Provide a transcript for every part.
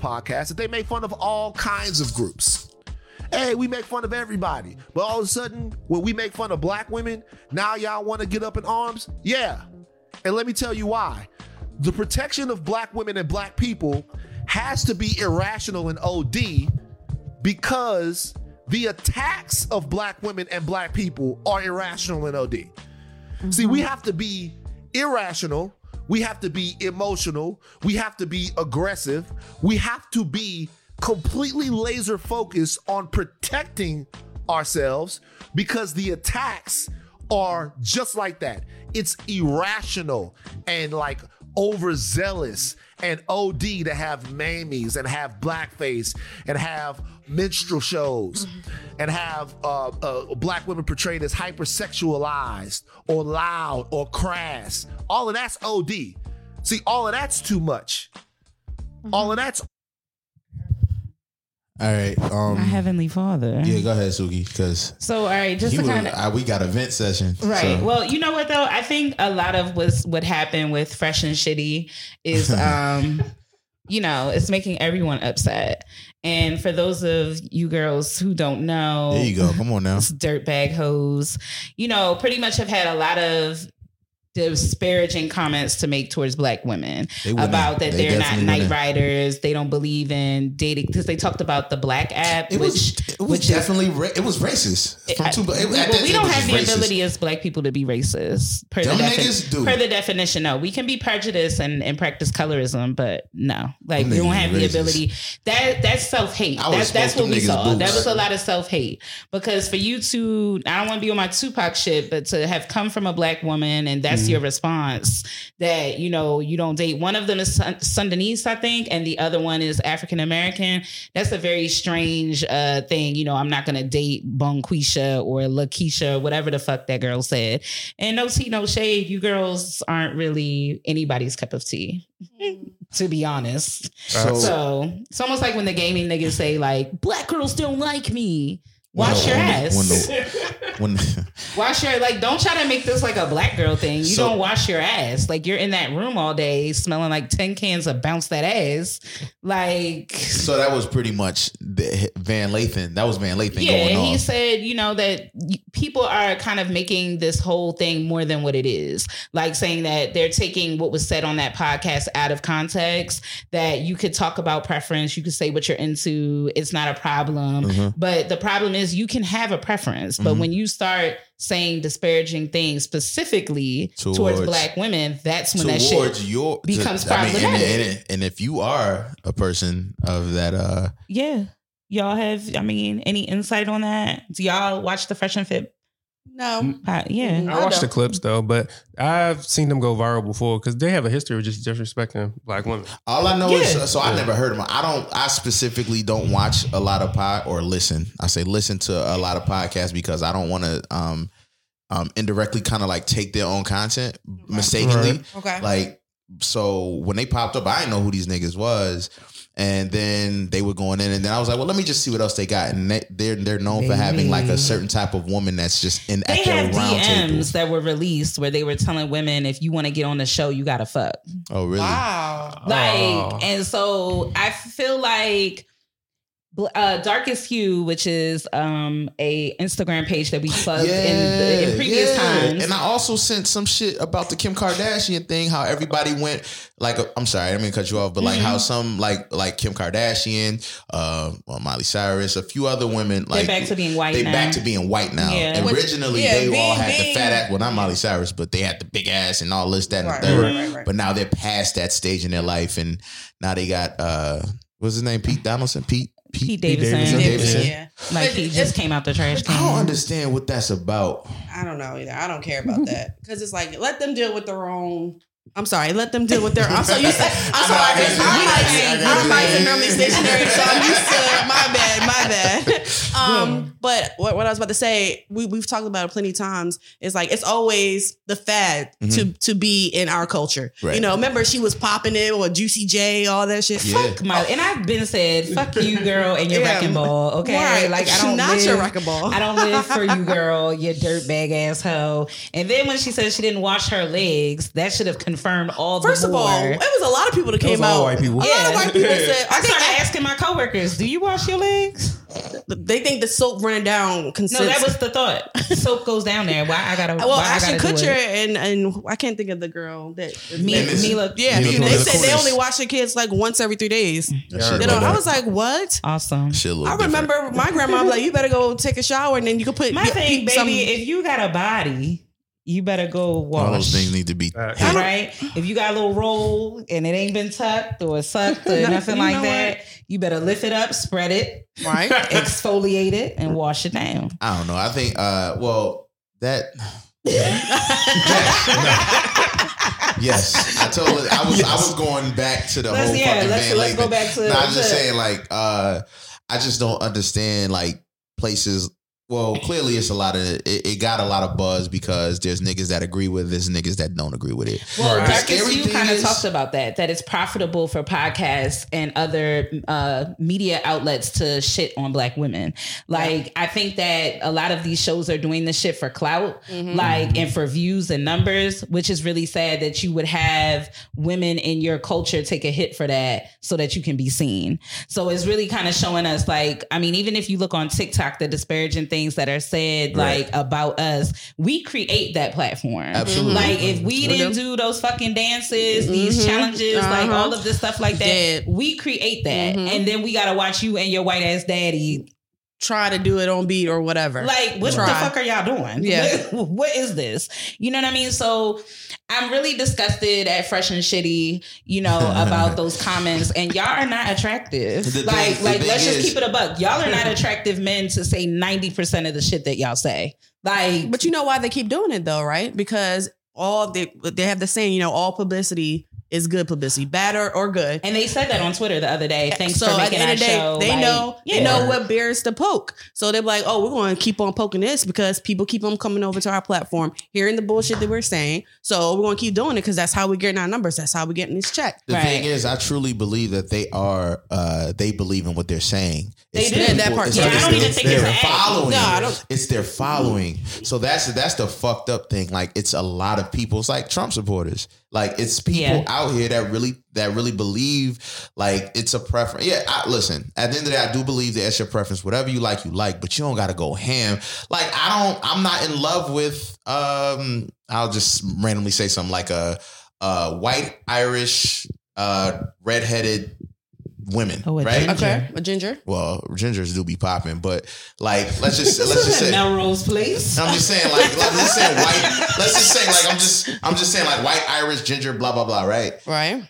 podcast that they make fun of all kinds of groups. Hey, we make fun of everybody. But all of a sudden, when we make fun of black women, now y'all want to get up in arms? Yeah. And let me tell you why. The protection of black women and black people has to be irrational and OD because the attacks of black women and black people are irrational and OD. Mm-hmm. See, we have to be irrational. We have to be emotional. We have to be aggressive. We have to be completely laser focused on protecting ourselves because the attacks are just like that. It's irrational and like overzealous and OD to have Mamies and have blackface and have minstrel shows and have uh, uh, black women portrayed as hypersexualized or loud or crass. All of that's OD. See, all of that's too much. Mm-hmm. All of that's all right. Um, My heavenly Father. Yeah, go ahead, Suki. Because so, all right, just to kind of we got a vent session. Right. So. Well, you know what though? I think a lot of what's what happened with Fresh and Shitty is, um, you know, it's making everyone upset. And for those of you girls who don't know, there you go. Come on now, dirtbag hoes, you know, pretty much have had a lot of disparaging comments to make towards black women about that they are not night wouldn't. riders. They don't believe in dating because they talked about the black app, it which was, it was which definitely is, ra- it was racist. It, two, it, well, we don't have the racist. ability as black people to be racist per the, defi- per the definition. No, we can be prejudiced and, and practice colorism, but no, like we don't have the ability. That that's self hate. That's that's what we saw. Boots. That was a lot of self hate because for you to, I don't want to be on my Tupac shit, but to have come from a black woman and that's mm-hmm. your response that you know you don't date. One of them is Sudanese, I think, and the other one is African American. That's a very strange uh, thing. You know, I'm not gonna date Bonquisha or Lakeisha, whatever the fuck that girl said. And no tea, no shade. You girls aren't really anybody's cup of tea. to be honest. So, so, it's almost like when the gaming niggas say like black girls don't like me. Wash your ass. When the, when the, wash your ass like. Don't try to make this like a black girl thing. You so, don't wash your ass. Like you're in that room all day smelling like ten cans of bounce that ass. Like so that was pretty much Van Lathan. That was Van Lathan. Yeah, he said you know that people are kind of making this whole thing more than what it is. Like saying that they're taking what was said on that podcast out of context. That you could talk about preference. You could say what you're into. It's not a problem. Mm-hmm. But the problem is is you can have a preference, but mm-hmm. when you start saying disparaging things specifically towards, towards black women, that's when that shit your, becomes to, problematic. I mean, and, and, and, if you are a person of that, uh, yeah, y'all have. I mean, any insight on that? Do y'all watch the Fresh and Fit no. Uh, yeah. I watched the clips though, but I've seen them go viral before because they have a history of just disrespecting black women. All I know yeah. is so I never heard them. I don't. I specifically don't watch a lot of pod or listen. I say listen to a lot of podcasts because I don't want to um um indirectly kind of like take their own content mistakenly. Right. Okay. Like so when they popped up, I didn't know who these niggas was and then they were going in, and then I was like, well, let me just see what else they got. And they, they're they're known Maybe. for having like a certain type of woman that's just in they at their have round DMs table. that were released where they were telling women if you want to get on the show, you gotta fuck. Oh, really? Wow. Like, oh. and so I feel like uh, darkest hue, which is um a Instagram page that we plugged yeah, in, the, in previous yeah. times, and I also sent some shit about the Kim Kardashian thing. How everybody went like, uh, I'm sorry, I didn't mean to cut you off, but like mm-hmm. how some like like Kim Kardashian, uh, well, Miley Cyrus, a few other women like they're back to being white. They now. back to being white now. Yeah. Originally, yeah, they being, all had being, the fat ass. Well, not Miley Cyrus, but they had the big ass and all this, that, right, and the third. Right, right, but now they're past that stage in their life, and now they got uh, what's his name? Pete Donaldson. Pete Pete, Pete Davidson. Davidson. Davidson. Yeah. Like he just came out the trash can. I don't understand what that's about. I don't know either. I don't care about that because it's like let them deal with their own. I'm sorry, let them deal with their. I'm so used to. I'm sorry, I'm like I'm like syndrome is stationary, so I'm used to. My bad, my bad. Um, but what, what I was about to say, we we've talked about it plenty of times. It's like it's always the fad mm-hmm. to to be in our culture. Right. You know, remember she was popping it with Juicy J, all that shit. Yeah. Fuck my, and I've been said, fuck you, girl, and your yeah. wrecking ball. Okay, right. like I don't not live, your wrecking ball. I don't live for you, girl. You dirtbag asshole. And then when she said she didn't wash her legs, that should have confirmed all. First of all, it was a lot of people that came out. White people. A yeah. lot of white people said. I, I started asking my coworkers, "Do you wash your legs?" They think the soap running down. no, that was the thought. soap goes down there. Why I gotta? Well, Ashton Kutcher and and I can't think of the girl that Mila. Mila yeah, Mila they said they only wash their kids like once every three days. You know, I was like, what? Awesome. I remember different. my grandma was like, you better go take a shower and then you can put my thing, baby. Some, if you got a body you better go wash. All those things need to be uh, right. If you got a little roll and it ain't been tucked or sucked or nothing like that, what? you better lift it up, spread it, right, exfoliate it, and wash it down. I don't know. I think. uh Well, that. yes, I totally. I was. Yes. I was going back to the let's, whole yeah, fucking let's, let's go back to. No, I'm just saying, like, uh I just don't understand, like places well, clearly it's a lot of it, it, got a lot of buzz because there's niggas that agree with it, there's niggas that don't agree with it. Well, right. Darkest Hue kind of talked about that that it's profitable for podcasts and other uh, media outlets to shit on black women. Like yeah. I think that a lot of these shows are doing this shit for clout, mm-hmm. like and for views and numbers, which is really sad that you would have women in your culture take a hit for that so that you can be seen. So it's really kind of showing us like I mean, even if you look on TikTok, the disparaging thing things that are said right. like about us, we create that platform. Absolutely. Like if we didn't do those fucking dances, mm-hmm. these challenges, uh-huh. like all of this stuff like that, Dead. we create that. Mm-hmm. And then we gotta watch you and your white ass daddy try to do it on beat or whatever. Like, what Try. the fuck are y'all doing? Yeah. What, what is this? You know what I mean? So I'm really disgusted at Fresh and Shitty, you know, about those comments. And y'all are not attractive. The like, thing, like let's is, just keep it a buck. Y'all are not attractive men to say 90% of the shit that y'all say. Like, but you know why they keep doing it though, right? Because all they they have the saying, you know, all publicity is good publicity, bad or, or good. And they said that on Twitter the other day. Thanks so for making at the end of the day, show, They like, know yeah. they know what bears to poke. So they're like, oh, we're going to keep on poking this because people keep on coming over to our platform, hearing the bullshit that we're saying. So we're going to keep doing it because that's how we're getting our numbers. That's how we're getting this check. The right. thing is, I truly believe that they are. uh They believe in what they're saying. It's they do that part. Yeah, I don't even think it's following. No, I don't. It's their following. So that's that's the fucked up thing. Like it's a lot of people. It's like Trump supporters. Like it's people yeah. out here that really that really believe like it's a preference. Yeah, I, listen. At the end of the day, I do believe that it's your preference. Whatever you like, you like, but you don't got to go ham. Like I don't. I'm not in love with. um I'll just randomly say something like a, a white Irish uh redheaded women, oh, right? Ginger. Okay, a ginger. Well, gingers do be popping, but like, let's just let's just say Melrose Place. I'm just saying, like, let's just say white. Let's just say, like, I'm just I'm just saying, like, white Irish ginger, blah blah blah, right? Right.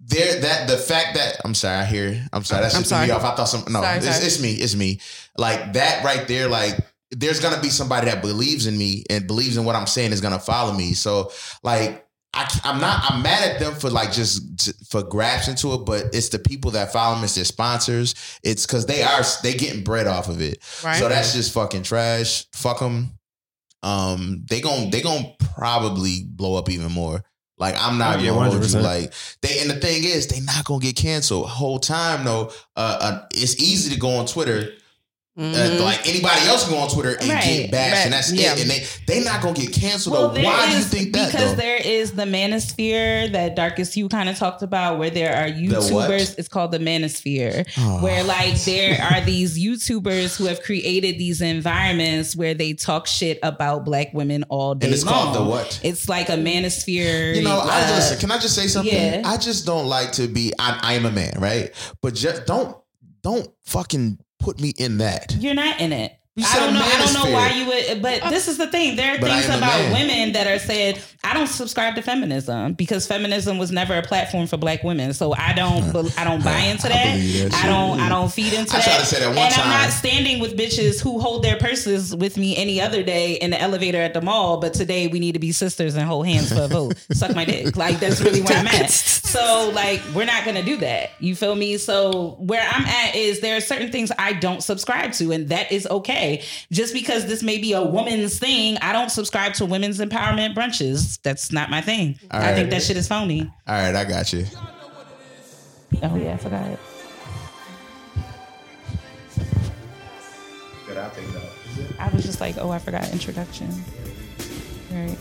There, that the fact that I'm sorry, I hear. I'm sorry. That's just me off. I thought some. No, sorry, it's, sorry. it's me. It's me. Like that right there. Like there's gonna be somebody that believes in me and believes in what I'm saying is gonna follow me. So like I, am not. I'm mad at them for like just for grasping to it, but it's the people that follow them. It's their sponsors. It's because they are they getting bread off of it. Right. So that's just fucking trash. Fuck them. Um, they gon' they gon' probably blow up even more. Like I'm not oh, yeah, gonna. Like they and the thing is, they not gonna get canceled. Whole time though, uh, uh, it's easy to go on Twitter mm-hmm. Uh, like anybody else can go on Twitter and right, get bashed, right. and that's yeah. it. And they they not gonna get canceled. Well, Why is, do you think that? Because though? there is the manosphere that Darkest Hue kind of talked about, where there are YouTubers. It's called the manosphere, oh. where like there are these YouTubers who have created these environments where they talk shit about Black women all day. And it's long. called the what? It's like a manosphere. You know, uh, I just can I just say something? Yeah. I just don't like to be. I, I am a man, right? But just don't don't fucking put me in that. You're not in it. I don't know. I don't know why you would, but uh, this is the thing. There are but things about women that are said. I don't subscribe to feminism because feminism was never a platform for Black women. So I don't. I don't buy into that. I, that I don't. I don't feed into I that. I try to say that one and time. I'm not standing with bitches who hold their purses with me any other day in the elevator at the mall. But today we need to be sisters and hold hands for a vote. Suck my dick. Like that's really where I'm at. So So like we're not gonna do that. You feel me? So where I'm at is there are certain things I don't subscribe to, and that is okay. Just because this may be a woman's thing, I don't subscribe to women's empowerment brunches. That's not my thing. All I right. think that shit is phony. All right, I got you. Oh yeah, I forgot it. Good, I'll. I was just like, oh, I forgot introduction. All right.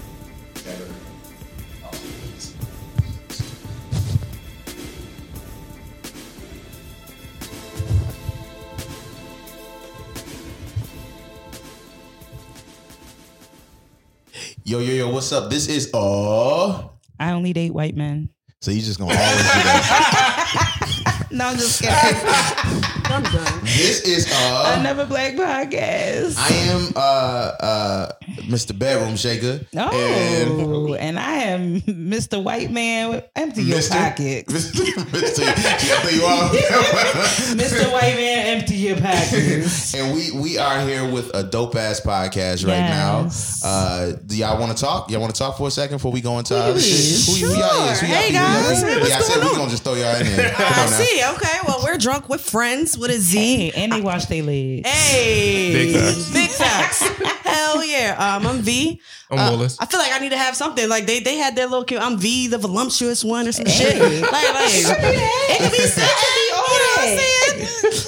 Yo, yo, yo, what's up? This is uh I only date white men. So you just gonna always do that. no, I'm just kidding. I'm done. This is uh another black podcast. I am uh uh Mr. Bedroom Shaker. Oh, and, and I am Mr. White Man. With Empty your Mr. pockets. Mr. Mr. you are. Mr. White Man, empty your pockets. And we we are here with a dope ass podcast right yes. now. Uh, do y'all want to talk? Y'all want to talk for a second before we go into other shit? Who, sure. who y'all is? Who y'all hey guys, yeah, I said we gonna just throw y'all in there. I see. Okay, well we're drunk with friends with a Z, hey, and they wash their legs. Hey, big facts. Big facts. Hell yeah. Um, I'm V. I'm uh, Willis. I feel like I need to have something like they they had their little. kid. I'm V, the voluptuous one, or some hey. shit. Like, like it could be such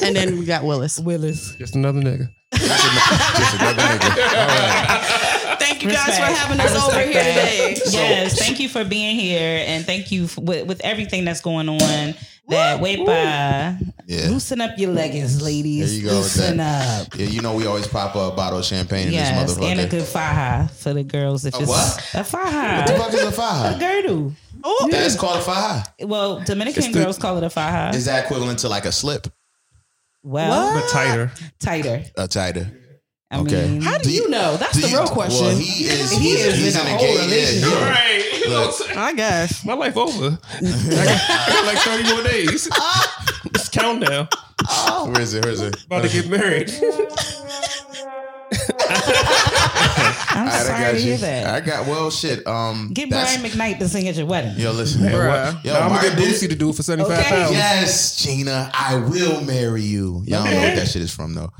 And then we got Willis. Willis. Just another nigga. Just another nigga. All right. Thank you guys for having us over here today. Yes, thank you for being here, and thank you for, with, with everything that's going on that wait by yeah. loosen up your leggings, ladies. There you go. Loosen up. Yeah, you know we always pop a bottle of champagne yes, in this motherfucker. And a good faja for the girls if a it's what? a faja. What the fuck is a faja? A girdle. Oh, that's called a faja. Well, Dominican the, girls call it a faja. Is that equivalent to like a slip? Well, what? but tighter. Tighter. Uh, tighter. I okay. Mean, How do, do you, know? That's the you, real question. Well, he is. he is he's in, in a whole relationship. Yeah, right. Look, I guess my life over. I got, I got like thirty more days. It's countdown. Oh. Where is it? Where is it? About to get married. I'm right, sorry to hear that. I got well, shit. Um, get Brian McKnight to sing at your wedding. Yo, listen, man, Bruh. Yo, I'm gonna get Boosie to do it for seventy five pounds. Yes, Gina, I will marry you. Y'all don't know what that shit is from though.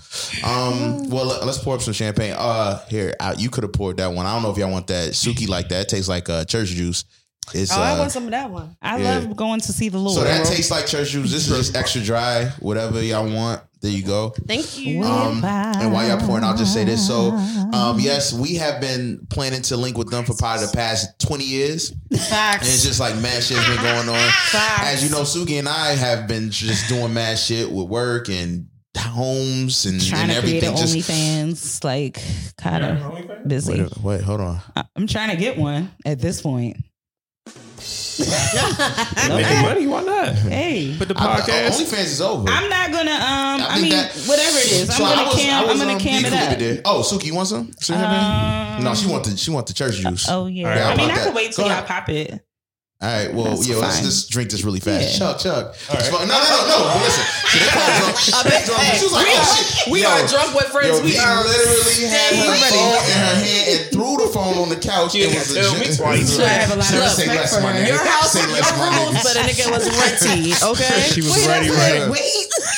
Um, well, let's pour up some champagne. Uh, here, I, you could have poured that one. I don't know if y'all want that Suki like that. It tastes like uh, church juice. It's, oh, uh, I want some of that one. I yeah. love going to see the Lord. So that tastes like church juice. This is just extra dry, whatever y'all want. There you go. Thank you. Um, and while y'all pouring, I'll just say this. So, um, yes, we have been planning to link with them for probably the past 20 years. Facts. And it's just like mad shit's been going on. Facts. As you know, Suki and I have been just doing mad shit with work and homes and, trying and to everything. create an OnlyFans, like kind of busy. Wait, wait, hold on. I'm trying to get one at this point. Making money, why not? Hey, but the podcast OnlyFans is over. I'm not gonna. Um, I, I mean, that, whatever it is, I'm gonna was, cam. Was, I'm gonna um, cam it up. There. Oh, Suki, you want some? Um, no, she want the she want the church juice. Oh yeah. Right, I mean, I could wait till y'all pop it. All right, well, That's yeah, fine. let's just drink this really fast. Yeah. Chug, chug. Right. No, no, no, no. But listen, so they drunk. She was like, oh shit. We yo, are drunk with friends. Yo, we are literally had her phone in her hand and threw the phone on the couch. You didn't tell me twice. I have a lot of respect for her. Your house, your rules, but a nigga was renty. Okay, she was ready, ready. Wait,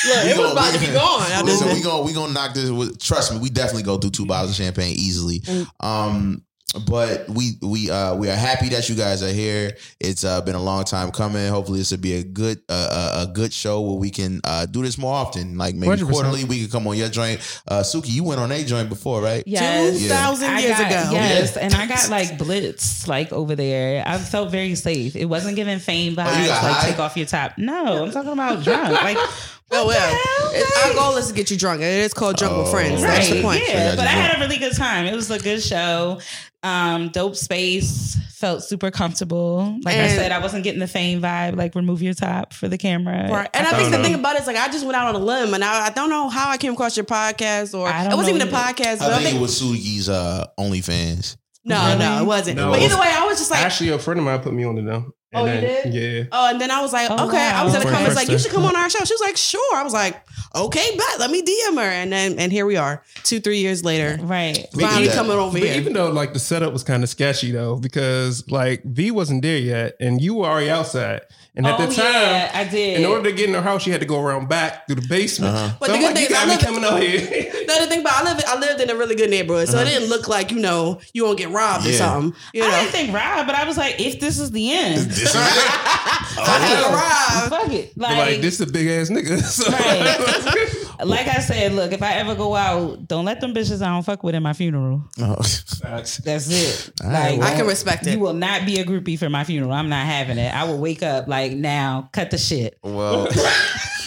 look, it was about to be gone. Listen, we gonna we gonna knock this. Trust me, we definitely go through two bottles of champagne easily. Mm. Um, but we we uh we are happy that you guys are here. It's uh been a long time coming. Hopefully this will be a good uh, a good show where we can uh do this more often. Like maybe 100%. quarterly we can come on your joint. Uh Suki, you went on a joint before, right? Yes. Two thousand yeah. years got, ago. Yes. And I got like blitz like over there. I felt very safe. It wasn't giving fame oh, vibes oh, like high? take off your top. No, I'm talking about drunk. Like Oh well, our goal is to get you drunk. It is called drunk oh, with friends. Right. That's the point. Yeah, but I had a really good time. It was a good show. Um, dope space. Felt super comfortable. Like and I said, I wasn't getting the fame vibe. Like remove your top for the camera. Right. And I, I think the thing about it is like I just went out on a limb, and I, I don't know how I came across your podcast, or it wasn't even a podcast. I, think, think it was Sugi's uh, OnlyFans. No, really? no, it wasn't. No. But either way, I was just like, actually, a friend of mine put me on it though. Oh, and oh, then, you did? Yeah. Oh, and then I was like, oh, okay. Wow. I was in the comments like, you should come on our show. She was like, sure. I was like, okay, bet. Let me DM her. And then, and here we are, two, three years later. Right. Finally coming over but here. Even though like the setup was kind of sketchy though, because like V wasn't there yet, and you were already outside. And at oh, the time, yeah, I did. In order to get in her house, she had to go around back through the basement. Uh-huh. But so the good like, thing is, I lived, coming out here. the other thing, but I lived, I lived in a really good neighborhood, so uh-huh. it didn't look like you know you won't get robbed yeah. or something. You know? I didn't think robbed, but I was like, if this is the end, this is it. oh, Fuck it. Like, like, this is a big ass nigga. So. Right. Like I said, look, if I ever go out, don't let them bitches I don't fuck with in my funeral. Oh. That's it. Like, I can respect it. You will not be a groupie for my funeral. I'm not having it. I will wake up like now, cut the shit. Well.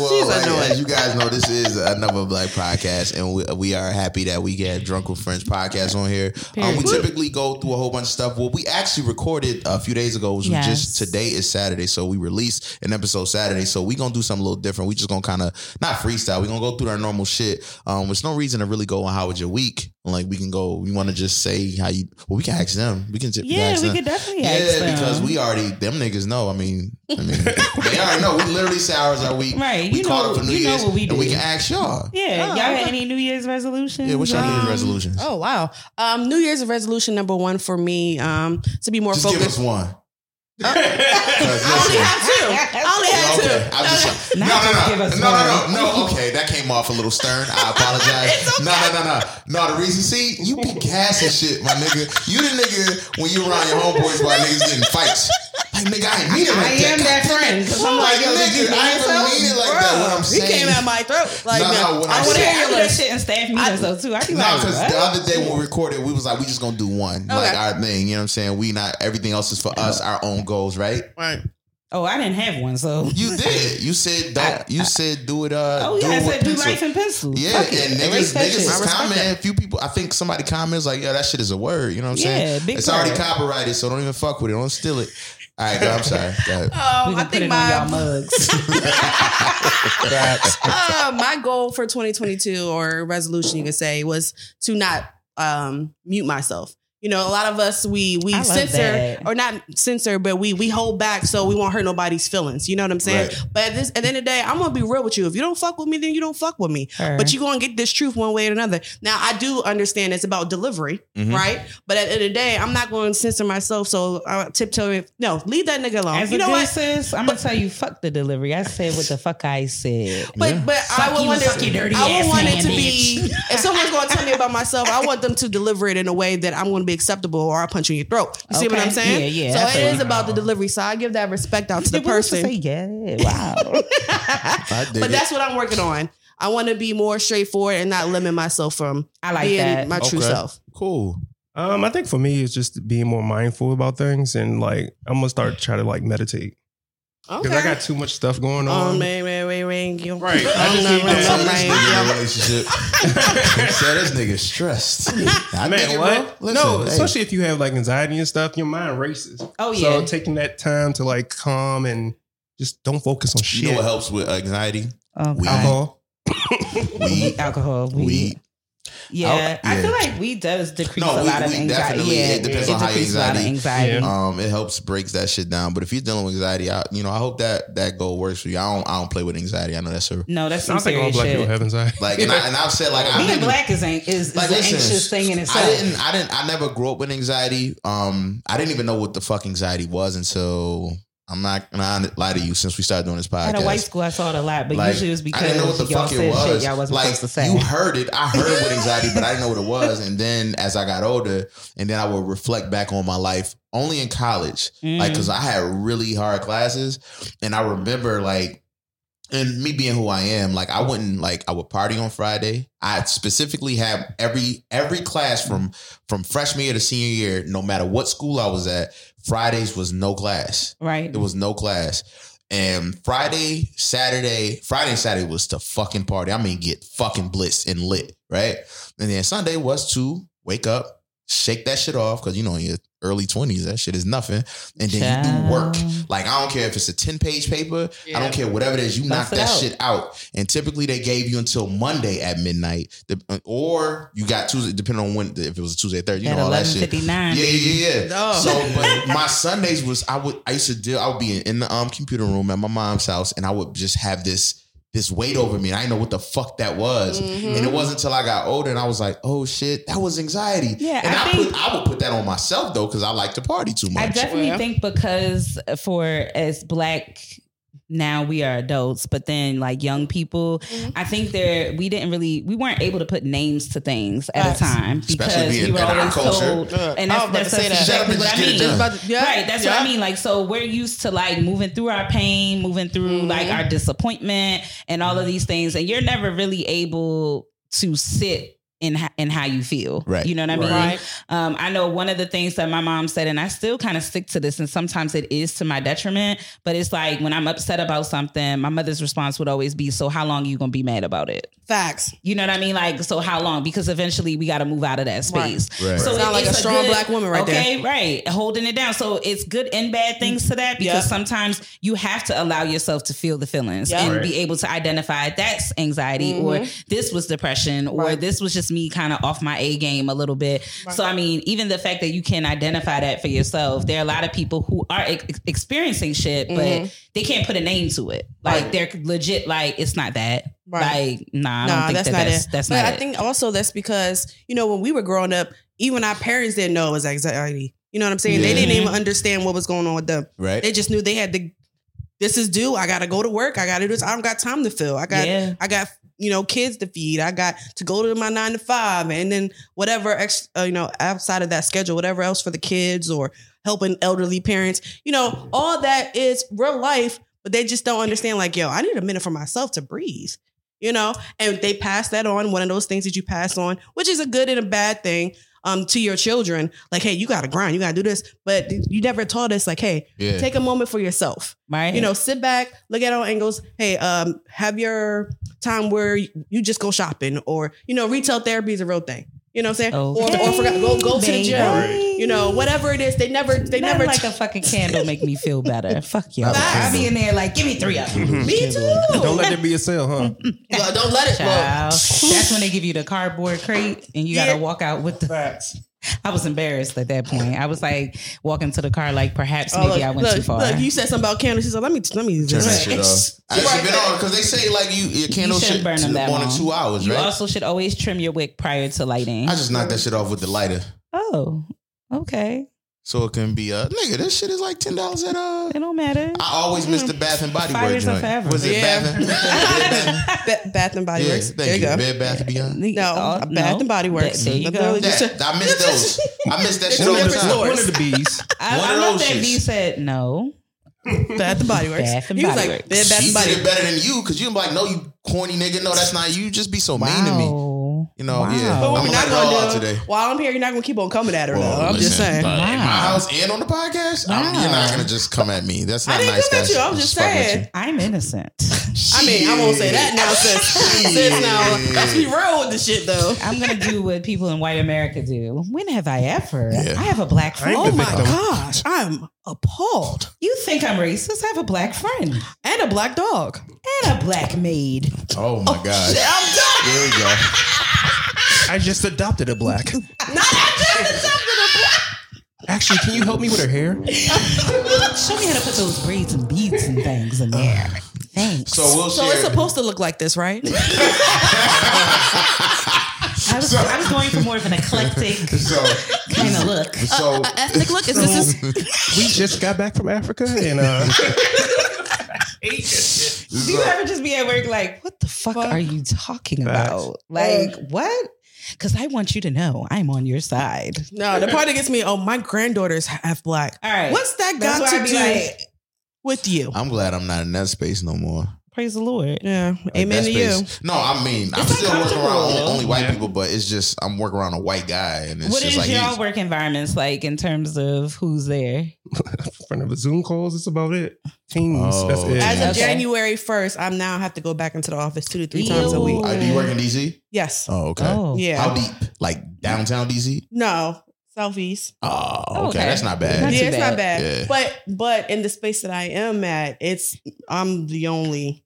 well, like, as you guys know, this is another Black podcast, and we, we are happy that we get Drunk with Friends podcast on here. Um, we typically go through a whole bunch of stuff. What we actually recorded a few days ago was yes. just today is Saturday, so we released an episode Saturday. So we gonna do something a little different. We just gonna kind of not freestyle. We gonna go through our normal shit. Um, there's no reason to really go on how was your week. Like we can go. We want to just say how you. Well, we can ask them. We can. Yeah, we, we could definitely. Ask them. Yeah, because we already them niggas know. I mean, I mean, they already know. We literally say hours our week. Right. We you caught know, up for New you Year's, know what we do. and we can ask y'all. Yeah, oh, y'all got any New Year's resolutions? Yeah, what's your um, New Year's resolutions? Oh wow, um, New Year's resolution number one for me, um, to be more just focused. Give us one. I only have two. I only have two. Okay. Just, no, no, no, no, no, no, no. Okay, that came off a little stern. I apologize. Okay. No, no, no, no. No, the reason, see, you be gassing shit, my nigga. You the nigga when you around your homeboys while niggas getting fights. Like, nigga, I ain't mean it like I that. I am that friend. Cause I'm like, yo, nigga, I ain't mean it like Bro, that. What I'm saying. He came at my throat. Like, no, no, I want to hear your little shit and staff meetings though too. I be no, like, because the other day when we recorded, we was like, we just gonna do one, like our thing. You know what I'm saying? We not everything else is for us, our own goals, right? right? Right. Oh, I didn't have one, so you did. You said don't. You said do it. Uh, oh yeah, I said do life in pencil. Yeah, Fuck and it. niggas, niggas is commenting. A few people, I think somebody comments like, "Yeah, that shit is a word." You know what I'm yeah, saying? it's already copyrighted, so don't even fuck with it. Don't steal it. All right, go, I'm sorry. Um, I think my y'all mugs. uh, my goal for 2022 or resolution, you could say, was to not um, mute myself. You know, a lot of us we we censor that. or not censor, but we we hold back so we won't hurt nobody's feelings. You know what I'm saying? Right. But at this at the end of the day, I'm gonna be real with you. If you don't fuck with me, then you don't fuck with me. But you're gonna get this truth one way or another. Now I do understand it's about delivery, mm-hmm. right? But at the end of the day, I'm not going to censor myself. So I tiptoe. No, leave that nigga alone. As you know what? Sis, I'm gonna tell you, fuck the delivery. I said what the fuck I said. But yeah. but fuck I would want it. Dirty I would want it to be. If someone's gonna tell me about myself, I want them to deliver it in a way that I'm gonna be acceptable or I punch you in your throat. You okay. see what I'm saying? Yeah, yeah. So it is about the delivery. So I give that respect out to the person. Say, yeah, wow. but that's what I'm working on. I want to be more straightforward and not limit myself from I like being that. my true self. Cool. Um, I think for me, it's just being more mindful about things and like I'm gonna start trying to like meditate. Because okay. I got too much stuff going on. Oh man, man, man, man, you. Right. i'm just need that relationship. so this nigga stressed. I man, what? Listen, no, hey. especially if you have like anxiety and stuff, your mind races. Oh yeah. So taking that time to like calm and just don't focus on shit. You know what helps with anxiety? Um, weed. Alcohol. weed. Alcohol. Weed. weed. Yeah, yeah, I feel like weed does decrease no, a we, lot of anxiety. Yeah, it depends it on how you anxiety. anxiety. Um, it helps breaks that shit down. But if you're dealing with anxiety, I, you know, I hope that that goal works for you. I don't, I don't play with anxiety. I know that's a no. That's not some serious black shit. people have anxiety. Like, and, I, have said like, being I black is is, is like, listen, an anxious thing in itself. I didn't, I didn't, I never grew up with anxiety. Um, I didn't even know what the fuck anxiety was until I'm not gonna lie to you. Since we started doing this podcast, at a white school, I saw it a lot, but like, usually it was because I didn't know what the fuck it was. Shit y'all wasn't like, supposed to say. You heard it. I heard with anxiety, but I didn't know what it was. And then as I got older, and then I would reflect back on my life only in college, mm. like because I had really hard classes, and I remember like and me being who I am, like I wouldn't like I would party on Friday. I specifically have every every class from from freshman year to senior year, no matter what school I was at, Fridays was no class. Right. It was no class. And Friday, Saturday, Friday and Saturday was to fucking party. I mean, get fucking blitzed and lit, right? And then Sunday was to wake up, shake that shit off because you know in your early twenties, that shit is nothing. And then you do work. Like I don't care if it's a ten page paper. Yeah. I don't care whatever it is. You knock that out. shit out. And typically they gave you until Monday at midnight, or you got Tuesday, depending on when if it was a Tuesday, Thursday, you at know all that shit. Yeah, yeah, yeah. Oh. So, but my Sundays was I would I used to deal. I would be in, in the um computer room at my mom's house, and I would just have this this weight over me. I didn't know what the fuck that was. Mm-hmm. And it wasn't until I got older and I was like, oh shit, that was anxiety. Yeah. And I, I think, put I would put that on myself though, because I like to party too much. I definitely think because for as black now we are adults, but then like young people, mm-hmm. I think there we didn't really we weren't able to put names to things at a time because we were always told, and that's, that's, that's exactly what I mean. yeah, right, that's yeah. what I mean. Like, so we're used to like moving through our pain, moving through mm-hmm. like our disappointment, and all of these things, and you're never really able to sit in in how you feel. Right. You know what I mean? Right. Um, I know one of the things that my mom said, and I still kind of stick to this, and sometimes it is to my detriment. But it's like when I'm upset about something, my mother's response would always be, "So how long are you gonna be mad about it?" Facts. You know what I mean? Like, so how long? Because eventually we got to move out of that space. Right. right. So sound like a strong good, black woman right okay, there. right, holding it down. So it's good and bad things to that because yep. sometimes you have to allow yourself to feel the feelings yep. and right. be able to identify that's anxiety mm-hmm. or this was depression or right. this was just me kind of off my A game a little bit. So I mean, even the fact that you can identify that for yourself, there are a lot of people who are ex- experiencing shit, but mm-hmm. they can't put a name to it. Like they're legit. Like it's not that. Right. Like, nah, I nah, don't think that's that not that's, it. That's but not I it. think also that's because, you know, when we were growing up, even our parents didn't know it was anxiety. You know what I'm saying? Yeah. They didn't even understand what was going on with them. Right. They just knew they had to this is due. I gotta go to work. I gotta do this. I don't got time to fill. I got yeah. I got you know kids to feed. I got to go to my nine to five, and then whatever ex, uh, you know outside of that schedule, whatever else for the kids or helping elderly parents. You know, all that is real life, but they just don't understand. Like, yo, I need a minute for myself to breathe you know, and they pass that on, one of those things that you pass on, which is a good and a bad thing um to your children. Like, hey, you gotta grind, you gotta do this. But you never taught us, like, hey, yeah. take a moment for yourself. Right. You know, sit back, look at all angles. Hey, um, have your time where you just go shopping or, you know, retail therapy is a real thing. You know what I'm saying? Okay, or, or forgot go go to the gym. You know, whatever it is, they never they Not never like a fucking candle make me feel better. Fuck you. I'll be in there like, give me three of them. Mm-hmm. me too. Don't let there be a sale, huh? don't let it. Child. That's when they give you the cardboard crate and you got to walk out with the. Facts. I was embarrassed at that point. I was like walking to the car, like perhaps oh, maybe look, I went look, too far. Look, you said something about candles. She said, "Let me let me turn that shit off." I should been on because they say like you your candle should burn them that more than two hours. You right? also should always trim your wick prior to lighting. I just knocked that shit off with the lighter. Oh, okay. So it can be a uh, nigga. This shit is like ten dollars at uh. It don't matter. I always miss the Bath and Body Works joint. Forever. Was it yeah. Bath and Bath and Body yeah, Works? Thank there you, you go. Bed Bath and Beyond. No, uh, Bath no. and Body Works. There you go. That, I miss those. I miss that shit all the time. One of the bees. I, I love that B said no. Bath and Body Works. Bath and he was Body like, Works. Bath and Body. Works. better than you because you like, no, you corny nigga. No, that's not you. Just be so wow. mean to me. You know, wow. yeah. But what we're not gonna do today. While I'm here, you're not gonna keep on coming at her. Well, though. I'm listen, just saying. Wow. my house and on the podcast, wow. you're not gonna just come at me. That's not I didn't nice. Come at you. I'm just saying. I'm innocent. I mean, I won't say that now, sis. sis, now let's be real with the shit, though. I'm gonna do what people in white America do. When have I ever? Yeah. I have a black friend. Oh my gosh, I'm appalled. You think I'm racist? I have a black friend and a black dog and a black maid. Oh my oh, gosh! Shit, I'm done. Here we go. I just adopted a black. Not I just adopted a black. Actually, can you help me with her hair? Show me how to put those braids and beads and things in there. Thanks. So we'll So it's supposed to look like this, right? I was, so, I was going for more of an eclectic so, kind of look. So uh, uh, ethnic look is so, this? Is- we just got back from Africa and uh, Do you ever just be at work like, what the fuck, fuck. are you talking about? Like, what? Because I want you to know I'm on your side. No, the part that gets me, oh, my granddaughter's half black. All right. What's that got to do like, with you? I'm glad I'm not in that space no more. Praise the Lord. Yeah. Like Amen to you. No, I mean, I'm still working around only white yeah. people, but it's just I'm working around a white guy, and it's what just is like y'all work environments like in terms of who's there? in front of the Zoom calls, it's about it. Teams. Oh, that's it. As of okay. January first, I'm now have to go back into the office two to three Ew. times a week. do you work in DC? Yes. Oh, okay. Oh. Yeah. How deep? Like downtown DC? No, southeast. Oh, oh, okay. okay. That's not bad. Not yeah, it's bad. not bad. Yeah. But but in the space that I am at, it's I'm the only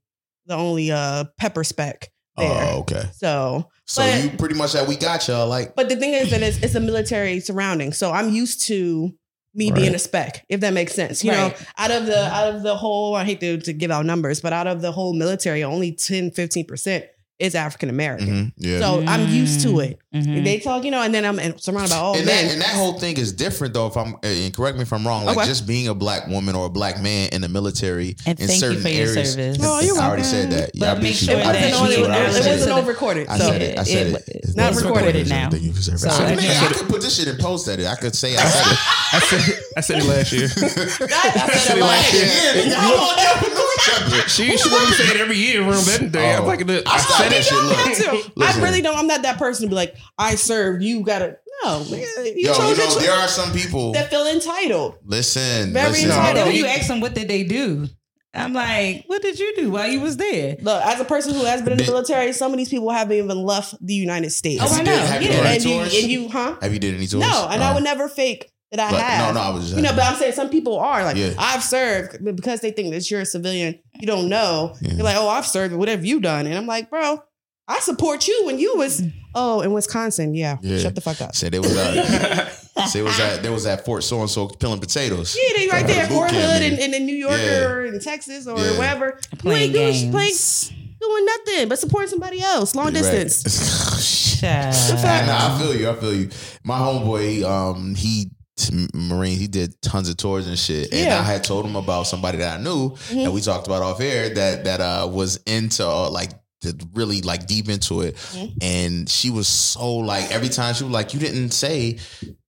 the only uh pepper speck there. Oh, okay. So so but, you pretty much that we got y'all like. But the thing is that it's, it's a military surrounding, so I'm used to me right. being a spec, if that makes sense. You right. know, out of the out of the whole, I hate to, to give out numbers, but out of the whole military, only 10, 15 percent is African American. Mm-hmm. Yeah. So mm-hmm. I'm used to it. Mm-hmm. They talk, you know, and then I'm surrounded by all and men. That, and that whole thing is different though. If I'm and correct me if I'm wrong, like okay. just being a black woman or a black man in the military and in certain areas. Oh, you're I already said that. Yeah, but make sure that it, it wasn't on recorded. I said it. I said it. It's not recorded it now. So I, I could put this shit in post edit. I could say I said it. I said I said it last year. I said it last year. She she wanted to say it every year around Veterans Day. I'm like, I said it. I really don't. I'm not that person to be like, I served. You gotta. No. You Yo, you know, there are some people that feel entitled. Listen, very listen. entitled. When you ask them what did they do, I'm like, what did you do while you was there? Look, as a person who has been in the military, some of these people haven't even left the United States. Oh, I know. Have you, yeah. and, you, and you, huh? Have you did any tours? No, and I would never fake that I but, have. No, no, I was just you know, but I'm saying some people are like, yeah. I've served because they think that you're a civilian. You don't know. Yeah. You're like, oh, I've served. What have you done? And I'm like, bro, I support you when you was oh in Wisconsin. Yeah, yeah. shut the fuck up. Said it was uh, say was at there was at Fort so and so peeling potatoes. Yeah, they right there, Fort Hood and, and in New York yeah. or in Texas or yeah. wherever. Playing you ain't doing, playing, doing nothing but supporting somebody else long distance. Right. nah, I feel you. I feel you. My homeboy, um, he Marine, he did tons of tours and shit. And yeah. I had told him about somebody that I knew mm-hmm. and we talked about off air that that uh was into uh, like really like deep into it. Mm-hmm. And she was so like every time she was like, You didn't say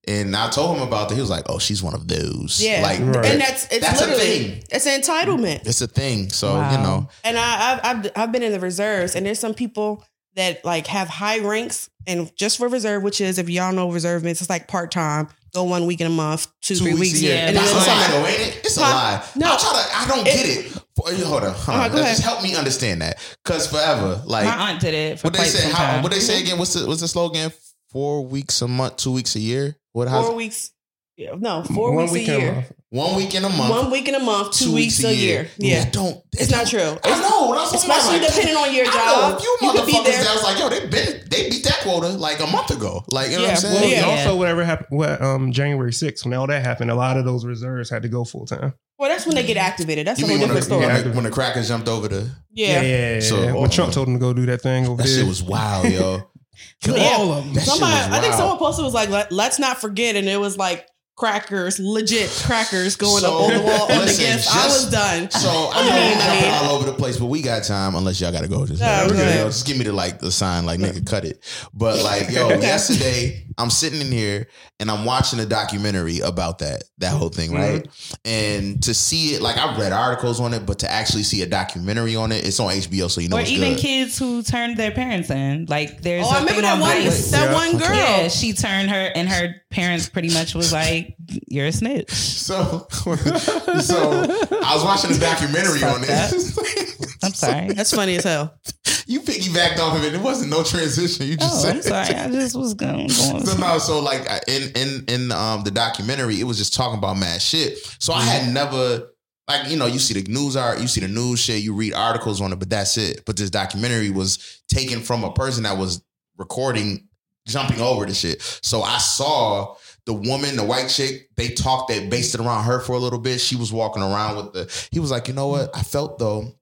and I told him about that. He was like, "Oh, she's one of those." Yeah, like, right. and that's it's that's literally a thing. it's an entitlement. It's a thing. So wow. you know, and I, I've, I've I've been in the reserves, and there's some people that like have high ranks, and just for reserve, which is if y'all know reserve means it's like part time. Go one week in a month, two, two three weeks. Yeah, and that's a lie, though, ain't it? It's a lie. No, I'm trying to. I don't it, get it. Hold on, hold on. Uh, just help me understand that. Cause forever, like my aunt did it. For what they say? How, what they say again? What's the what's the slogan? Four weeks a month, two weeks a year. What? Four weeks. Yeah, no, four One weeks a year. One week in a month. One week in a month, two, two weeks, weeks, a year. year. Yeah. don't. It's don't, not true. It's, I know. That's especially like, depending on your job. you motherfuckers that was like, yo, they been they beat that quota like a month ago. Like you know yeah, what I'm saying? Well, yeah. Also, whatever happened, what um January 6th, when all that happened, a lot of those reserves had to go full time. Well, that's when they get activated. That's you a whole different story. When the, when the crackers jumped over the yeah, yeah, yeah. yeah. So when Trump told them to go do that thing over that there, shit was wild, yo. Kill yeah. all of them. Somebody, I think someone posted was like, Let, "Let's not forget," and it was like crackers, legit crackers going so, up on the wall on the gift. I was done. So I mean, I mean, all over the place, but we got time unless y'all got to go. Just, no, okay. just give me the like the sign, like nigga, cut it. But like, yo, yesterday I'm sitting in here and I'm watching a documentary about that that whole thing, right? Mm-hmm. And to see it, like I've read articles on it, but to actually see a documentary on it, it's on HBO, so you know. Or even good. kids who turned their parents in, like there's. Oh, I remember that one. that yeah. one girl. Yeah, she turned her, and her parents pretty much was like, "You're a snitch." So, so I was watching a documentary on this. I'm sorry. That's funny as hell. You piggybacked off of it. It wasn't no transition. You just oh, said. I'm sorry. I just was going. going so no, so like in in in um the documentary, it was just talking about mad shit. So I had never like you know you see the news art, you see the news shit, you read articles on it, but that's it. But this documentary was taken from a person that was recording, jumping over the shit. So I saw the woman, the white chick, they talked, they based it around her for a little bit. She was walking around with the. He was like, you know what? I felt though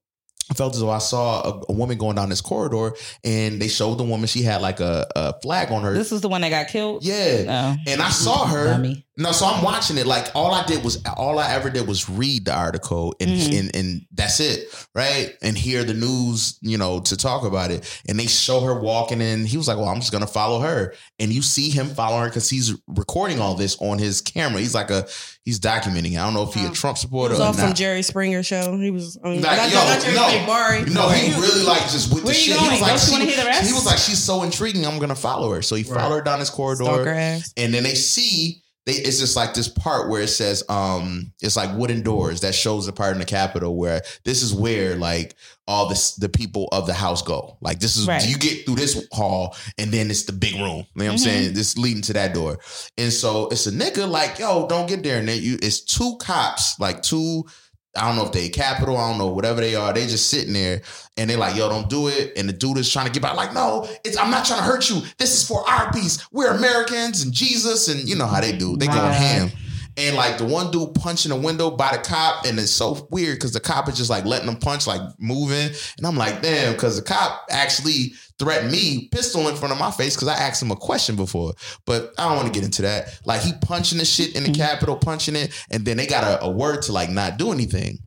I felt as though I saw a, a, woman going down this corridor, and they showed the woman she had like a, a flag on her. This was the one that got killed. Yeah, oh. and I saw her. Dummy. No, so I'm watching it. Like all I did was all I ever did was read the article, and mm-hmm. and, and that's it, right? And hear the news, you know, to talk about it. And they show her walking in. He was like, "Well, I'm just gonna follow her." And you see him following her because he's recording all this on his camera. He's like a he's documenting. I don't know if he a Trump supporter. He was from Jerry Springer show. He was. I mean, like, not, yo, not Jerry no, Barry. No, he really like just with the shit. He was like, she, he was like, she's so intriguing. I'm gonna follow her. So he right. followed her down this corridor, and then they see they, it's just like this part where it says um it's like wooden doors that shows the part in the capitol where this is where like all this the people of the house go. Like this is right. you get through this hall and then it's the big room. You know what mm-hmm. i'm saying? This leading to that door. And so it's a nigga like yo don't get there and then you it's two cops like two I don't know if they Capitol, I don't know, whatever they are. They just sitting there and they're like, yo, don't do it. And the dude is trying to get back, like, no, it's I'm not trying to hurt you. This is for our peace. We're Americans and Jesus, and you know how they do. They go ham. And like the one dude punching a window by the cop, and it's so weird because the cop is just like letting him punch, like moving. And I'm like, damn, because the cop actually threatened me, pistol in front of my face because I asked him a question before. But I don't want to get into that. Like he punching the shit in the mm-hmm. Capitol, punching it, and then they got a, a word to like not do anything.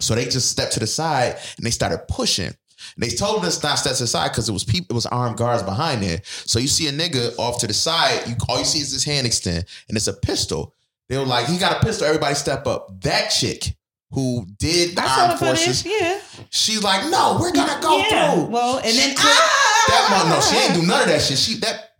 So they just stepped to the side and they started pushing. And They told us not to step to the side because it was people, it was armed guards behind there. So you see a nigga off to the side, you all you see is his hand extend, and it's a pistol. They were like, he got a pistol, everybody step up. That chick who did the I armed forces, footage, yeah. She's like, no, we're gonna go yeah. through. Well, and then ah! that no, she ain't do none of that shit. She that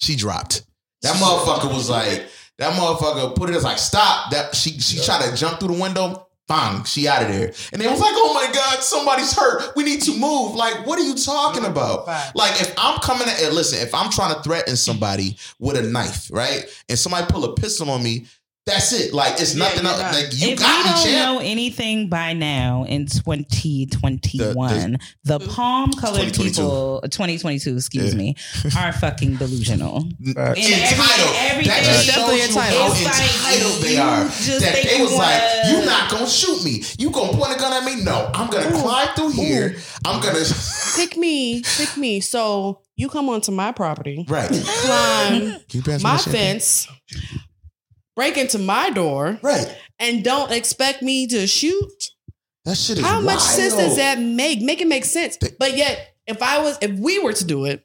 she dropped. That motherfucker was like, that motherfucker put it as like, stop. That she she tried to jump through the window. Bang, she out of there. And they was like, oh my God, somebody's hurt. We need to move. Like, what are you talking about? Like, if I'm coming at, listen, if I'm trying to threaten somebody with a knife, right? And somebody pull a pistol on me, that's it. Like it's yeah, nothing else. Like you if got we don't champ. know anything by now in 2021, the, the, the palm colored people, uh, 2022, excuse yeah. me, are fucking delusional. Entitled. Every, that just definitely entitled. How entitled like, they are. That they was like, you're not gonna shoot me. You gonna point a gun at me? No, I'm gonna Ooh. climb through here. Ooh. I'm gonna pick me, pick me. So you come onto my property, right? Climb my fence break into my door, right, and don't expect me to shoot. That shit is how wild. much sense does that make? Make it make sense. But yet, if I was, if we were to do it,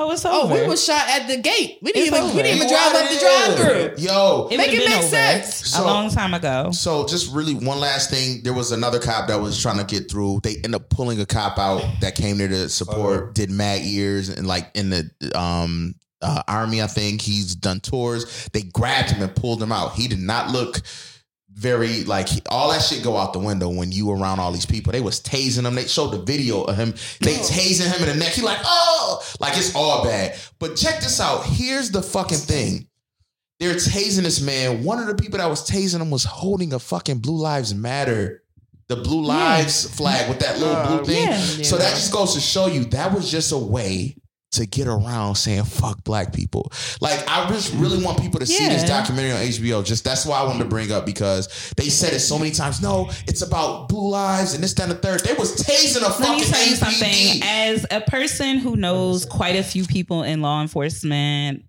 Oh, it's over. Oh, we was shot at the gate. We didn't it's even over. we didn't even drive up the drive through. Yo, it make it make sense. So, a long time ago. So just really one last thing. There was another cop that was trying to get through. They end up pulling a cop out that came there to support, oh. did mad ears and like in the um uh, army. I think he's done tours. They grabbed him and pulled him out. He did not look very like all that shit go out the window when you around all these people. They was tasing him. They showed the video of him. They tasing him in the neck. He like oh, like it's all bad. But check this out. Here's the fucking thing. They're tasing this man. One of the people that was tasing him was holding a fucking Blue Lives Matter the blue lives yeah. flag with that little uh, blue thing. Yeah. So that just goes to show you that was just a way to get around saying fuck black people. Like I just really want people to yeah. see this documentary on HBO. Just that's why I wanted to bring up because they said it so many times. No, it's about blue lives and this, that, and the third. They was tasing a fucking Let me tell you something. As a person who knows quite a few people in law enforcement,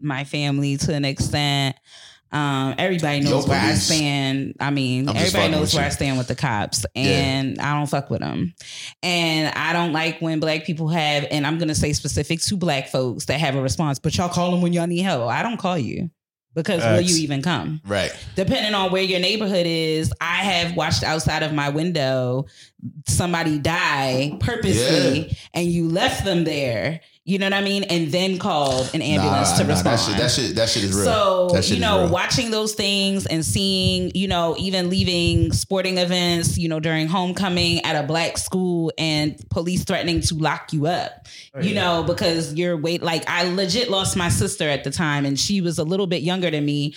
my family to an extent. Um, everybody knows Yo, where I stand. I mean, I'm everybody knows where you. I stand with the cops, and yeah. I don't fuck with them. And I don't like when black people have, and I'm gonna say specific to black folks that have a response. But y'all call them when y'all need help. I don't call you because will you even come? Right. Depending on where your neighborhood is, I have watched outside of my window somebody die purposely, yeah. and you left them there you know what I mean? And then called an ambulance nah, to nah, respond. That shit, that shit, that shit is real. So, you know, watching those things and seeing, you know, even leaving sporting events, you know, during homecoming at a black school and police threatening to lock you up, oh, you yeah. know, because you're wait, like I legit lost my sister at the time and she was a little bit younger than me,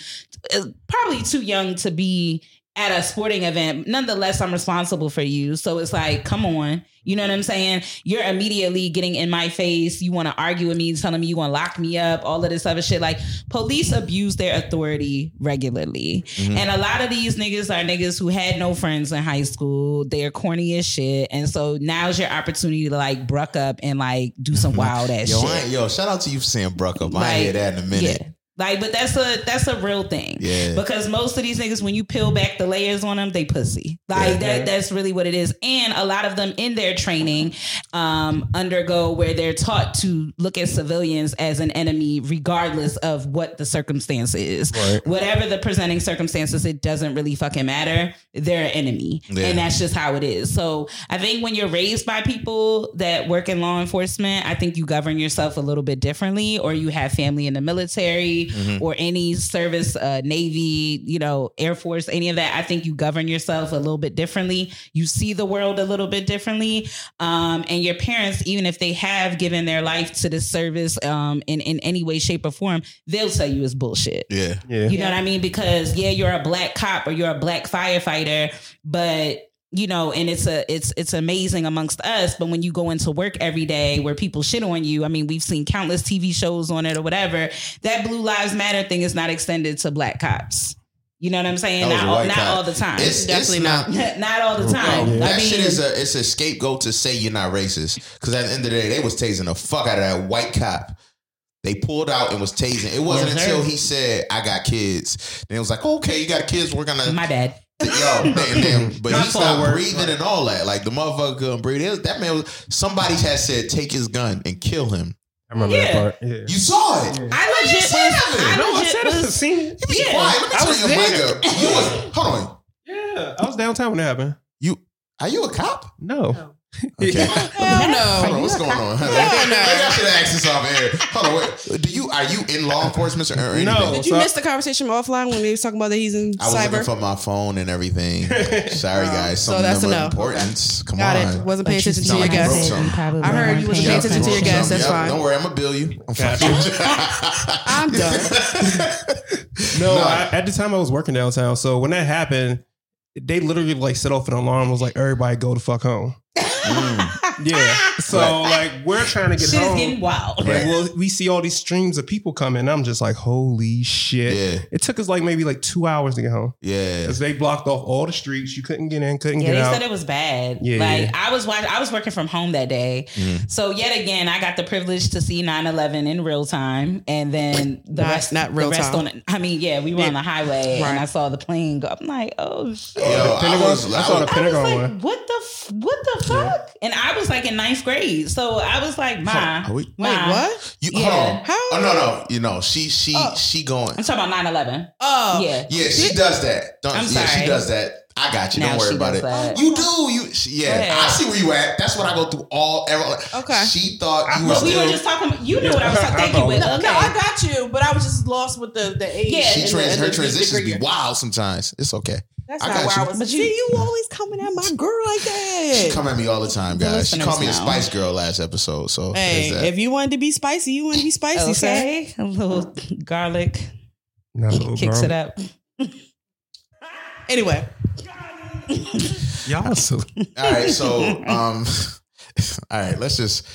uh, probably too young to be at a sporting event. Nonetheless, I'm responsible for you. So it's like, come on you know what I'm saying? You're immediately getting in my face. You want to argue with me, telling me you want to lock me up, all of this other shit. Like police abuse their authority regularly. Mm-hmm. And a lot of these niggas are niggas who had no friends in high school. They're corny as shit. And so now's your opportunity to like bruck up and like do some wild ass yo, shit. yo, shout out to you for saying bruck up. Like, I hear that in a minute. Yeah. Like, but that's a that's a real thing. Yeah. Because most of these niggas, when you peel back the layers on them, they pussy. Like yeah. that that's really what it is. And a lot of them in their training um, undergo where they're taught to look at civilians as an enemy, regardless of what the circumstance is. Right. Whatever the presenting circumstances, it doesn't really fucking matter. They're an enemy. Yeah. And that's just how it is. So I think when you're raised by people that work in law enforcement, I think you govern yourself a little bit differently, or you have family in the military mm-hmm. or any service, uh, Navy, you know, Air Force, any of that, I think you govern yourself a little bit differently. You see the world a little bit differently. Um, and your parents, even if they have given their life to the service um, in, in any way, shape, or form, they'll tell you it's bullshit. Yeah. yeah. You know what I mean? Because, yeah, you're a black cop or you're a black firefighter, but you know and it's a it's it's amazing amongst us but when you go into work every day where people shit on you i mean we've seen countless tv shows on it or whatever that blue lives matter thing is not extended to black cops You know what I'm saying? Not, not all the time. It's, Definitely it's not. Not, not all the time. Yeah. That I mean, shit is a it's a scapegoat to say you're not racist. Because at the end of the day, they was tasing the fuck out of that white cop. They pulled out and was tasing. It wasn't yes, until he said, "I got kids." Then it was like, "Okay, you got kids. We're gonna." My bad. Yo, damn, damn. But he stopped breathing and all that. Like the motherfucker couldn't breathe. Was, that man was. Somebody had said, "Take his gun and kill him." I remember yeah. that part. Yeah. You saw it. Yeah. I legit was. I no, legit I said was, seen it. You be yeah. quiet. Let me I was your mic You was. Hold on. Yeah, I was downtown when it happened. You are you a cop? No. no. Okay. Hell no. Hold on, what's going on? Maybe I should ask this off air. Hold on, wait. Do you are you in law enforcement or anything? No. Did you so miss the conversation offline when we was talking about that he's in I was cyber? looking for my phone and everything. Sorry, oh, guys. Some so that's enough. importance. Come Got on. it. Wasn't paying attention to your guests. I heard you wasn't paying attention to your guests. That's fine. Don't worry, I'm gonna bill you. I'm done. No, at the time I was working downtown. So when that happened, they literally like set off an alarm. Was like, everybody go the fuck home. Mm. Yeah. So right. like we're trying to get shit home. is getting wild. And right. well, we see all these streams of people coming. I'm just like, holy shit. Yeah. It took us like maybe like two hours to get home. Yeah. Because they blocked off all the streets. You couldn't get in, couldn't yeah, get they out. They said it was bad. Yeah. Like I was watching, I was working from home that day. Mm. So yet again, I got the privilege to see 9-11 in real time. And then the not, rest not real rest time. on it. I mean, yeah, we were yeah. on the highway right. and I saw the plane go. I'm like, oh shit. Yo, I, was, I, saw the Pentagon like, one. What the what the fuck? And I was like in ninth grade. So I was like, Ma. Are we, wait, what? You, yeah. Hold on. How? Oh, no, no. You know, she, she, oh. she going. I'm talking about 9 11. Oh. Yeah. Yeah, she does that. Don't, I'm sorry. Yeah, she does that. I got you. Now Don't worry about it. That. You do. You yeah. I see where you at. That's what I go through all. Every, okay. She thought you were. Still, we were just talking. You knew what I was talking. Thank you. With. No, okay. no, I got you. But I was just lost with the the age. Yeah. She trans, the, her transitions be wild sometimes. It's okay. That's I not where you. I was. But see, you always coming at my girl like that. She come at me all the time, guys. She called me a spice girl last episode. So hey, if you wanted to be spicy, you want to be spicy. Okay, a little garlic Not a little kicks it up. anyway, y'all so all right. So um, all right. Let's just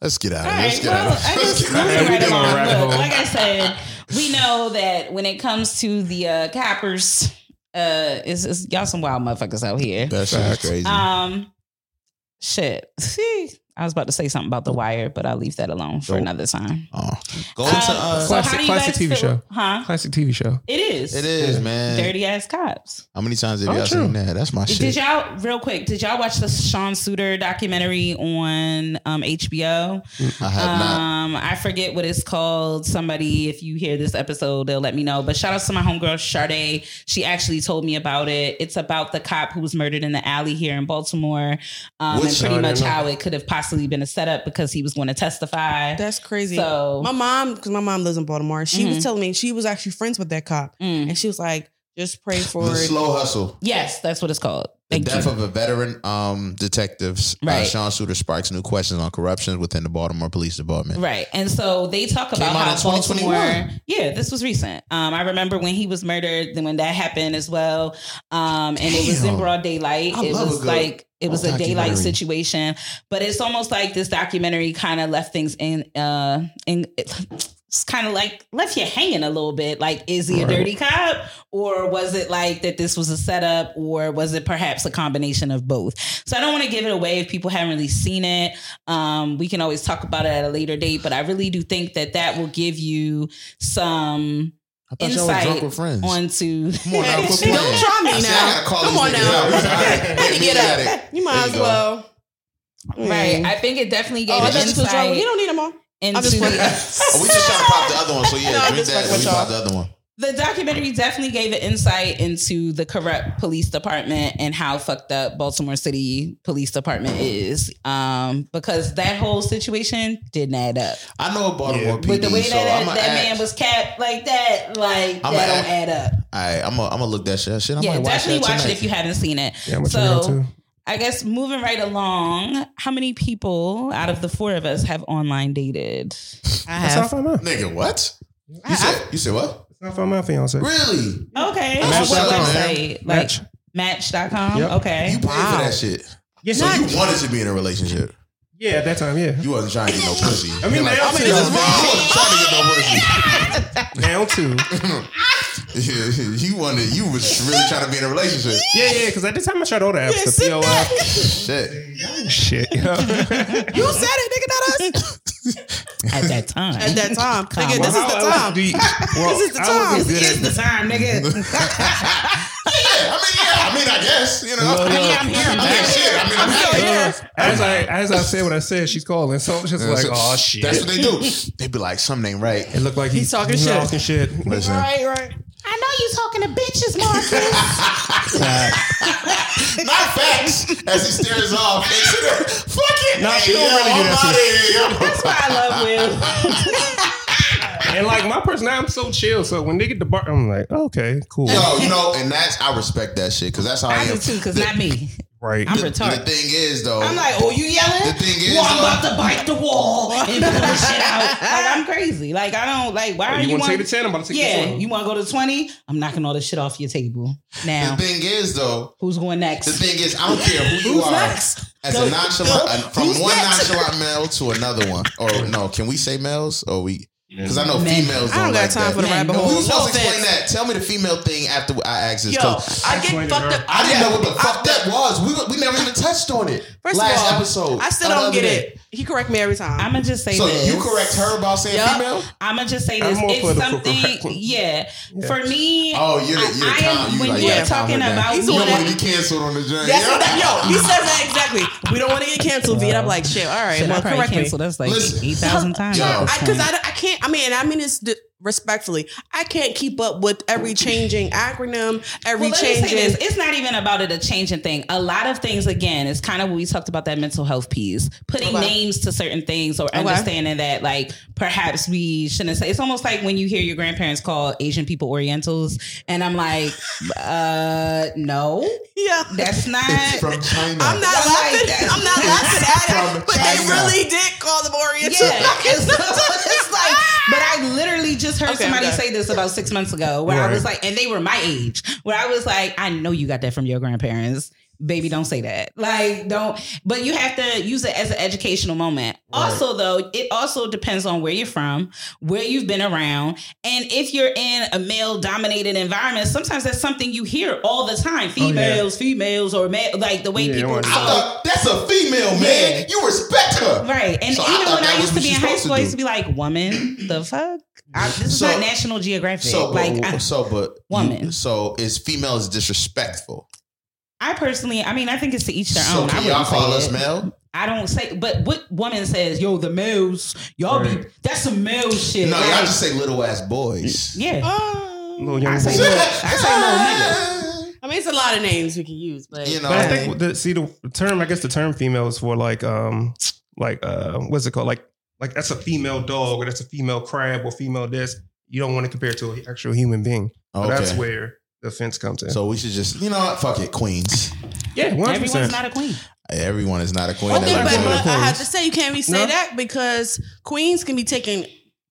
let's get out. Of let's get well, out. I just right along. Look, like I said, we know that when it comes to the uh, coppers uh, it's, it's y'all some wild motherfuckers out here. That's crazy. Um, shit. I was about to say something about the wire, but I'll leave that alone for another time. Oh, go into uh, so classic, classic TV feel, show, huh? Classic TV show. It is. It is, man. Dirty ass cops. How many times have oh, y'all true. seen that? That's my shit. Did y'all real quick? Did y'all watch the Sean Suiter documentary on um, HBO? I have um, not. I forget what it's called. Somebody, if you hear this episode, they'll let me know. But shout out to my homegirl Sade. She actually told me about it. It's about the cop who was murdered in the alley here in Baltimore, um, and pretty much how it could have possibly been a setup because he was going to testify. That's crazy. So my mom, because my mom lives in Baltimore, she mm-hmm. was telling me she was actually friends with that cop, mm. and she was like, "Just pray for the it. slow hustle." Yes, that's what it's called. The Thank death you. of a veteran um, detective, uh, right. uh, Sean Suiter, sparks new questions on corruption within the Baltimore Police Department. Right, and so they talk about how Baltimore. Yeah, this was recent. Um, I remember when he was murdered, then when that happened as well, um, and Damn. it was in broad daylight. I it was like it was a daylight situation, but it's almost like this documentary kind of left things in uh in it's kind of like left you hanging a little bit. Like, is he a dirty cop, or was it like that this was a setup, or was it perhaps a combination of both? So I don't want to give it away if people haven't really seen it. Um, we can always talk about it at a later date, but I really do think that that will give you some I thought insight onto. Come on now, don't try me now. Come on now. get up. You might as well. Right. I think it definitely gave oh, insight. You don't need them all. Into the, oh, we just trying to pop the other one. So yeah, no, drink that. We pop the other one. The documentary definitely gave an insight into the corrupt police department and how fucked up Baltimore City Police Department is. Um, because that whole situation didn't add up. I know Baltimore yeah. PD, But the way so that, that, that man was capped like that, like I'm that don't add up. All right, I'm gonna I'm look that shit. shit I yeah, watch definitely watch tonight. it if you haven't seen it. Yeah, I'm so I guess moving right along, how many people out of the four of us have online dated? I have. Nigga, what? You said you said what? It's not for my fiance. Really? Okay. Match. What website? Like Match. Match.com? Yep. Okay. You paid wow. for that shit. Yes, so you wanted to be in a relationship. Yeah, at that time, yeah. You wasn't trying to get no pussy. I mean, like, now I too. You wasn't trying to get no pussy. now too. yeah, you wanted. You was really trying to be in a relationship. Yeah, yeah. Because at the time I tried all the apps, the POF. Shit. Shit. You said it, nigga, not us. At that time. At that time, nigga, this is Well, the I- I time. was This is the time. wasn't good It's at the time, nigga. Yeah, I mean, yeah. I mean, I guess you know. No, no. Yeah, I'm here. I'm I mean, here. shit. I mean, I'm still happy. here. As I as I said what I said, she's calling. So it's just like, oh shit. That's what they do. They be like, something ain't right. it looked like he's, He's talking he's shit. Talking shit. Listen, Right, right. I know you talking to bitches, Marcus. not facts. As he stares off, they sit fuck it. Nah, she don't yo, really do I'm that outta here, yo. That's why I love Will. And like my personality, I'm so chill. So when they get the bar, I'm like, okay, cool. Yo, you know, and that's I respect that shit because that's how I, I am. do too, because the, not me. Right. I'm the, retarded. the thing is, though, I'm like, oh, you yelling? The thing is, well, I'm though- about to bite the wall and pull the shit out. Like I'm crazy. Like I don't like. Why oh, are you you, want to want? take the ten? I'm about to take yeah, the 20. you want to go to twenty? I'm knocking all this shit off your table. Now, the thing is, though, who's going next? the thing is, I don't care who you Who's are. next? As Go- a nonchalant, go. from one next? nonchalant male to another one, or no? Can we say males? Or we? Because I know Men. females I don't don't, got like time that. for the Man, rabbit no, No, hole. who's No supposed to explain that? Tell me the female thing after I ask this. Yo, 'cause I get fucked up. I didn't know what the I- fuck that was. We we never even touched on it. First last of all, episode. I still don't get day. it. He correct me every time. I'm gonna just say So this. you correct her about saying Yup. female? I'm gonna just say I'm this. more It's something. correct. Yeah. For me. Oh, you're the, I- you're I the am- con- you when like, you're yeah, talking calm her about He's you don't want to that. get canceled on the journey. That's Yeah. that, yo, he says that exactly. We don't want to get canceled, V. And I'm like, shit, all right, Shit, I well, probably correct me. canceled us like Listen. eight thousand times. Yo. at Because point. I, I can't, I mean, and I mean this di- respectfully, I can't keep up with every changing acronym, every Well, let me say changing. this. It's not even about it a changing thing. A lot of things, again, is kind of what we talked about that mental health piece, putting Okay. names to certain things or understanding that, like, perhaps we shouldn't say. It's almost like when you hear your grandparents call Asian people Orientals, and I'm like, uh, no, Yeah. that's not. It's from China. I'm not That's laughing. like that. I'm not laughing at it, but they really did call them Orientals. Yeah, it's, it's like, but I literally just heard Okay, somebody okay. say this about six months ago, where I was like, and they were my age, where I was like, I know you got that from your grandparents. Baby, don't say that. Like, don't. But you have to use it as an educational moment. Also, though, it also depends on where you're from, where you've been around, and if you're in a male-dominated environment. Sometimes that's something you hear all the time: oh, females, females, or male, like the way Yeah, people. I I thought that's a female, man. Yeah. You respect her. Right. And So even thought when I used to be in high school, I used to be like, woman, the fuck? I, this is not National Geographic. So, like, but, I, so, but woman. you- so is female is disrespectful. I personally, I mean, I think it's to each their So own. I y'all call us it. male? I don't say, but what woman says, yo, the males, y'all be, that's some male shit. No, Like, y'all just say little ass boys. yeah. Oh. Little young I say, boy. little, I say little nigga. I mean, it's a lot of names we can use, but You know, But I think the see the term I guess the term female is for like um like uh what's it called like like that's a female dog or that's a female crab or female this you don't want to compare it to an actual human being. But Okay. That's where the offense comes in. so we should just, you know what? Fuck it, queens. yeah, one hundred Everyone's not a queen. Everyone is not a queen. But, That's then, what but, I'm Queen. but. I have to say, you can't really say No. that because queens can be taken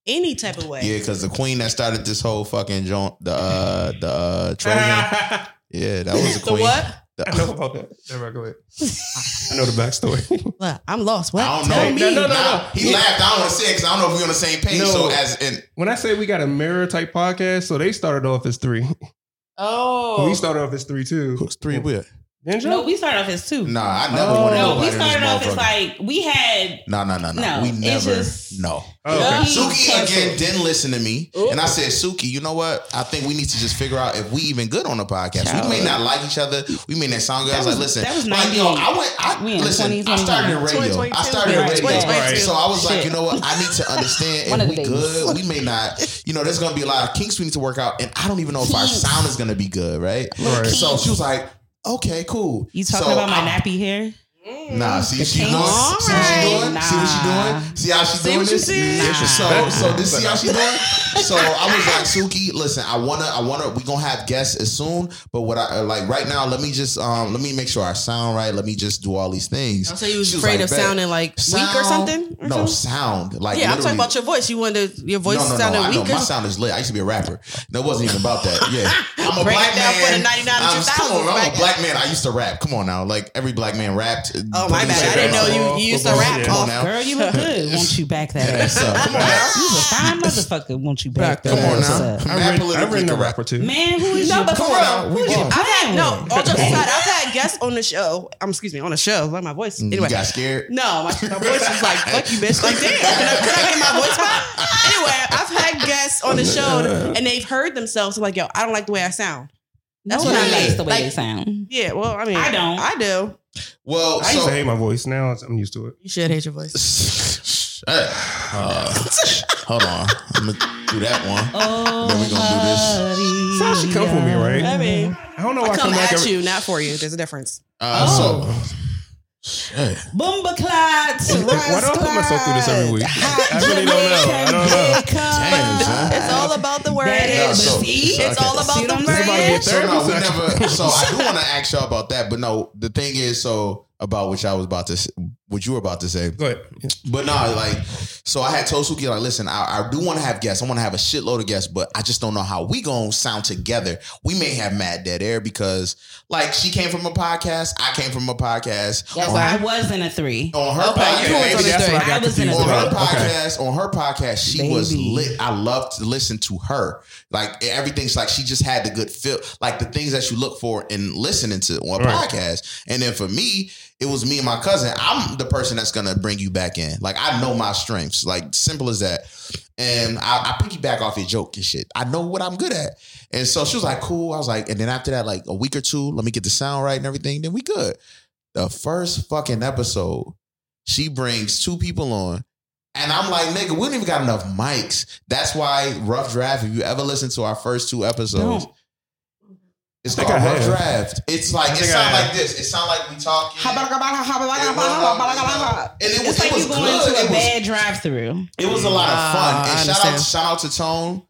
any type of way. Yeah, because the queen that started this whole fucking joint, the uh, the uh, Trojan. Yeah, that was the The queen. what? The- I know about that. Never go ahead. I know the backstory. Look, I'm lost. What? I don't Tell know. me. No, no, no, no. He laughed. I don't want to say because I don't know if we're on the same page. No. So as in, when I say we got a mirror type podcast, so they started off as three. Oh. We started off as three too. who's three with? Didn't you? No, we started off as two. Nah, I never Oh. wanted No, we started off as like, we had, No, no, no, no. No, we never. just- no. Oh, okay. Suki again didn't listen to me, and I said, Suki, you know what? I think we need to just figure out if we even good on the podcast. We may not like each other. We may not sound good. I was like, listen, that was like, yo, 90 I went. I, we in listen, I started in radio. I started in radio, 2022. so I was like, you know what? I need to understand if we days. good. We may not. You know, there's gonna be a lot of kinks we need to work out, and I don't even know if our sound is gonna be good, right? Right. So she was like. Okay, cool. you talking So about my I- nappy hair? Nah, see The she doing. kinks? See what she doing? Nah. See what she doing? See how she See doing this? Nah. So, so this see how she doing? So I was like, Suki, listen, I wanna, I wanna, we gonna have guests as soon, but what I uh, like right now, let me just, um, let me make sure I sound right. Let me just do all these things. Oh, so you was She afraid like, of sounding like weak or something? Or no, something? sound like Yeah, I'm talking about your voice. You wanted your voice no, no, sounded no, I know weak. my sound is lit. I used to be a rapper. No, it wasn't even about that. Yeah, I'm I'm a black man. For the 99 I'm, come on, I'm a black man. I used to rap. Come on now, like every black man rapped. Oh my bad, I didn't know you, you used to rap. Come on now, girl, you look good. Won't you back that ass up? Come on now, you a fine motherfucker. Won't you back that ass up? I've written a rapper too. Man, who is no, but for real, who's you? I've had no. All jokes aside, I've had guests on the show. Um, excuse me, on the show. Like my voice. Anyway, you got scared. No, my, my voice was like, "Fuck you, bitch." Like, damn, can I, can I get my voice back? Anyway, I've had guests on the show and they've heard themselves like, "Yo, I don't like the way I sound." That's what I like the way like, they sound. Yeah, well, I mean, I don't. I do. Well, I so, used to hate my voice. Now I'm used to it. You should hate your voice. uh, hold on, I'm gonna do that one. Oh, then we gonna do this. So she come for me, right? I mean, I don't know. Why I come, come at every- you, not for you. There's a difference. Uh, oh. So Bumba clats. Why do I put myself through this every week? I really don't know. I don't know. Damn, it's all about the word. No, so, it's all about the word. So, no, we never, so I do want to ask y'all about that, but no, the thing is, so about what I was about to, what you were about to say. Go ahead. But no, like, so I had told Suki, like, listen, I, I do want to have guests. I want to have a shitload of guests, but I just don't know how we gonna sound together. We may have mad dead air because, like, she came from a podcast, I came from a podcast. Yes, I was in a three. On her okay, podcast, you was on a three. I, was in a on three. her podcast. Okay. On her podcast, she Baby. was lit. I loved to listen to her. Like everything's like she just had the good feel, like the things that you look for in listening to on a right. podcast. And then for me, it was me and my cousin. I'm the person that's gonna bring you back in. Like I know my strengths. Like simple as that. And I, I piggyback off your joke and shit. I know what I'm good at. And so she was like, cool. I was like, and then after that, like a week or two, let me get the sound right and everything. Then we good. The first fucking episode, she brings two people on. And I'm like, nigga, we don't even got enough mics. That's why Rough Draft, if you ever listen to our first two episodes, no. It's called rough draft. It's like it sound like this. It sound like we talking. and it was, it's like it was you going into a bad drive through. It was a lot of fun. Ah, and shout out, shout out to Tone.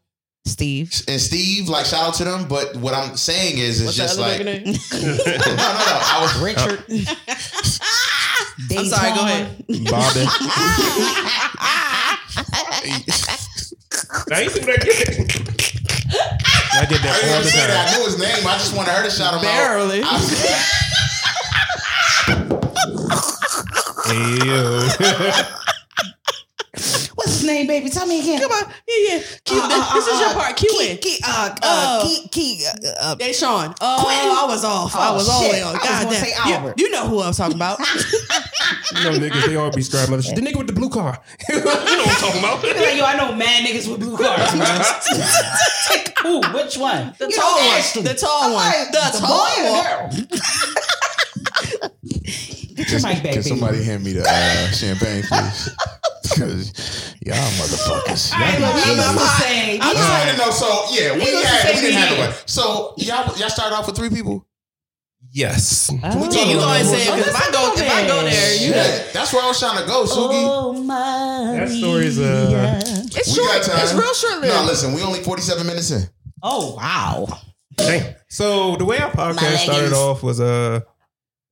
Steve and Steve, like shout out to them. But what I'm saying is, it's just like no, no, no. I was Richard. I'm sorry. Go ahead, Bobby. now you see what I get. I did that I all the time. That. I knew his name. I just wanted her to shout him Barely. out. Barely. What's his name, baby? Tell me again. Come on. Yeah, yeah. Q, uh, uh, this, is your uh, part. Q in. Key, uh, uh, key, key, uh, uh, hey, Sean. Oh, I was off. Oh, I was all the way on. God damn. You, you know who I was talking about. you know, niggas, they all be scribing. The nigga with the blue car. you know what I'm talking about. like, yo, I know mad niggas with blue cars. Who? Which one? The you tall one. The tall one. The, the tall one. Get your mic back. Can somebody hand me the uh, champagne, please? Because y'all motherfuckers. Y'all right, look, I'm just saying. I'm trying to know. So yeah, we, had, we didn't have one. So y'all y'all started off with three people. Yes. Oh. Can we talk yeah, you go and say because if I go if I go there, you yeah, that's where I was trying to go, Suki. Oh my. That story's uh. It's we short. It's real short. Lived. No, listen, we only forty seven minutes in. Oh wow. Dang. So the way our podcast started off was uh.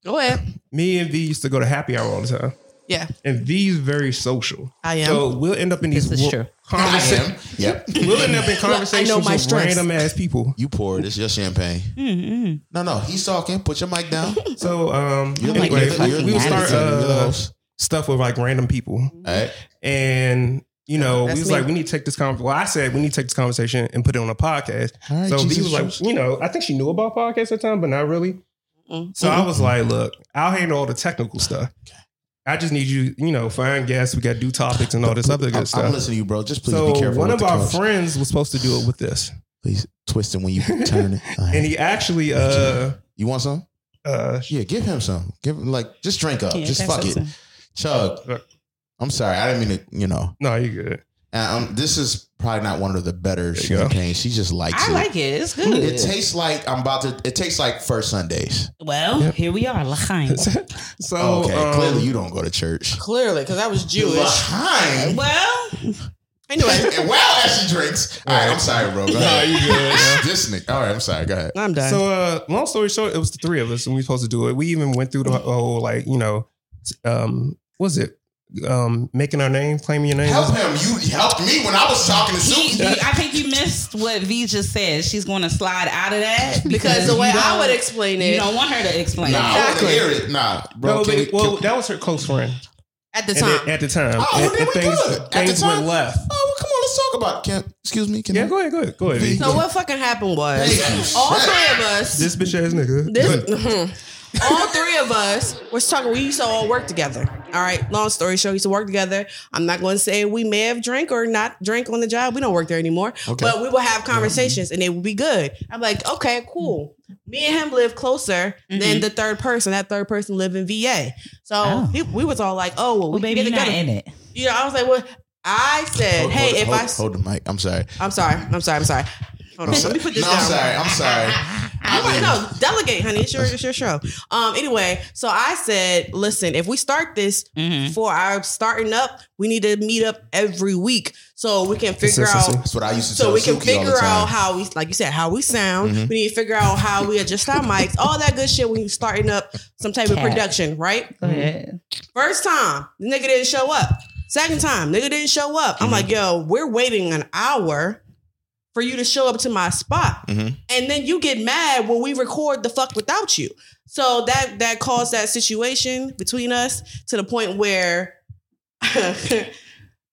Go ahead. Me and V used to go to happy hour all the time. Yeah. And V's very social. I am. So we'll end up in these this is true. conversations. Yep. We'll end up in conversations with random ass people. You pour it. It's your champagne. Mm-hmm. No, no. He's talking. Put your mic down. So um you're anyway, like, we, we would start uh, stuff with like random people. All right. And you know, That's we was me. like, we need to take this conversation. Well, I said we need to take this conversation and put it on a podcast. Right, so Jesus V was like, you know, I think she knew about podcasts at the time, but not really. Mm-hmm. So I was like, look, I'll handle all the technical stuff. I just need you, you know, find guests. We got do topics and all this other good I'm, stuff. I'm listening to you, bro. Just please so be careful. One of our coach. friends was supposed to do it with this. Please twist it when you turn it. and he actually, uh, you want some? Uh, yeah, give him some. Give him like just drink up. Yeah, just fuck it. Chug. I'm sorry. I didn't mean to. You know. No, you good. Um, this is probably not one of the better champagne. She just likes I it. I like it. It's good. It tastes like I'm about to. It tastes like first Sundays. Well, yep. here we are, L'chaim. so okay, um, clearly you don't go to church. Clearly, because I was Jewish. L'chaim. Well. Anyway, and well, as she drinks. All right, I'm sorry, bro. Go ahead. no, you good. this Nick. All right, I'm sorry. Go ahead. I'm done. So, uh, long story short, it was the three of us, and we were supposed to do it. We even went through the whole, like, you know, um, was it um, making our name, claiming your name. Help him. You helped me when I was talking to Suki. I think you missed what V just said. She's going to slide out of that because, because the way I would explain it, you don't want her to explain. Nah, exactly. I hear it. Nah, bro. No, but, well, that was her close friend at the time. at the time, oh, and, and things, things went left. Oh, well, come on, let's talk about. It. Can excuse me? Can yeah, I? go ahead, go ahead, go ahead. So what fucking happened was all three of us. This bitch ass nigga. This, all three of us was talking. We used to all work together. All right. Long story short, we used to work together. I'm not going to say we may have drank or not drank on the job. We don't work there anymore. Okay. But we will have conversations and they would be good. I'm like, okay, cool. Me and him live closer mm-hmm. than the third person. That third person live in VA. So oh. he, we was all like, oh, well, well we baby, get together. in it. You know, I was like, well, I said, hold, hey, hold, if hold, I hold the mic, I'm sorry. I'm sorry. I'm sorry. I'm sorry. Hold on. Let me put this no, down. I'm sorry. I'm sorry. I mean, no, delegate, honey. It's your, it's your show. Um. Anyway, so I said, listen, if we start this mm-hmm. for our starting up, we need to meet up every week so we can figure out. That's what I used to. So we can Suki figure out how we, like you said, how we sound. Mm-hmm. We need to figure out how we adjust our mics, all that good shit when you're starting up some type Cat. of production, right? Ahead. First time, the nigga didn't show up. Second time, nigga didn't show up. I'm mm-hmm. like, yo, we're waiting an hour for you to show up to my spot. Mm-hmm. And then you get mad when we record the fuck without you. So that that caused that situation between us to the point where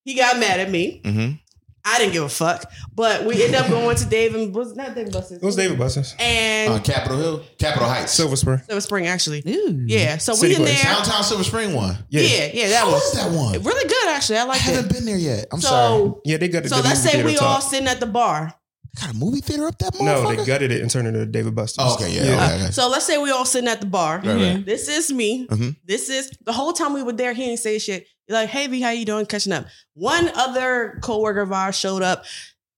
he got mad at me. Mm-hmm. I didn't give a fuck, but we end up going to Dave and was not Dave and Buster's. It was Dave and Buster's and uh, Capitol Hill, Capitol Heights, Silver Spring, Silver Spring actually. Ooh. Yeah, so City we in there downtown Silver Spring one. Yeah, yeah, yeah that How was that one. Really good actually. I like. I haven't it. been there yet. I'm so, sorry. Yeah, they got. So let's say we all sitting at the bar. Got a movie theater up that No, they gutted it and turned it into Dave and Buster's. Oh, okay, yeah. yeah. Okay, okay. So let's say we all sitting at the bar. Right, right. This is me. Mm-hmm. This is the whole time we were there. He didn't say shit. You're like, hey, V, how you doing? Catching up. One other coworker of ours showed up.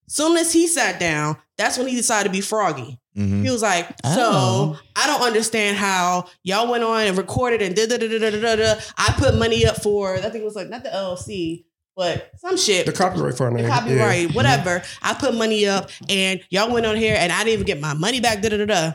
Soon as he sat down, that's when he decided to be froggy. Mm-hmm. He was like, "So oh. I don't understand how y'all went on and recorded and da da da da da da. I put money up for I think it was like not the LLC, but some shit. The copyright for the copyright, yeah. whatever. Mm-hmm. I put money up, and y'all went on here, and I didn't even get my money back. Da da da da.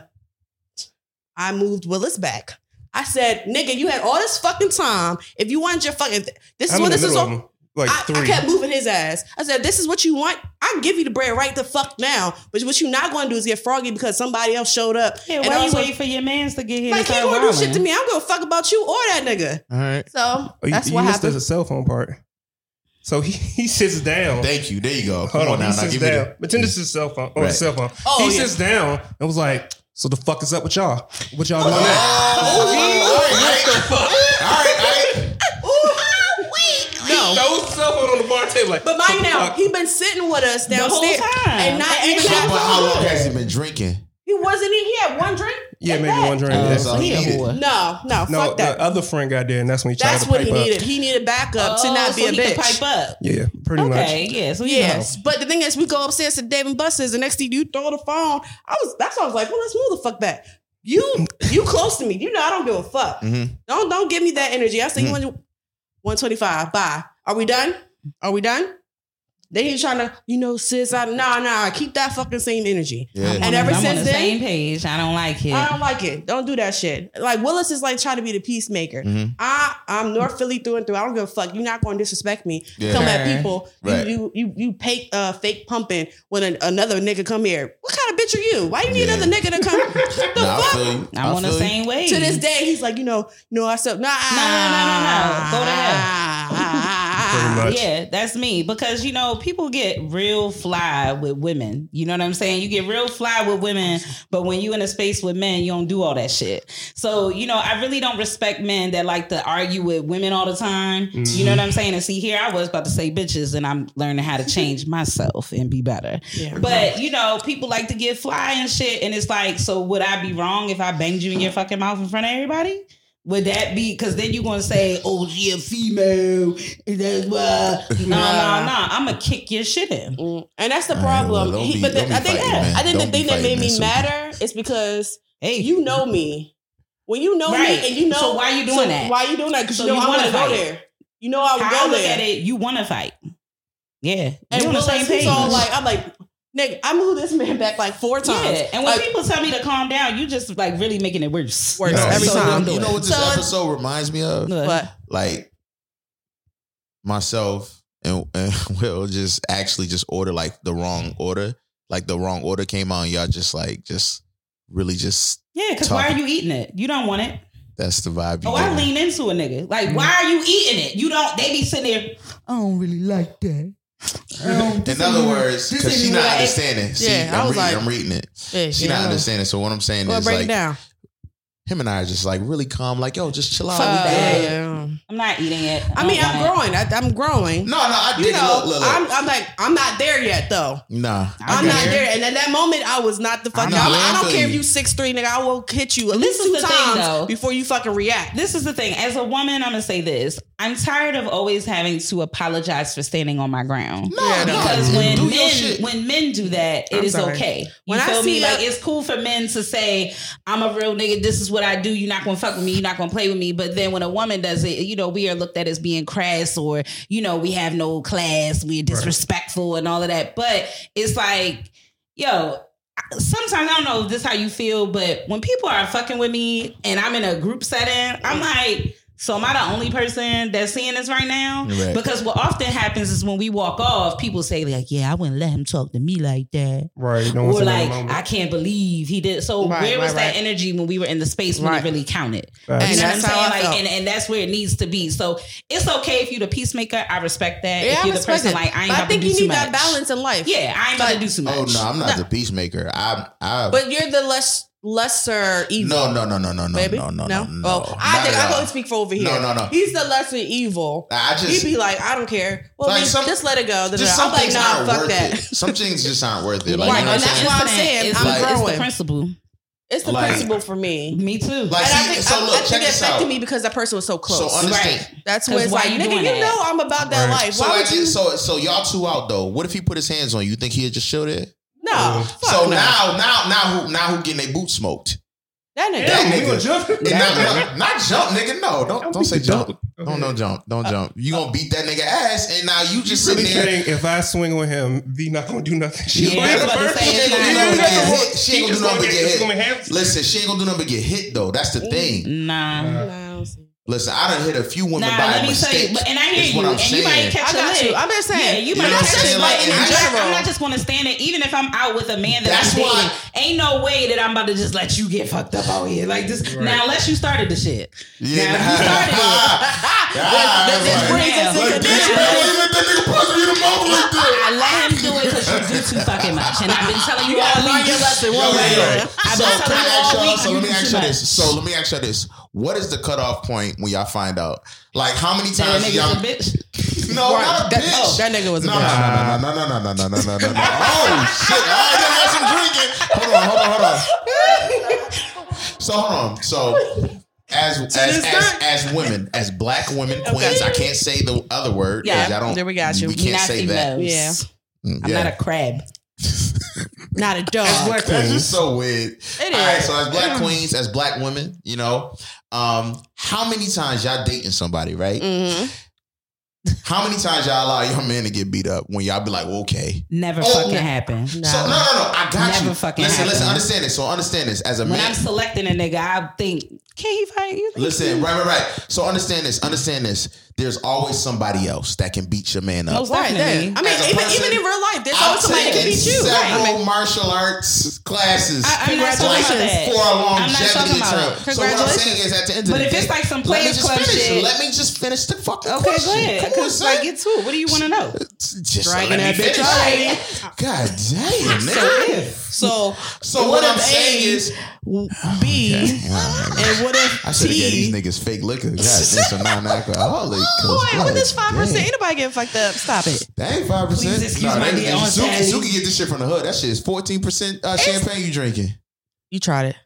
I moved Willis back. I said, "Nigga, you had all this fucking time. If you wanted your fucking, this is I'm what this is." All, like I, I, kept moving his ass. I said, "This is what you want. I give you the bread right the fuck now. But what you're not going to do is get froggy because somebody else showed up. Yeah, why you waiting for your mans to get here? Like he going to do shit to me. I'm going to fuck about you or that nigga. All right. So oh, oh that's you, what you happened. There's a cell phone part. So he, he sits down. Thank you. There you go. Hold on, now. He sits down. The, Pretend this is cell phone. Oh, right. cell phone. Oh, he yeah. sits down and was like, "So the fuck is up with y'all? What y'all doing oh, next?" Oh, what the fuck? All right, all right. No, no cell phone on the bar table. Like, but mind now, he been sitting with us downstairs the whole time. and not and even. But how long has he been drinking? He wasn't. He had one drink. Yeah, maybe that. one drink. Uh, that's all he needed. No, no, no. Fuck that. The other friend got there, and that's when he tried That's to what he up. needed. He needed backup oh, to not so be a he bitch. pipe up. Yeah, pretty okay, much. Okay, yeah. So yes, know. but the thing is, we go upstairs to Dave and Buster's, and next thing you throw the phone. I was. That's why I was like, well, let's move the fuck back. You, you close to me. You know I don't give a fuck. Mm-hmm. Don't don't give me that energy. I say mm-hmm. you want one twenty five. Bye. Are we done? Are we done? Then he's trying to, you know, sis, I nah, nah, keep that fucking same energy. Yeah. And ever I'm since on the then, same page. I don't like it. I don't like it. Don't do that shit. Like Willis is like trying to be the peacemaker. Mm-hmm. I, I'm North Philly through and through. I don't give a fuck. You're not going to disrespect me. Yeah. Come at people. Right. You, you, you, you pay, uh, fake pumping when an, another nigga come here. What kind of bitch are you? Why you need yeah. another nigga to come? the nah, fuck? I'm on the same way. To this day, he's like, you know, you know, I said, nah, no, no, no, no, no. Go to hell. Yeah, that's me. Because you know, people get real fly with women. You know what I'm saying? You get real fly with women, but when you in a space with men, you don't do all that shit. So, you know, I really don't respect men that like to argue with women all the time. Mm-hmm. You know what I'm saying? And see, here I was about to say bitches, and I'm learning how to change myself and be better. Yeah, but you know, people like to get fly and shit, and it's like, so would I be wrong if I banged you in your fucking mouth in front of everybody? Would that be because then you're gonna say, "Oh, she a female"? That's why. No, no, no. I'm gonna kick your shit in, mm. and that's the problem. Right, well, he, but the, I think yeah, I think the thing that made me matter is because hey, you know me. When you know right. me and you know, so why you doing so that? Why you doing that? Because so you know I want to go there. You know I would go look there. At it, you want to fight. Yeah, and on the same page. All like I'm like Nigga, I moved this man back like four times. Yeah, and when like, people tell me to calm down, you just like really making it worse. Worse every so time. You know what this so, episode reminds me of? What? Like myself and, and Will just actually just order like the wrong order. Like the wrong order came out and y'all just like just really just Yeah, because why are you eating it? You don't want it. That's the vibe. oh, I lean into a nigga. Like, why mm. are you eating it? You don't. They be sitting there. I don't really like that. In other words, because she not understanding. See, yeah, I'm, reading, like, I'm reading it. Yeah, she yeah. not understanding. So what I'm saying well, is like, down him and I are just like really calm, like yo, just chill out. Uh, yeah. I'm not eating it. I, I mean, I'm growing. I, am growing. No, no, I you know, look, look, look. I'm, I'm, like, I'm not there yet though. Nah, I'm not there. there. And at that moment, I was not the fuck. I, I, don't care if you six three, nigga. I will hit you at least two times thing, before you fucking react. This is the thing. As a woman, I'm gonna say this. I'm tired of always having to apologize for standing on my ground. No, yeah, because no, when men when men do that, it I'm is sorry. okay. You when feel me? Like it's cool for men to say, "I'm a real nigga. This is what I do. You're not gonna fuck with me. You're not gonna play with me." But then when a woman does it, you know, we are looked at as being crass or you know, we have no class. We're disrespectful right. and all of that. But it's like, yo, sometimes I don't know if this how you feel, but when people are fucking with me and I'm in a group setting, I'm like so am I the only person that's seeing this right now? Right. Because what often happens is when we walk off, people say like, "Yeah, I wouldn't let him talk to me like that," right? No or like, "I can't believe he did." So right, where was right, that energy when we were in the space when it really counted? And you know what I'm saying? Like, and, and that's where it needs to be. So it's okay if you're the peacemaker. I respect that. Yeah, if you're the person it. like I ain't about I think you need that balance in life. Yeah, I ain't about to do too much. Oh no, I'm not no. the peacemaker. I, I. But you're the less lesser evil. No, no, no, no, no, no, Maybe? no, no, no, no. Oh, I think I can speak for over here. No, no, no. He's the lesser evil. I just he'd be like, I don't care. Well, like some, just let it go. Just some I'm like, nah, fuck that. It. Some things just aren't worth it. Like, right, you know and that's why I'm saying I'm like, growing. It's the principle. It's the like, principle for me. Me too. Like, and I think, so look, I, I think it affected me because that person was so close. So understand. Right. That's where it's like, nigga, you that? know I'm about that right. life. So, why would you? so, so y'all two out though. What if he put his hands on you? You think he'd just show that? No. Uh, so no. now, now, now, who, now who getting their boots smoked? That nigga. That nigga. Jump. Not, not, jump, nigga. No, don't don't say jump. Don't no jump. Don't jump. You gonna beat that nigga ass, and now you just really sitting there. If I swing with him, V not gonna do nothing. She yeah, gonna get She ain't gonna do nothing but get hit. Listen, she ain't gonna do nothing but get hit though. That's the thing. Nah. Nah. Listen, I done hit a few women nah, by let me mistake. Tell you, but, and I hear you, and saying. you might catch I got you. I'm just saying. Yeah, you might you catch it. Like, in general. I'm not just going to stand it. Even if I'm out with a man that That's I'm dating, ain't no way that I'm about to just let you get fucked up out here. Like this. Right. Now, unless you started the shit. Yeah. Now, you started it. This brings us I let him do it because you do too fucking much, and I've been telling you all week. I've been telling you all week. So let me ask you this. So let me ask you this. What is the cutoff point when y'all find out? Like how many times that y'all? A bitch? No, right. not a that, bitch. Oh, that nigga was a no, bitch. No, no, no, no, no, no, no, no, no, no. Oh shit! I didn't have some drinking. Hold on, hold on, hold on. So hold on. So as as, as, as women, as black women, queens, I can't say the other word. Yeah, I don't. There we got you. We can't say that. Yeah. Mm, I'm not a crab. Not a dog. As black That's just so weird. It is. All right, so as black queens, as black women, you know, um, how many times y'all dating somebody, right? Mm-hmm. How many times y'all allow your man to get beat up when y'all be like, well, okay, never oh, fucking happen. No. So no, no, no, I got never you. Fucking listen, happen. listen, understand this. So understand this as a when man. When I'm selecting a nigga, I think, can he fight you? Listen, right, right, right. So understand this. Understand this there's always somebody else that can beat your man up. Most definitely. I mean, even, person, even in real life, there's always somebody that can beat you. Several right. martial arts classes. I, Congratulations for a longevity term. So what I'm saying is, at the end of but the day, but if it's like some players club shit, let me just finish the fucking okay, question. go ahead. Because like get to it. What do you want to know? Just dragging that bitch already. God damn, nigga. So, so what I'm saying is B and what if I should have gave these niggas fake liquor. God, this a non-alcoholic. Boy, what is five percent? Anybody getting fucked up? Stop it. That ain't five percent. Please excuse my Suki, Suki get this shit from the hood. That shit is fourteen percent uh, champagne you drinking. You tried it.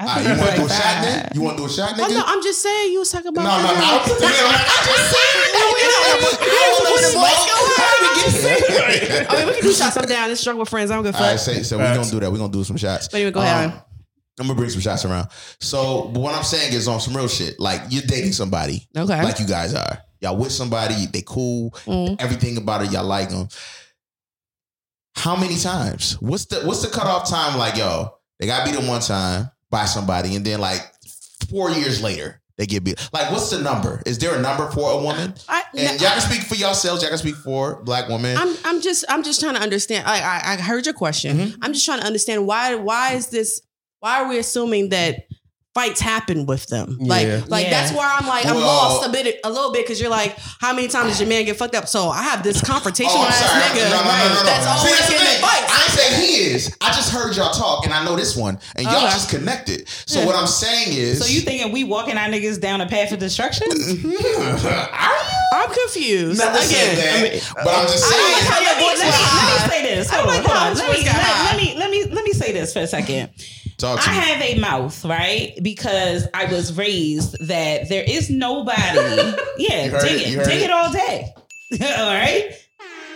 Right, you want to do a shot, nigga? You want to do a shot, nigga? Oh, no, I'm just saying. You was talking about. No, no, no. I'm just saying. No, we don't. I mean, we can do shots. I'm down. It's strong with friends. I don't give a fuck. All right, say, so we're gonna do that. We're gonna do some shots. But anyway, go ahead. Um, I'm gonna bring some shots around. So, but what I'm saying is on some real shit. Like you're dating somebody, okay, like you guys are. Y'all with somebody, they cool. Mm. Everything about it, y'all like them. How many times? What's the what's the cutoff time? Like, yo, they got beat them one time by somebody, and then like four years later, they get beat. Like, what's the number? Is there a number for a woman? I, and y'all can speak for yourselves. Y'all can speak for black women. I'm, I'm just, I'm just trying to understand. I, I, I heard your question. Mm-hmm. I'm just trying to understand why, why is this? Why are we assuming that fights happen with them. Like, yeah. like yeah. that's where I'm like, I'm well, lost a bit, a little bit, because you're like, how many times does your man get fucked up? So I have this confrontation oh, ass nigga no, no, no, that's always See, getting fights. I ain't saying he is. I just heard y'all talk, and I know this one, and y'all okay. just connected. So yeah. what I'm saying is, so you thinking we walking our niggas down a path of destruction? I'm confused. Never Again, that, I mean, but I'm just saying. I like how your voice let, me, let me say this. Hold on, hold on. Let me, let, me let me let me say this for a second. Talk I me. have a mouth, right? Because I was raised that there is nobody. yeah, dig it, it dig it? it all day. all right.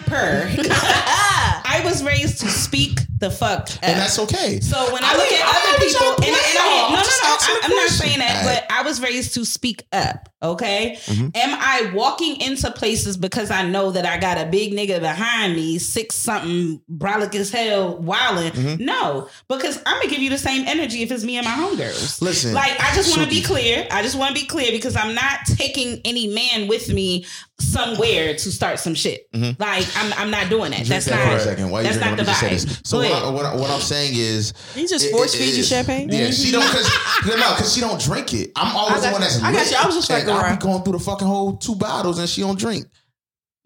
Per. I was raised to speak the fuck, up. and that's okay. So when I, I look mean, at other people, and, and I, no, no, no, I'm not saying that, right. but I was raised to speak up. Okay. Mm-hmm. Am I walking into places because I know that I got a big nigga behind me, six something, brolic as hell, wilding? Mm-hmm. No, because I'm gonna give you the same energy if it's me and my homegirls. Listen, like I just want to be clear. I just want to be clear because I'm not taking any man with me somewhere to start some shit. Mm-hmm. Like I'm, I'm not doing that. Drink that's that not. For a second. Why that's not the vibe. So what, I, what, I, what, I'm saying is, he just force feed you champagne. Yeah, she don't because no, because she don't drink it. I'm always the one that's. I got you. I was just like, I'll be going through the fucking whole two bottles and she don't drink.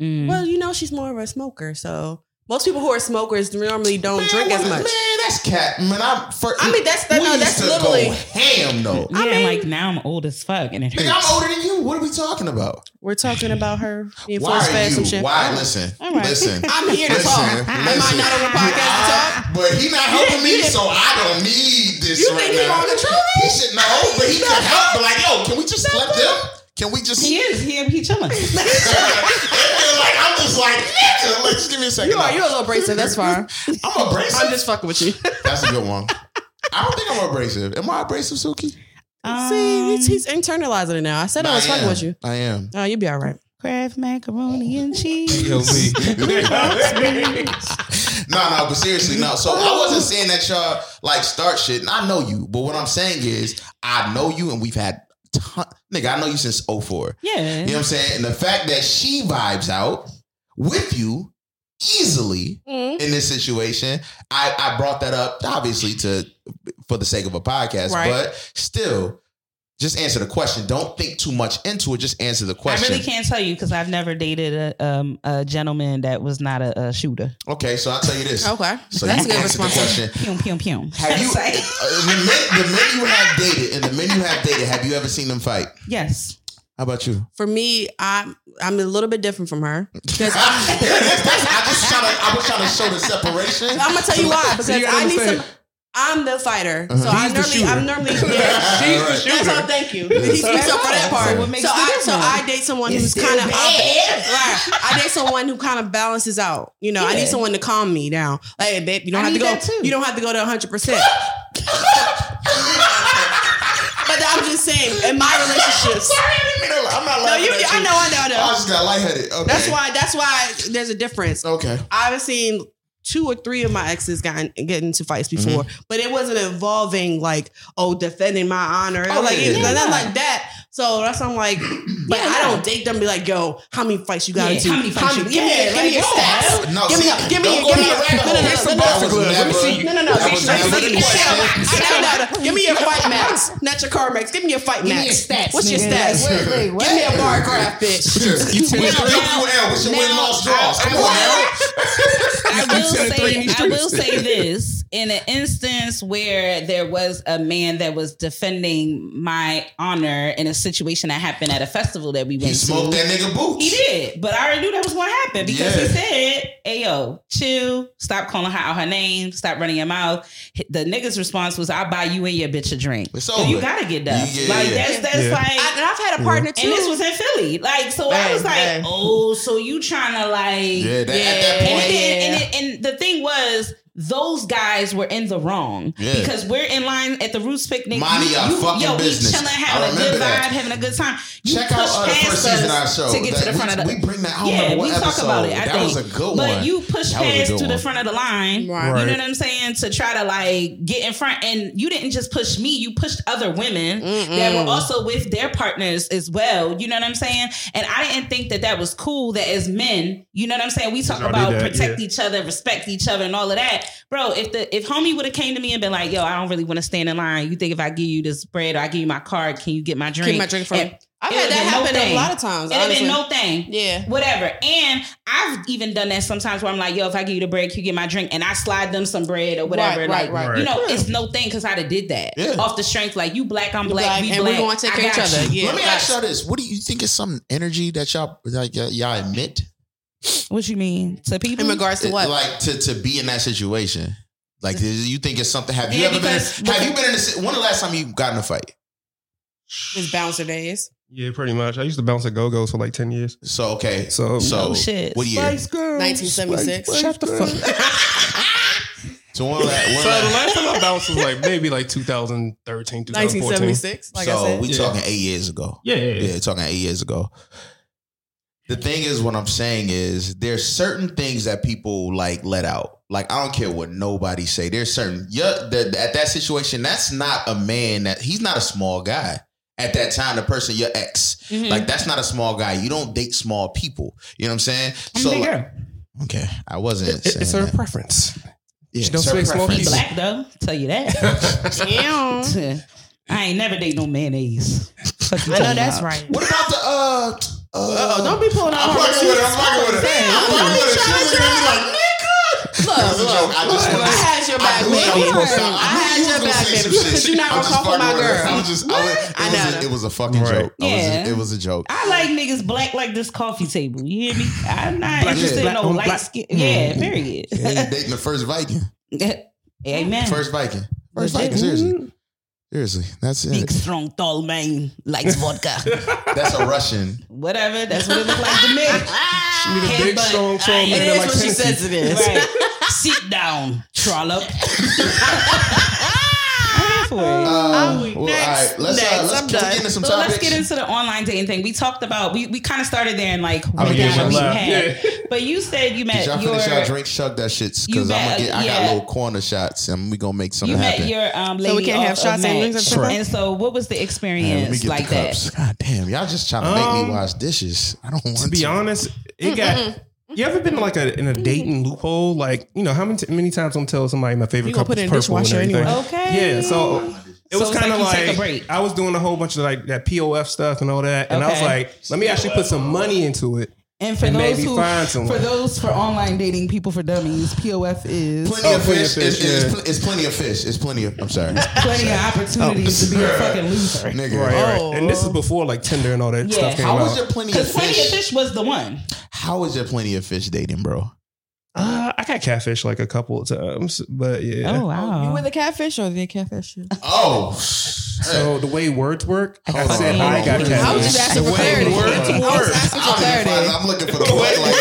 Mm. Well, you know, she's more of a smoker, so most people who are smokers normally don't man, drink as much. Man, that's cat. Man, I'm. For, I mean, that's that, no, that's literally ham though. Yeah, I mean, like now I'm old as fuck, and it hurts. I'm older than you. What are we talking about? We're talking about her being force fed some shit. Why? Listen, right. listen. I'm here to listen, talk. Listen. Am I not on the podcast to talk? But he not helping me, so I don't need this. You right think he's on control? He should know, but he can help. But like, yo, can we just let them? Can we just? He is. He he chilling. like I'm just like nigga. Like, just give me a second. You are. You're a little abrasive. That's fine. I'm abrasive. I'm just fucking with you. That's a good one. I don't think I'm abrasive. Am I abrasive, Suki? Um, See, he's, internalizing it now. I said I was I fucking with you. I am. Oh, you'll be all right. Kraft macaroni and cheese. no, no, but seriously, no. So I wasn't saying that y'all like start shit, and I know you. But what I'm saying is, I know you, and we've had ton, nigga, I know you since 04. Yeah. You know what I'm saying? And the fact that she vibes out with you easily mm-hmm. in this situation, I, I brought that up obviously to for the sake of a podcast, right. but still, just answer the question. Don't think too much into it. Just answer the question. I really can't tell you because I've never dated a, um, a gentleman that was not a, a, shooter. Okay, so I'll tell you this. okay, so that's a good response. Pew pew pew. Have you uh, the, men, the men you have dated and the men you have dated? Have you ever seen them fight? Yes. How about you? For me, I'm I'm a little bit different from her because I, I just trying to I was trying to show the separation. I'm gonna tell you why because I need some. I'm the fighter, uh-huh. so I normally, I'm normally, yeah, she's the shooter. That's all. Thank you. He speaks up for that part. So, so I, so I date someone it's who's kind of, right? I date someone who kind of balances out. You know, yeah. I need someone to calm me down. Like, babe, you don't I have to go. You don't have to go to 100. percent But I'm just saying, in my relationships. I'm not laughing. No, you, I know, I know, I know. I just got lightheaded. Okay. That's why. That's why there's a difference. Okay. I've seen two or three of my exes got get into fights before, mm-hmm. but it wasn't involving like oh defending my honor, oh, like yeah. nothing like that. So that's I'm like, but yeah, I don't date them. Be like, yo, how many fights you got yeah, into? How many fights? How many, you, give me, give me your stats. No, give me, give me, give me. No, no, no, Let me see. No, no, no. Give me your fight max, not your car max. Give me your fight max. Give me your stats. What's your stats? Give me a bar graph, bitch. You tell me what's your win loss draws. Come on, I will say, I will say this: in an instance where there was a man that was defending my honor in a situation that happened at a festival that we went he smoked to. that nigga boots. He did, but I already knew that was going to happen because yeah. he said, "Hey yo, chill, stop calling her out her name, stop running your mouth." The nigga's response was, "I'll buy you and your bitch a drink." So you gotta get done. Yeah, like that's that's yeah. like. I, and I've had a partner too, and this was in Philly. Like so, I was like, "Oh, so you trying to like?" Yeah, that, at that point. And, and, and, and the thing was those guys were in the wrong yeah. because we're in line at the Roots picnic. Money, you, you, fucking yo, business. we chilling, having a good that. vibe, having a good time. You Check out uh, the first season of our show to get that, to the front we, of the. We bring that. home. yeah, we talk about it. I that think. was a good but one. But you push that past to the front of the line. Right. You know what I'm saying? To try to like get in front, and you didn't just push me. You pushed other women Mm-mm. that were also with their partners as well. You know what I'm saying? And I didn't think that that was cool. That as men, you know what I'm saying? We talk about that, protect yeah. each other, respect each other, and all of that, bro. If the if homie would have came to me and been like, "Yo, I don't really want to stand in line. You think if I give you this bread or I give you my card, can you get my drink?" Get my drink from. And, I've had that happen no a lot of times. It'd have been no thing. Yeah. Whatever. And I've even done that sometimes where I'm like, yo, if I give you the bread, can you get my drink? And I slide them some bread or whatever. Right, like, right, right. You know, it's no thing because I'd have did that. Yeah. Off the strength, like you black, I'm black, black, we and black. we going to take care of each other. Yeah. Let me ask y'all this. What do you think is some energy that y'all like y'all admit? What you mean? To people? In regards to what? Like to, to be in that situation. Like you think it's something have you yeah, ever been in, have you been in a when the last time you got in a fight? His bouncer days. Yeah, pretty much. I used to bounce at Go Go's for like ten years. So okay, so so oh, shit. What year? Spice Girls. Nineteen seventy six. Shut the fuck. so one of that, one so the last time I bounced was like maybe like 2013, 2014. 1976. Like so I said. we yeah. talking eight years ago. Yeah, yeah, yeah, yeah. Talking eight years ago. The thing is, what I'm saying is, there's certain things that people like let out. Like I don't care what nobody say. There's certain yeah. The, at that situation, that's not a man. That he's not a small guy at that time, the person, your ex. Mm-hmm. Like that's not a small guy. You don't date small people. You know what I'm saying? I'm so like, okay, I wasn't. It, it's her preference. Yeah, she don't speak small people. black though. Tell you that. Damn. I ain't never date no mayonnaise. I know that's right. What about the uh? Uh, oh, don't be pulling out. I'm fucking with it. I'm fucking with it. I'm fucking with it. She was gonna be like, Look, look, I, just I had your back, baby. I, had your back, baby. Because you're not gonna call for my girl. I was just, I, was, it, I was a, it was a fucking right. joke. Yeah. Was a, it was a joke. I like niggas black like this coffee table. You hear me? I'm not black, interested in no light skin. Yeah, period. Yeah, dating the first Viking. Amen. First Viking. First Viking. Seriously. Seriously, that's it. Big, strong, tall man likes vodka. that's a Russian. Whatever. That's what it looks like to me. She need a big, strong, tall man. It is like what she says it is. Right. Sit down, trollop for it. Um, well, all right, let's, next, uh, let's, get into some so let's get into the online dating thing. We talked about we, we kind of started there and like went down what we had. Yeah. But you said you met Did y'all your finish y'all drink chug that shit because I'm gonna get I got little corner shots and we gonna make something you happen. You met your um lady so we can't have shots and drinks And so what was the experience yeah, like that? God damn, y'all just trying to make um, me wash dishes. I don't want to. be honest, it got you ever been like a in a dating loophole? Like you know how many many times I'm telling somebody my favorite couple is purple and everything. Anyway. Okay. Yeah. So it was kind of like, like I was doing a whole bunch of like that POF stuff and all that, and okay. I was like, let me actually put some money into it. And for and those who, for those for online dating, people for dummies, POF is plenty oh, of fish. fish it's, yeah. it's, it's, plenty of fish. It's plenty of. I'm sorry. plenty of opportunities oh. to be a fucking loser, nigga. Right, oh. right. And this is before like Tinder and all that yeah. stuff came How out. was there plenty of fish? Plenty of fish was the one. How was there plenty of fish dating, bro? Uh, I got catfish like a couple of times, but yeah. Oh wow! Oh, you were the catfish or the catfish? Oh. So the way words work, I said I got catfish. I was just asking for clarity. Words work. I was asking for clarity. I'm looking for the way like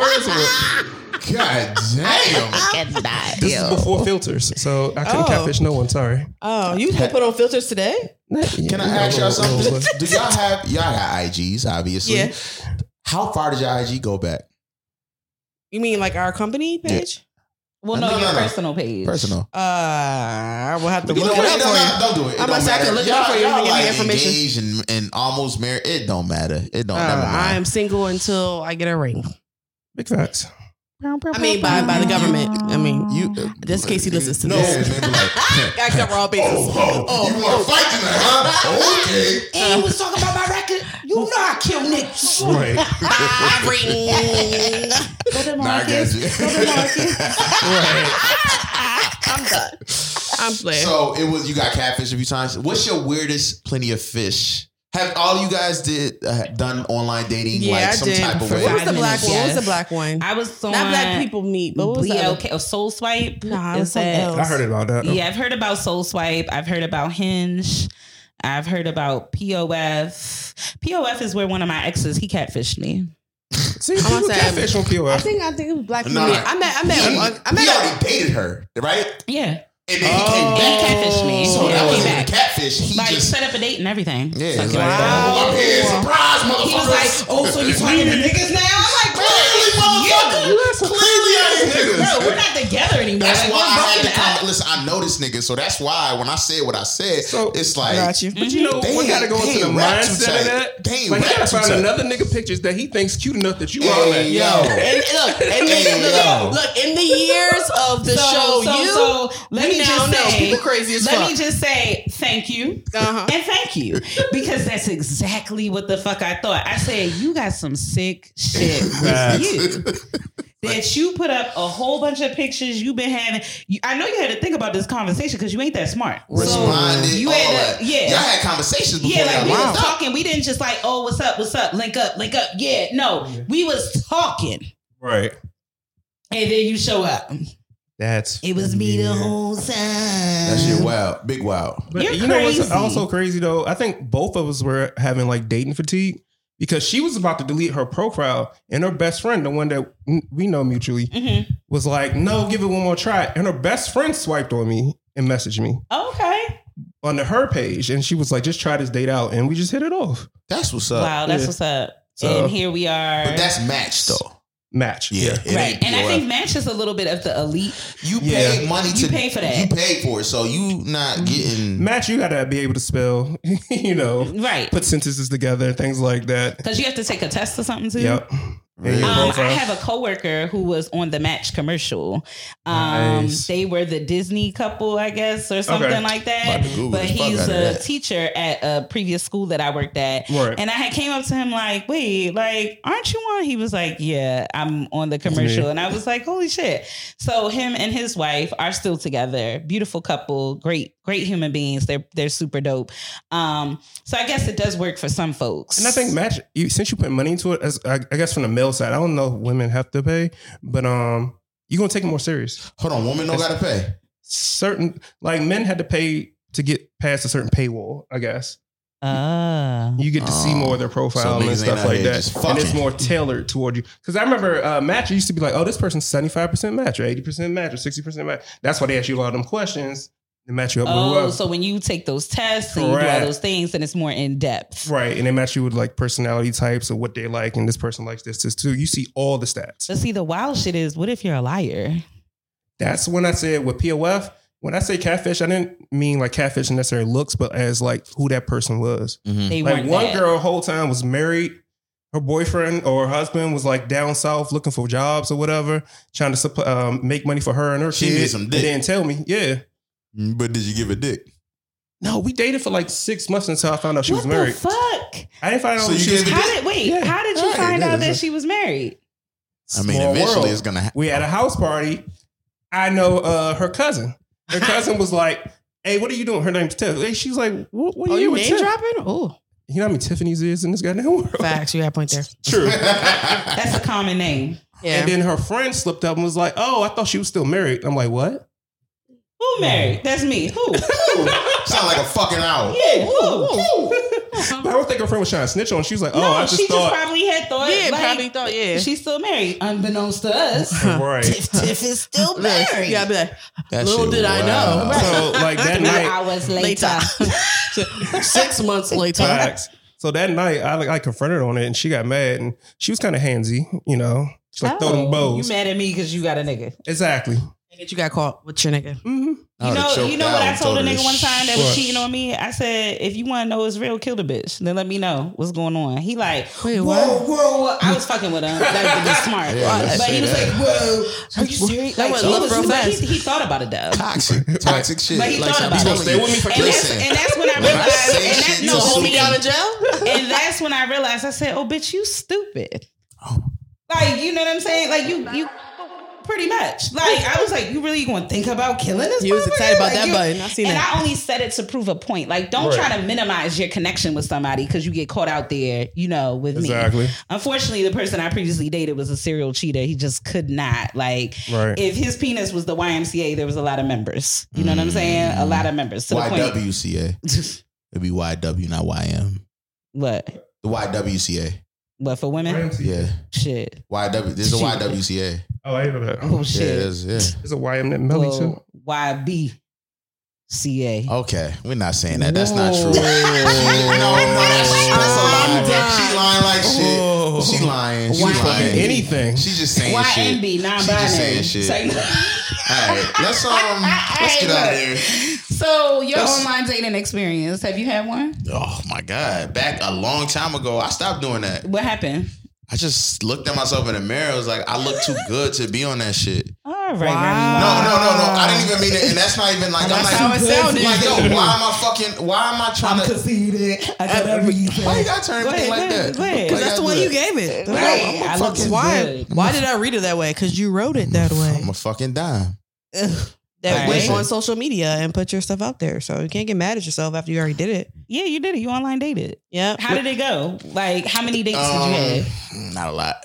words work. God damn! This is before filters, so I couldn't oh. catfish no one. Sorry. Oh, you put on filters today? Can I ask y'all something? Do y'all have y'all got IGs? Obviously. Yeah. How far did your IG go back? You mean like our company page? Yeah. Well, no, no, your no, personal page. Personal. Uh, I will have to look it up for you. Don't do it. it I'm gonna have to look it up for you and give me information. And, and almost married. It don't matter. It don't. Uh, I am single until I get a ring. Big facts. I mean, by by the government. I mean, you uh, just in case he listens to no, this. No, like, I cover all bases. Oh, oh, you want to fight tonight, huh? Okay. And he was talking about my record. You know I kill niggas. Right. Bye, ring. Go to Marcus. Go to Marcus. right. I'm done. I'm playing. So it was. You got catfish a few times. What's your weirdest plenty of fish? Have all you guys did uh, done online dating yeah, like I some did. type of way? What was the black one? What was the black one? I was on not black people meet, but what was BLK, that? Soul Swipe. Nah, is that? I heard about that. Yeah, I've heard about Soul Swipe. I've heard about Hinge. I've heard about POF. POF is where one of my exes he catfished me. See, I'm people catfish on POF. I think I think it was black people. No, I met I met he, I met he already dated her, right? Yeah. And then he came oh. back. catfish me. So that was a catfish. He like just set up a date and everything. Yeah, like, wow. oh, I'm here, surprise, motherfucker. He was like, "Oh, so you're talking to niggas now?" I'm like, "Bro, motherfucker. Clearly, I ain't niggas. Bro, we're not together anymore. That's like, why I had to comment. Listen, I know this nigga, so that's why when I said what I said, so, it's like, got you. But you know, they we gotta go into the mindset of that. They like, you gotta find another nigga pictures that he thinks cute enough that you are like, yo. And look, and look, in the years of the show, you let me just say, people crazy as fuck. Me just say thank you uh-huh. and thank you because that's exactly what the fuck I thought. I said you got some sick shit with you that you put up a whole bunch of pictures you've been having. You, I know you had to think about this conversation because you ain't that smart. Responded. So you had to, yeah. Y'all had conversations before. Yeah, like we wow. was talking. We didn't just like, oh, what's up, what's up, link up, link up. Yeah, no, we was talking. Right. And then you show up. That's it was me yeah. the whole time. That's your wow, big wow. But You're you know what's also crazy though? I think both of us were having like dating fatigue because she was about to delete her profile and her best friend, the one that we know mutually, mm-hmm. was like, no, give it one more try. And her best friend swiped on me and messaged me. Okay. On her page. And she was like, just try this date out. And we just hit it off. That's what's up. Wow, that's yeah. what's up. So, and here we are. But that's matched though match. Yeah, right. And I think match is a little bit of the elite. You pay yeah. money to you pay for that. You pay for it, so you not getting match. You gotta be able to spell. you know, right? Put sentences together, things like that. Because you have to take a test or something too. Yep. Um, I have a coworker who was on the Match commercial. Um, nice. They were the Disney couple, I guess, or something okay. like that. But he's a teacher at a previous school that I worked at, right. and I had came up to him like, "Wait, like, aren't you on?" He was like, "Yeah, I'm on the commercial," and I was like, "Holy shit!" So him and his wife are still together. Beautiful couple, great, great human beings. They're they're super dope. Um, so I guess it does work for some folks. And I think Match, you, since you put money into it, as I, I guess from the male side. I don't know if women have to pay, but um, you're gonna take it more serious. Hold on, women don't gotta pay. Certain like men had to pay to get past a certain paywall, I guess. Uh, you get to see more of their profile so and stuff like that, and it's more tailored toward you. Because I remember uh, match used to be like, "Oh, this person's seventy five percent match, or eighty percent match, or sixty percent match." That's why they ask you a lot of them questions they match you up oh, so when you take those tests and you do all those things, then it's more in depth. Right. And they match you with like personality types of what they like, and this person likes this, this too. You see all the stats. But see, the wild shit is what if you're a liar? That's when I said with POF, when I say catfish, I didn't mean like catfish necessarily looks, but as like who that person was. Mm-hmm. like one that. girl whole time was married. Her boyfriend or her husband was like down south looking for jobs or whatever, trying to um, make money for her and her she kids. Some dick. They didn't tell me. Yeah. But did you give a dick? No, we dated for like six months until I found out she what was married. fuck? I didn't find out so she was How did wait? Yeah. How did you right, find out that she was married? I mean, eventually world. it's gonna. happen. we had a house party. I know uh, her cousin. Her cousin was like, "Hey, what are you doing?" Her name's Tiff. Hey, she's like, "What, what are oh, you, name dropping?" Oh, you know how many Tiffany's is in this goddamn world? Facts. You got a point there. True. That's a common name. Yeah. And then her friend slipped up and was like, "Oh, I thought she was still married." I'm like, "What?" Who married? That's me. Who? Who? Sound like a fucking owl. Yeah. Who? Who? But uh-huh. I don't think her friend was trying to snitch on. She was like, "Oh, no, I just she thought." Just probably had thought. Yeah, like, probably thought. Yeah, she's still married, unbeknownst to us. right. Tiff, Tiff is still married. Yeah, be like, that little did I know. Right. So like that night, hours later, six months later. Facts. So that night, I like I confronted her on it, and she got mad, and she was kind of handsy, you know. She's like, oh, throw them oh, bows. You mad at me because you got a nigga? Exactly. Nigga, you got caught with your nigga. Mm-hmm. You know, you know what I told a nigga one time that was cheating on me. I said, if you want to know it's real, kill the bitch. Then let me know what's going on. He like, Wait, whoa, what? whoa, I was fucking with him. That was smart, yeah, but he was that. like, whoa, are you serious? That like, was real fast. He, he, thought about it though. Toxic, toxic shit. But he like, thought about it. Stay with me for and that's, and that's when I realized. and that, no, hold me out of jail. and that's when I realized. I said, oh, bitch, you stupid. Oh. Like, you know what I'm saying? Like you, you Pretty much. Like I was like, you really going to think about killing this? He was excited about like, that you, button. I seen and that. I only said it to prove a point. Like, don't right. try to minimize your connection with somebody because you get caught out there. You know, with me. exactly. me. Unfortunately, the person I previously dated was a serial cheater. He just could not. Like, right. if his penis was the YMCA, there was a lot of members. You know mm. what I'm saying? A lot of members. To YWCA. It'd be YW, not YM. What? The YWCA. What for women? Yeah. Shit. YW. There's a YWCA. Oh, I know that. Oh shit. Yeah, there's, yeah. There's a YM Melly well, too. YB. CA. Okay, we're not saying that. That's not true. no, no, that's, that's a lie. She lying like shit. She lying. She Why lying. anything? She just saying shit. YNB, non-binary. She just saying shit. Say- All right, let's um, let's get out of here. So your That's- online dating experience, have you had one? Oh my god, back a long time ago, I stopped doing that. What happened? I just looked at myself in the mirror. I was like, I look too good to be on that shit. All right, Wow. No, no, no, no. I didn't even mean it, and that's not even like I'm That's like, how it sounded. like, yo, why am I fucking? Why am I trying to? conceited. I got everything. Why you gotta turn everything ahead, like that? go Because that's the do one you gave it. Right. I look Fuck, why? good. Why did I read it that way? Because you wrote it that way. I'm a fucking dime. That All went on social media and put your stuff out there. So you can't get mad at yourself after you already did it. Yeah, you did it. You online dated. Yeah. How did it go? Like, how many dates Um, did you have? Not a lot.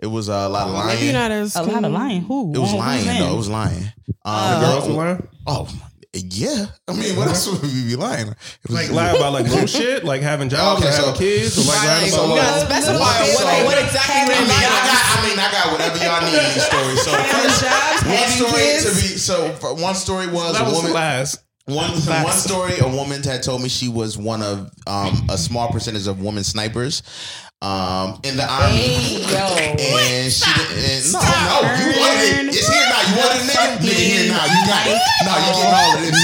It was uh, a lot of lying. Maybe not as A lot of lying. Who? It was Who's lying in? though. It was lying. Um, Oh. the Girls were lying. Oh, yeah. I mean, what else would we be lying? It was Like lie about like little shit, like having jobs, Okay, or having so- kids, or like lying so about You what- gotta specify Okay, what, so- what exactly I we're mean, I got, I mean, I got whatever y'all need in these stories. So first, jobs, one story kids. to be so one story was that a was woman. last. One one story, a woman had told me she was one of um, a small percentage of women snipers um, in the army. Hey, yo. And she didn't. No, no, you wanted it. It's here now. You wanted it, nigga. Nigga, here now. You got it. No, you getting all of this.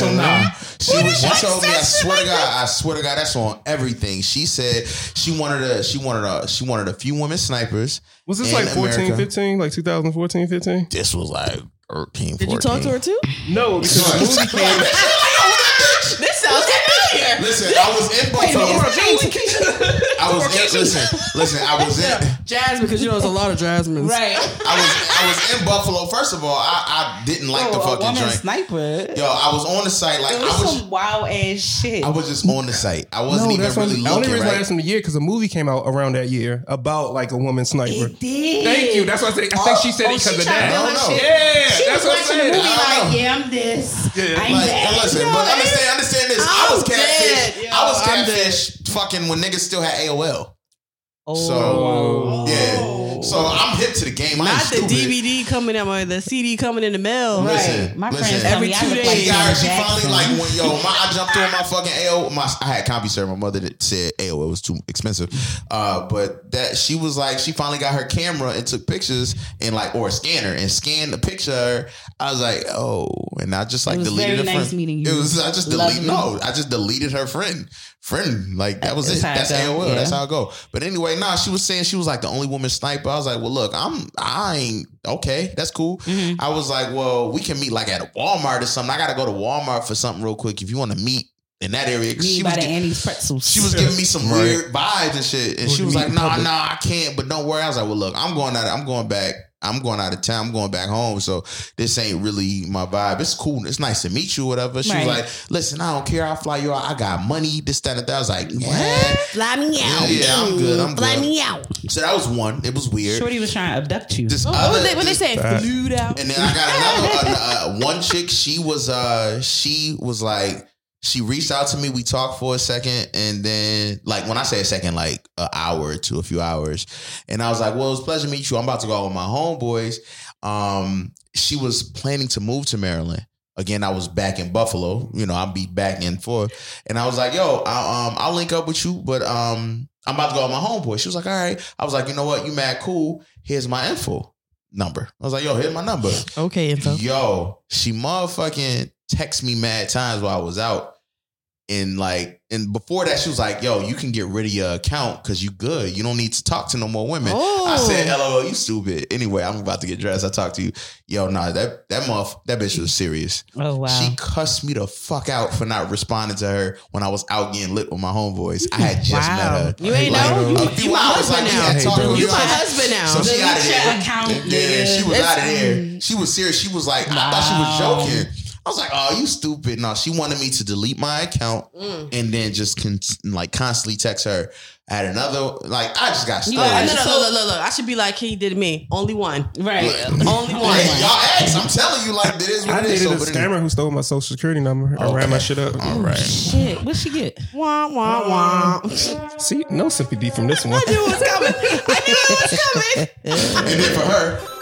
So nah. She was. She told me. I swear to God. I swear to God. That's on everything. She said she wanted a. She wanted a. She wanted a few women snipers. Was this like 14, America. 15, like 2014, 15? This was like 13, 14. Did you talk to her too? No, because the movie came. This sounds familiar. Listen, I was in Buffalo. I was in. Listen, listen. I was in. Jasmine, because you know there's a lot of Jasmines. Right. I was. I was in Buffalo. First of all, I, I didn't like the Oh, a fucking woman joint. sniper. Yo, I was on the site. Like It I was was. some wild ass shit. I was just on the site. I wasn't No, even that's why really the only looking. reason I asked him the year because a movie came out around that year about like a woman sniper. it did. Thank you. That's what I said. I think she said Oh, oh it because of that. do I her don't know. shit. Yeah, She that's was what I'm watching the movie like, yeah, I'm this. Yeah. I'm Like, that. listen, Yo, but understand, understand this. I was I'm catfish. Dead. Yo, I was oh, I'm catfish. Fucking when niggas still had AOL. Oh. So yeah. So I'm hip to the game. I Not the. DVD coming in or the CD coming in the mail. Right. Listen, my listen. friends Every two days. like She Janet got her. She finally like when yo, my I jumped on my fucking AOL. My I had CompuServe. My mother that said AOL was too expensive. Uh, but that she was like she finally got her camera and took pictures and like or a scanner and scanned the picture. I was like, oh, and I just like It was deleted very her nice friend. meeting you. It was I just Love deleted. No, I just deleted her friend. Friend, like that was That's it. how it That's AOL. yeah. That's how it go. But anyway, nah, she was saying she was like the only woman sniper. I was like, well, look, I'm I ain't okay. That's cool. Mm-hmm. I was like, well, we can meet like at a Walmart or something. I got to go to Walmart for something real quick. If you want to meet in that area, Me she by was the gi- Andy's pretzels. she was giving me some Right. weird vibes and shit, and Or she was like, in nah, public. nah, I can't. But don't worry. I was like, well, look, I'm going out. I'm going back. I'm going out of town. I'm going back home. So this ain't really my vibe. It's cool. It's nice to meet you, whatever. She Right. was like, listen, I don't care. I'll fly you out. I got money. This, that, and that. I was like, yeah. Fly me out. Yeah, I'm good. I'm Fly good. me out. So that was one. It was weird. Shorty was trying to abduct you. This Oh, what other, was they, what they this- saying? Fat. Flued out. And then I got another uh, uh, one chick. She was uh she was like she reached out to me. We talked for a second, and then like when I say a second, like an hour to a few hours. And I was like, "Well, it was a pleasure to meet you. I'm about to go out with my homeboys." Um, she was planning to move to Maryland. Again, I was back in Buffalo. You know, I'll be back and forth. And I was like, "Yo, I'll, um, I'll link up with you, but um, I'm about to go with my homeboy." She was like, "All right." I was like, "You know what? You mad cool? Here's my info." Number. I was like, yo, here's my number. Okay, info. Yo, she motherfucking text me mad times while I was out. And like, and before that, she was like, yo, you can get rid of your account because you good. You don't need to talk to no more women. Oh. I said, oh. LOL, you stupid. Anyway, I'm about to get dressed. I talked to you. Yo, nah, that that muff, that bitch was serious. oh wow. She cussed me the fuck out for not responding to her when I was out getting lit with my homeboys. I had just Wow. met her. You ain't Like, know? a You- you my husband like, now. had Hey, you You my husband now. so she out of your there. account, Yeah, nigga. she was It's- out of there. She was serious. She was like, I thought she was joking. I was like, "Oh, you stupid!" No, she wanted me to delete my account mm. and then just con- like constantly text her. I had another like I just got stories. Yeah, no, no, look, look, look, I should be like he did me. Only one, right? Only one. Hey, y'all ask. I'm telling you, like it is what I it is. dated a scammer who stole my social security number and okay. ran my shit up. All right. Shit, what she get? Wah wah wah. See, no sympathy from this one. I knew it was coming. I knew it was coming. and then for her.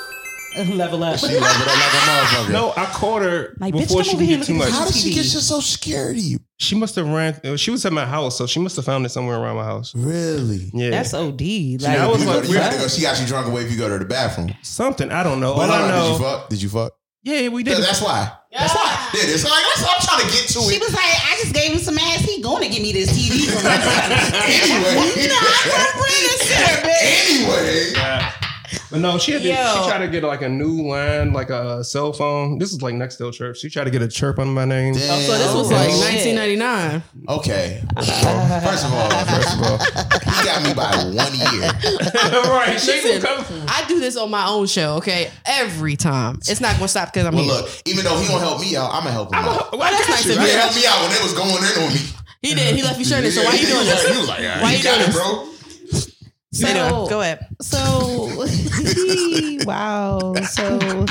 level up. She leveled up like a motherfucker. No, I caught her like, before she could get too much. How did she get your social security? She must have ran. Uh, she was at my house, so she must have found it somewhere around my house. Really? Yeah. That's OD. Like, that was like, to, she got you drunk away if you go to the bathroom. Something I don't know. All I know. Did you fuck? Did you fuck? Yeah, we did. That's why. That's why. Yeah, it's like that's what I'm trying to get to. It. She it. was like, I just gave him some ass. He going to give me this TV. anyway, you know, I can't bring this shit, bitch. Anyway. Yeah. But no, she had to, she tried to get like a new line, like a cell phone. This is like next to church. She tried to get a chirp on my name. Damn. Oh, so this was oh, like 1999. Okay. first of all, first of all, he got me by one year. right. Listen, I do this on my own show. Okay, every time. It's not gonna stop because I'm well, here. look, even though he don't help me out, I'm gonna help him I'm out. A, well, that's nice of you. He helped me out when it was going in on me. He did. He left me shirtless. So why you doing this? He was like, yeah, why you doing this, bro? So, anyway, go ahead. So, wow. So,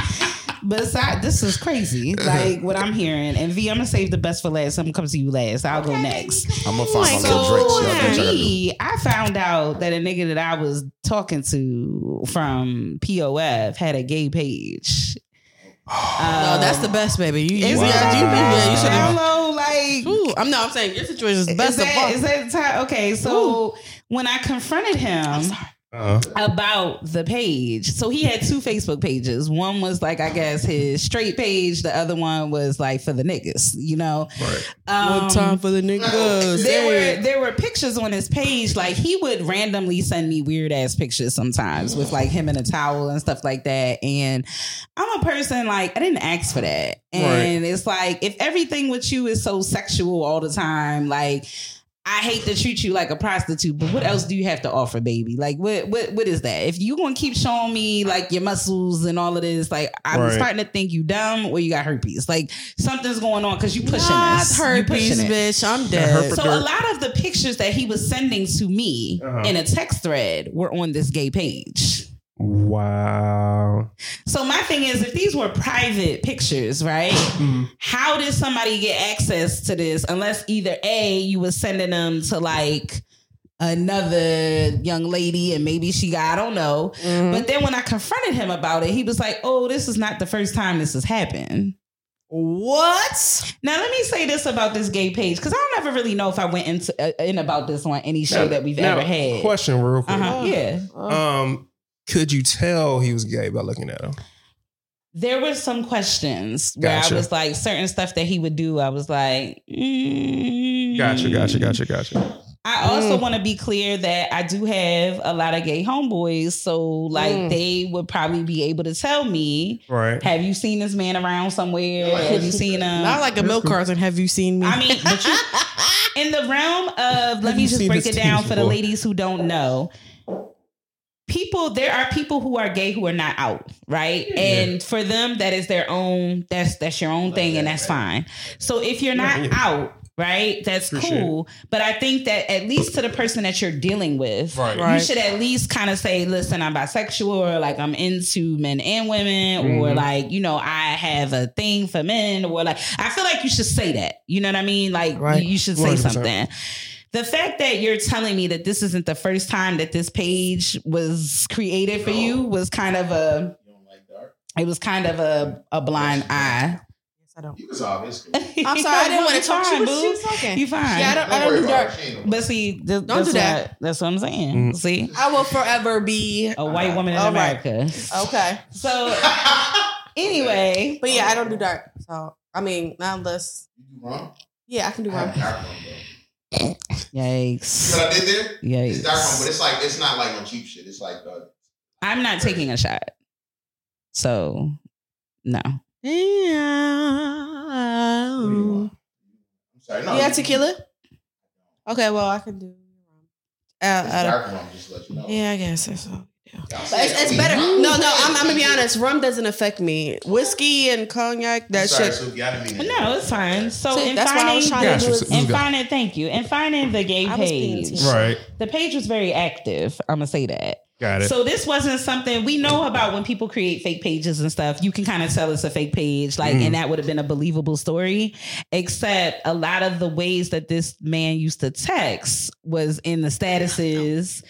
besides, this is crazy. Like what I'm hearing. And V, I'm gonna save the best for last. I'm gonna come to you last. I'll okay. go next. I'm gonna find my so, little drinks. Me, I found out that a nigga that I was talking to from POF had a gay page. Um, no, that's the best, baby. You, you, wow. yeah, you, yeah, you should have. like, Ooh, I'm no, I'm saying your situation is the best. Is that, is that time? Okay, so. Ooh when I confronted him uh-huh. about the page, so he had two Facebook pages. One was like, I guess, his straight page. The other one was like for the niggas, you know. Right. Um, One time for the niggas. There were there were pictures on his page. Like he would randomly send me weird ass pictures sometimes with like him in a towel and stuff like that. And I'm a person like I didn't ask for that. And right. it's like if everything with you is so sexual all the time, like I hate to treat you like a prostitute, but what else do you have to offer, baby? Like, what what what is that? If you gonna keep showing me like your muscles and all of this, like I'm right. starting to think you dumb or you got herpes. Like something's going on because you pushing Not this. herpes, pushing bitch. I'm dead. So a lot of the pictures that he was sending to me uh-huh. in a text thread were on this gay page. Wow. So my thing is, if these were private pictures, right? Mm. How did somebody get access to this? Unless either a you was sending them to like another young lady and maybe she got I don't know. Mm-hmm. But then when I confronted him about it, he was like, "Oh, this is not the first time this has happened." What? Now let me say this about this gay page because I don't ever really know if I went into uh, in about this on any show now, that we've now, ever had. Question, real quick. Uh-huh, yeah. Um, could you tell he was gay by looking at him? There were some questions where gotcha. I was like, certain stuff that he would do, I was like, mm. gotcha, gotcha, gotcha, gotcha. I also mm. want to be clear that I do have a lot of gay homeboys, so like mm. they would probably be able to tell me, right? Have you seen this man around somewhere? have you seen him? Not like a milk carton. Have you seen me? I mean, but you, in the realm of, let me just break it down for the ladies who don't know people there are people who are gay who are not out right yeah. and for them that is their own that's that's your own thing and that's fine so if you're not yeah. out right that's For cool sure. but i think that at least to the person that you're dealing with right. you should at least kind of say listen i'm bisexual or like i'm into men and women mm-hmm. or like you know i have a thing for men or like i feel like you should say that you know what i mean like right. you should say 100%. something the fact that you're telling me that this isn't the first time that this page was created for you was kind of a it was kind of a, a blind eye. I don't. You was obvious. I'm sorry, I didn't want to talk. Fine, she, was, she was talking. You fine. Yeah, I don't, I don't do dark. But see, th- don't do that. What, that's what I'm saying. Mm. See, I will forever be a white woman in America. Right. Okay. So anyway, but yeah, I don't do dark. So I mean, not unless you do wrong. Yeah, I can do wrong. Yikes. what I did there? Yikes. It's dark one, but it's like it's not like on cheap shit. It's like uh, I'm not taking a shot. So no. Yeah. I'm sorry. No, you got tequila? Okay, well I can do uh, dark rum, just let you know. Yeah, I guess that's all. It's, it's, better. No, no, I'm, I'm, gonna be honest. Rum doesn't affect me. Whiskey and cognac, that Sorry, shit. no, it's fine. So in that's finding, why I was trying to do it. And finding, thank you. And finding the gay page, right? The page was very active. I'm gonna say that. Got it. So this wasn't something we know about when people create fake pages and stuff. You can kind of tell it's a fake page, like, mm. and that would have been a believable story. Except a lot of the ways that this man used to text was in the statuses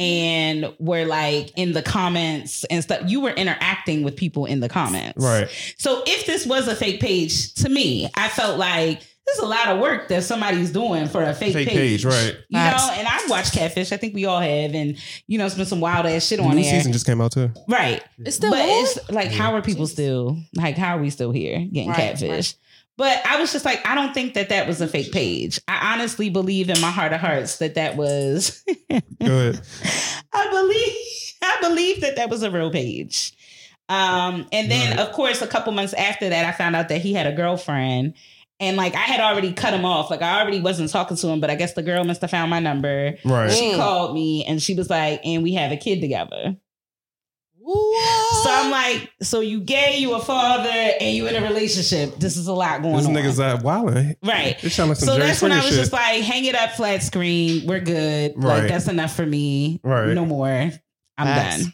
and were like in the comments and stuff. You were interacting with people in the comments. Right. So if this was a fake page, to me, I felt like there's a lot of work that somebody's doing for a fake, fake page. page. right? You know, and I've watched Catfish. I think we all have, and you know, it's been some wild ass shit the on new there. Season just came out too. Right. It's still, but on? it's like, how are people still like? How are we still here getting right, catfish? Right. But I was just like, I don't think that that was a fake page. I honestly believe in my heart of hearts that that was. Good. I believe, I believe that that was a real page. Um, and then, right. of course, a couple months after that, I found out that he had a girlfriend. And like I had already cut him off. Like I already wasn't talking to him, but I guess the girl must have found my number. Right. She mm. called me and she was like, and we have a kid together. What? So I'm like, so you gay, you a father, and you in a relationship. This is a lot going this on. This nigga's that wildin'. Right. Like so Jerry that's when I was shit. just like, hang it up flat screen. We're good. Right. Like that's enough for me. Right. No more. I'm that's... done.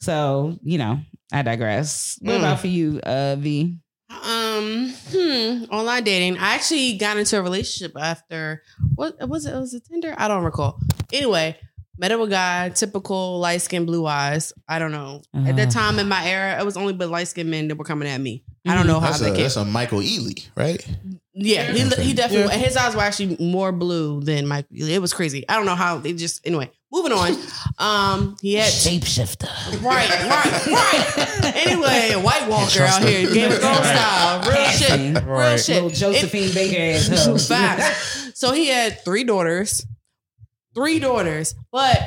So, you know, I digress. What mm. about for you, uh, V? Um, hmm, online dating. I actually got into a relationship after what was it? Was it Tinder? I don't recall. Anyway, Met up a guy, typical light skin, blue eyes. I don't know. Uh-huh. At that uh-huh. time in my era, it was only but light skinned men that were coming at me. Mm-hmm. I don't know how that's they a, That's a Michael Ealy, right? Yeah, he, he definitely. Yeah. his eyes were actually more blue than Michael. It was crazy. I don't know how they just. Anyway, moving on. Um, he had shapeshifter. Right, right, right. anyway, White Walker out here, Game of Thrones style, real shit, real right. shit. Little Josephine it, Baker ass. Fact. So he had three daughters three daughters, but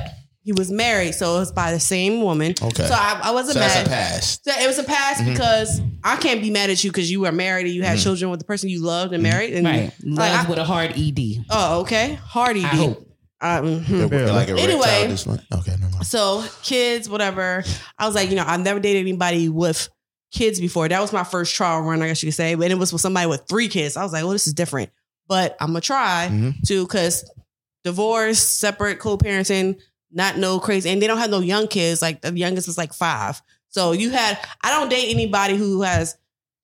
he was married, so it was by the same woman. Okay. So I, I wasn't so mad. That's a pass. So it was a pass mm-hmm. because I can't be mad at you because you were married and you had mm-hmm. children with the person you loved and mm-hmm. married. And right. Like, Love I, with a hard ED. Oh, okay. Hard ED. I hope. Um, like anyway, okay, no so kids, whatever. I was like, you know, I've never dated anybody with kids before. That was my first trial run, I guess you could say. But it was with somebody with three kids. I was like, well, this is different. But I'm gonna try mm-hmm. to because divorce, separate co-parenting, not no crazy, and they don't have no young kids. Like the youngest is like five. So you had I don't date anybody who has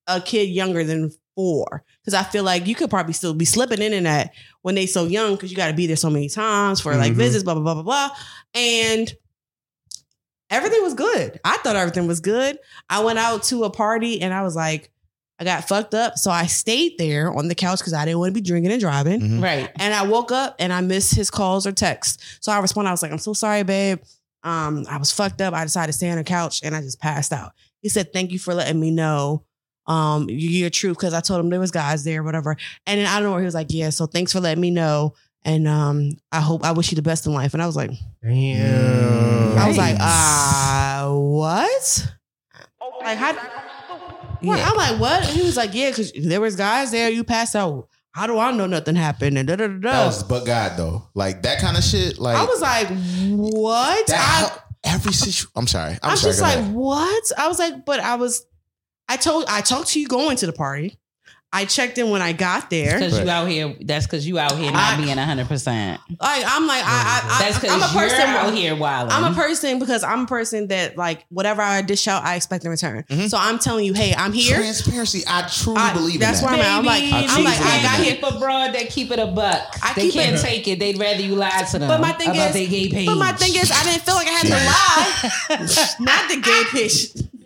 a kid younger than four because I feel like you could probably still be slipping in and that when they so young because you got to be there so many times for like mm-hmm. visits, blah blah blah blah blah, and everything was good. I thought everything was good. I went out to a party and I was like, I got fucked up. So I stayed there on the couch because I didn't want to be drinking and driving. Mm-hmm. Right. And I woke up and I missed his calls or texts. So I responded, I was like, I'm so sorry, babe. Um, I was fucked up. I decided to stay on the couch and I just passed out. He said, Thank you for letting me know um you're true because I told him there was guys there, whatever. And then I don't know where he was like, Yeah, so thanks for letting me know. And um, I hope I wish you the best in life. And I was like, Damn. I was like, uh what? Like how yeah. I'm like, what? he was like, yeah, because there was guys there. You passed out. How do I know nothing happened? And da da da da. That was but God though, like that kind of shit. Like I was like, what? That, I, every situation. I'm sorry. I'm, I'm sorry, just like, what? I was like, but I was. I told I talked to you going to the party. I checked in when I got there. Because you out here. That's because you out here not I, being hundred percent. Like I'm like I. I that's because I'm a person out here wild. I'm a person because I'm a person that like whatever I dish out, I expect in return. Mm-hmm. So I'm telling you, hey, I'm here. Transparency. I truly I, believe that's in that. where I'm, Baby, I'm like. I am like I got here. Keep abroad that keep it a buck. I they can't it. take it. They'd rather you lie to them. But my thing is, they gay page. But my thing is, I didn't feel like I had to lie. not the gay page.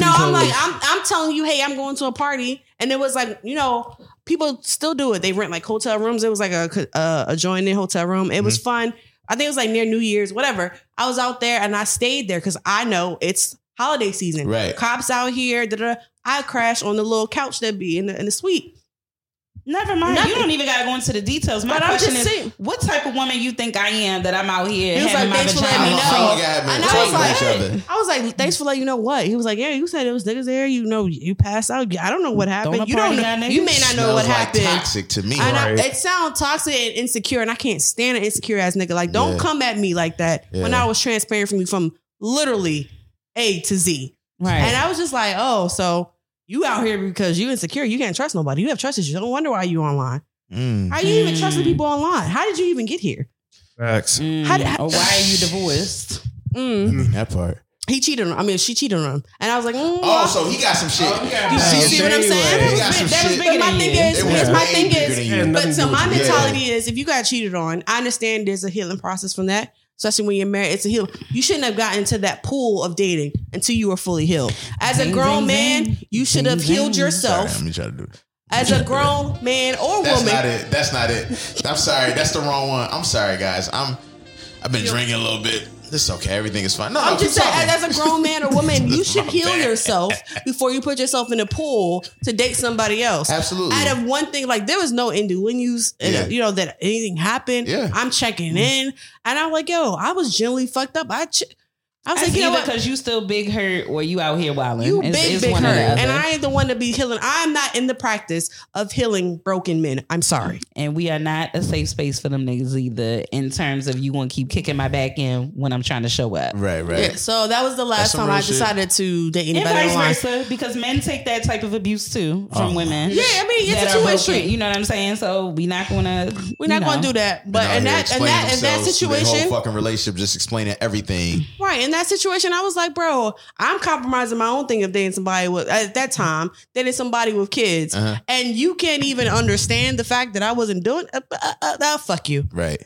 No, I'm like, I'm, I'm telling you, hey, I'm going to a party and it was like, you know, people still do it. They rent like hotel rooms. It was like a a, a joining hotel room. It mm-hmm. was fun. I think it was like near New Year's, whatever. I was out there and I stayed there because I know it's holiday season. Right. Cops out here. Da-da. I crashed on the little couch that be in the, in the suite. Never mind. Nothing. You don't even gotta go into the details. My but question is, saying. what type of woman you think I am that I'm out here he was like, thanks? For letting me know. And I was like. I was like, thanks for letting you know what. He was like, yeah, you said it was niggas there. You know, you passed out. I don't know what happened. Don't you don't know. You may not know what like happened. Toxic to me. Right. I, it sounds toxic and insecure, and I can't stand an insecure ass nigga. Like, don't yeah. come at me like that. Yeah. When I was transparent from you from literally A to Z. Right. And I was just like, oh, so you out here because you insecure. You can't trust nobody. You have trust issues. Don't wonder why you online. Mm. How you even trusting people online? How did you even get here? Facts. Mm. How did, how, or why are you divorced? Mm. I mean that part. He cheated on. I mean, she cheated on him, and I was like, mm, "Oh, so he got some shit." Oh, you see, what I'm saying? He got some shit. But my thing is, is my thing is, but so my mentality yeah. is, if you got cheated on, I understand there's a healing process from that especially when you're married, it's a heal. You shouldn't have gotten into that pool of dating until you were fully healed. As a grown man, you should have healed yourself. Sorry, let me try to do it. As a grown man or That's woman. That's not it. That's not it. I'm sorry. That's the wrong one. I'm sorry, guys. I'm. I've been drinking a little bit. It's okay. Everything is fine. No, I'm just saying, as a grown man or woman, you should heal bad. yourself before you put yourself in a pool to date somebody else. Absolutely. Out of one thing, like there was no innuendos, yeah. you know, that anything happened. Yeah. I'm checking mm-hmm. in, and I'm like, yo, I was genuinely fucked up. I. Ch- I was like, you either because you still big hurt or you out here wilding. You it's, big it's big hurt, and I ain't the one to be healing. I'm not in the practice of healing broken men. I'm sorry, and we are not a safe space for them niggas either. In terms of you want to keep kicking my back in when I'm trying to show up. Right, right. Yeah, so that was the last time I decided shit. to date anybody and vice versa, because men take that type of abuse too from oh. women. Yeah, I mean it's a two-way You know what I'm saying? So we not gonna we're not know. gonna do that. But in that in that in that situation, whole fucking relationship, just explaining everything. Right in that situation, I was was like, bro, I'm compromising my own thing of dating somebody with at that time dating somebody with kids, uh-huh. and you can't even understand the fact that I wasn't doing. Uh, uh, uh, uh fuck you. Right.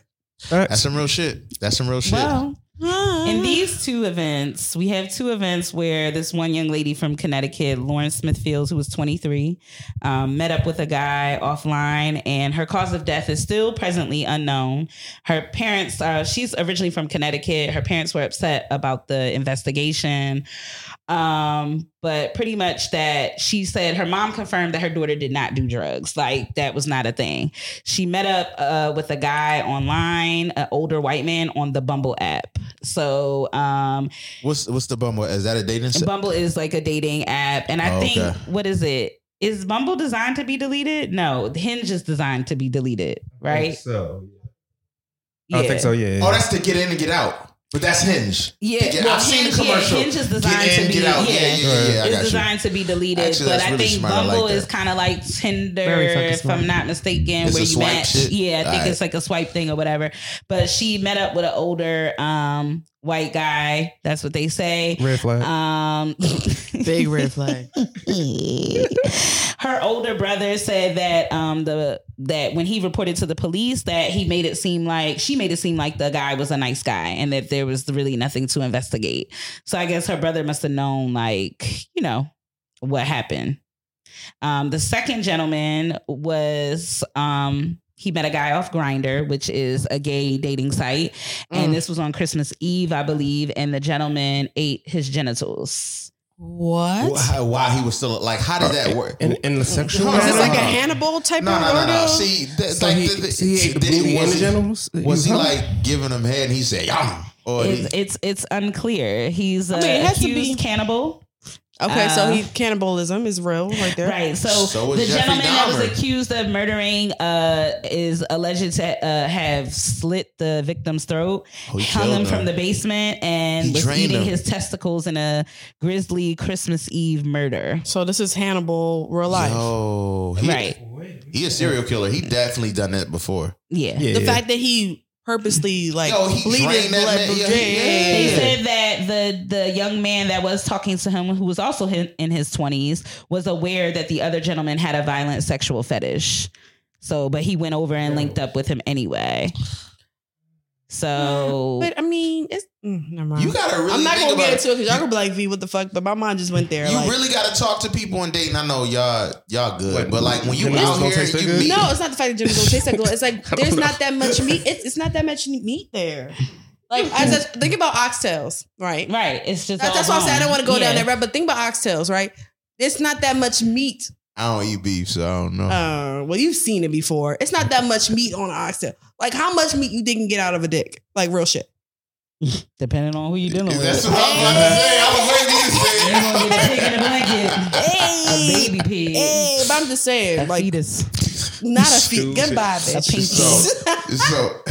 That's some real shit. That's some real shit. Well, in these two events, we have two events where this one young lady from Connecticut, Lauren Smith-Fields, who was 23, um, met up with a guy offline, and her cause of death is still presently unknown. Her parents, uh, she's originally from Connecticut. Her parents were upset about the investigation. Um, but pretty much that she said her mom confirmed that her daughter did not do drugs. Like that was not a thing. She met up uh, with a guy online, an older white man on the Bumble app. So, um, what's what's the Bumble? Is that a dating? Set? Bumble is like a dating app, and I oh, think okay. what is it? Is Bumble designed to be deleted? No, Hinge is designed to be deleted, right? so. Yeah. I think so. Yeah. Oh, that's to get in and get out. But that's Hinge. Yeah, yeah well, I've Hinge, seen the commercial. Yeah, Hinge is designed in, to be yeah, yeah, yeah, yeah, It's designed you. to be deleted. Actually, but I really think Bumble like is kind of like Tinder, if I'm not mistaken, it's where you match. Shit? Yeah, I think right. it's like a swipe thing or whatever. But she met up with an older um, white guy. That's what they say. Red flag. Um, Big red flag. Her older brother said that um, the that when he reported to the police that he made it seem like she made it seem like the guy was a nice guy and that there was really nothing to investigate. So I guess her brother must have known like you know what happened. Um, the second gentleman was um, he met a guy off Grindr which is a gay dating site and mm. this was on christmas eve i believe and the gentleman ate his genitals what? Why, why, he was still like? How did that work? In, in the sexual? Is this like a Hannibal type no, of no, no, no. See, the, so like, he, the, the, so he did he, was, he, genitals? was he, like giving him head? and He said, "Yum." Or it's, he, it's it's unclear. He's I mean, it has accused to be. cannibal. Okay, uh, so he cannibalism is real right there. Right. So, so the Jeffrey gentleman Dahmer. that was accused of murdering uh, is alleged to uh, have slit the victim's throat, oh, hung him from the basement, and he was eating him. his testicles in a grisly Christmas Eve murder. So this is Hannibal real life. Oh, right. He a serial killer. He definitely done that before. Yeah. yeah. The fact that he purposely like Yo, bleeding blood from yeah, yeah, They said that the the young man that was talking to him, who was also in his twenties, was aware that the other gentleman had a violent sexual fetish. So, but he went over and linked up with him anyway. So, but I mean, it's mm, never mind. You gotta really. I'm not gonna get into it because y'all gonna be like, "V, what the fuck?" But my mind just went there. You like, really gotta talk to people on dating. I know y'all, y'all good, what, but like when you out here, you meet. No, it's not the fact that Jimmy don't taste that good. It's like there's not that much meat. It's, it's not that much meat there. Like as a, think about oxtails, right? Right. It's just that's, that's why I said I don't want to go yeah. down that right? But think about oxtails, right? It's not that much meat I don't eat beef, so I don't know. Uh, well, you've seen it before. It's not that much meat on an oxtail. Like, how much meat you think can get out of a dick? Like, real shit. Depending on who you're dealing with. That's what I was about to say. I was waiting to say. You gonna get a pig in a blanket. Hey, A baby pig. Hey, but I'm just saying, A like, fetus. not a feet. Stupid. Goodbye, A bitch. pinky. So, so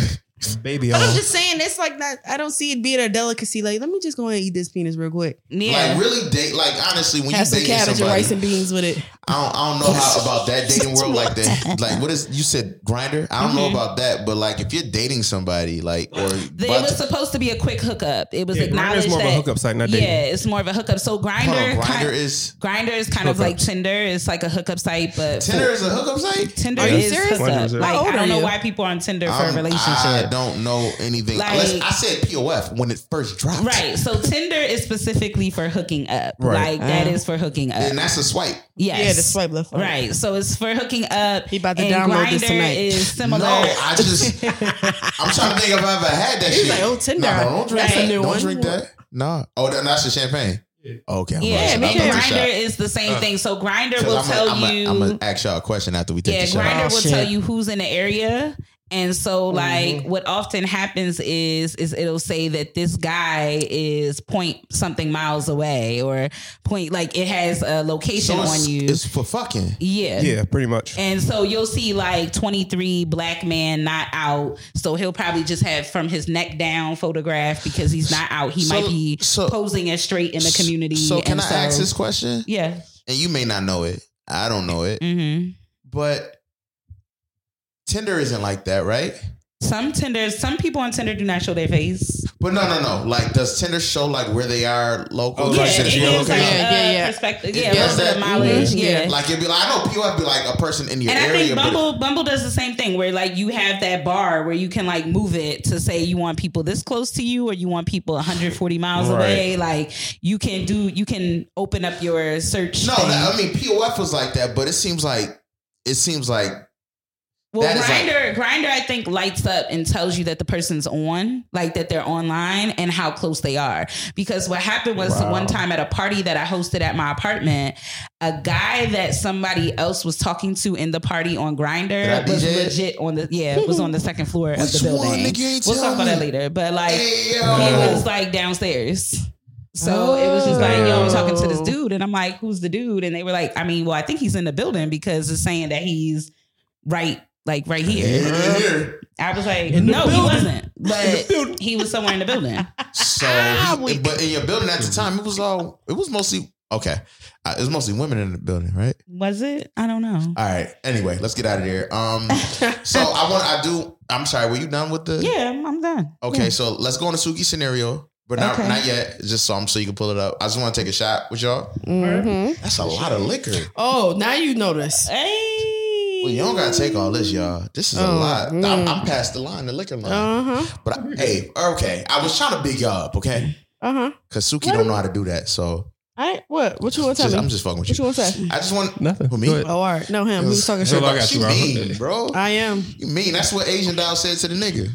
Baby But. I'm just saying, it's like that. I don't see it being a delicacy. Like, let me just go ahead and eat this penis real quick. Yeah. like really date like honestly when Have you some dating cabbage and somebody, rice and beans with it. I don't, I don't know how about that dating world like that. Like what is you said Grindr? I don't know about that, but like if you're dating somebody like or The- it was to- supposed to be a quick hookup. It was Yeah, Grindr acknowledged is more of a hookup site, not dating. Yeah, it's more of a hookup. So Grindr, Grindr kind, is Grindr is kind of like Tinder. It's like a hookup site, but Tinder is a hookup site. Tinder Are you is serious? hookup. Grindr is it? Like I don't know why people are on Tinder for Um, a relationship. I don't know anything. Like- Unless I said POF when it first dropped. Right. So Tinder is specifically for hooking up. Right. Like that Uh. is for hooking up. And that's a swipe. yes. Yeah, the swipe left. Right. So it's for hooking up. He about to and download this Grindr tonight. is similar. No, I just I'm trying to think if I've ever had that He's shit. like, oh, Tinder. No, don't drink That's that. don't one. drink that. No. Oh, that's the champagne. Okay. I'm yeah, about to- I'm Grindr is the same thing. So Grindr will I'm tell gonna- you. I'm gonna ask y'all a question after we take yeah, the shot. Grindr Oh, will shit. tell you who's in the area. And so, like, what often happens is, is it'll say that this guy is point something miles away, or point like it has a location So on you. it's for fucking. yeah, Yeah, pretty much. And so you'll see like 23 black man not out. So he'll probably just have from his neck down photograph because he's not out. He So- might be so- posing as straight in the community. So can and I ask this question? Yeah. And you may not know it. I don't know it. hmm But Tinder isn't like that, right? Some Tinder, some people on Tinder do not show their face. But no, no, no. Like, does Tinder show like where they are local? Oh, Yeah, like it the gives geolocation? like Yeah, yeah, a yeah. perspective. Yeah, a does little bit that? mileage. Mhm. Yeah. Like it'd be like I know POF be like a person in your And I area, think but Bumble Bumble does the same thing where like you have that bar where you can like move it to say you want people this close to you or you want people 140 miles Right. away. Like you can do you can open up your search. no, thing. that- I mean POF was like that, but it seems like it seems like Well, is like- Grindr, Grindr, I think lights up and tells you that the person's on, like that they're online and how close they are. Because what happened was Wow. one time at a party that I hosted at my apartment, a guy that somebody else was talking to in the party on Grindr was DJ legit on the yeah was on the second floor of the building. one, nigga? You ain't we'll talk about that later, but like Hey, he was like downstairs. So it was just like, yo, I'm talking to this Oh. dude. And I'm like, who's the dude? And they were like, I mean, well, I think he's in the building because it's saying that he's right, like right here. Here. I was like, In the no, he wasn't. But he was somewhere in the building. So, Ah, he- but in your building at the time, it was all it was mostly okay. Uh, it was mostly women in the building, right? Was it? I don't know. All right. Anyway, let's get out of here. Um, so I want I do. I'm sorry. Were you done with the? Yeah, I'm I'm done. Okay, so let's go on a Suki scenario, but not Okay. not yet. Just so I'm so you can pull it up. I just want to take a shot with y'all. Mhm. That's a lot of liquor. Oh, now you notice. Hey. Well, you don't gotta take all this, y'all. This is a Oh, lot. I'm, mm. I'm past the line, the liquor line. Uh huh. but I, hey, okay. I was trying to big y'all up, okay? Uh huh. Because Suki don't know how to do that. So I what? What you want to tell just, me? I'm just fucking with you. what you. you want to say? I just want Nothing. For me? Oh, all right. No, him. He was talking shit. I got She you, mean, bro. I am. You mean that's what Asian Doll said to the nigga.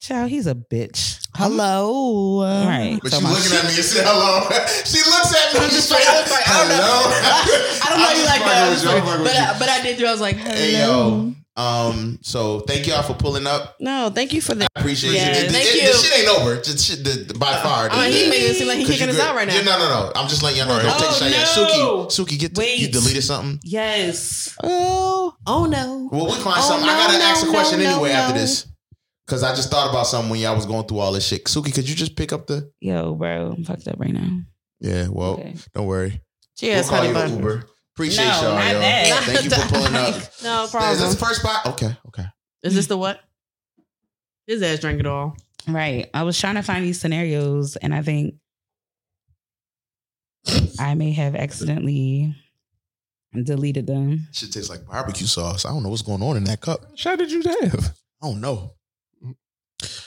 Child, he's a bitch. Hello. All right. But So she my- looking at me and said hello. she looks at me and just straight like- up like, I don't know. hello. I don't know you like that. with. I'm fucking with But. I, but I did. I was like, hello. Hey yo. Um, so thank y'all for pulling up. No, thank you for that. I appreciate Yes. it. The- Thank the- you. The shit ain't over. Just shit, the, the- by far. I mean, he made it seem like he 'Cause kicking us out right now. Yeah, no, no, no. I'm just letting y'all know. Don't Right. take Oh, shit yet. no. Suki, Suki, get the, you deleted something. Yes. Oh, oh no. Well, we'll find Oh, something. I gotta no, ask a question anyway after this. Cause I just thought about something when y'all was going through all this shit. Suki, could you just pick up the? Yo, bro, I'm fucked up right now. Yeah, well, Okay. don't worry. Cheers, we'll call honey you bun. an Uber. Appreciate No, y'all, not yo. that. Thank you for pulling up. No Is problem. this the first spot? Okay, okay. Is this the what? His ass drank it all. Right. I was trying to find these scenarios and I think I may have accidentally deleted them. Shit tastes like barbecue sauce. I don't know what's going on in that cup. Shot did you have? I don't know.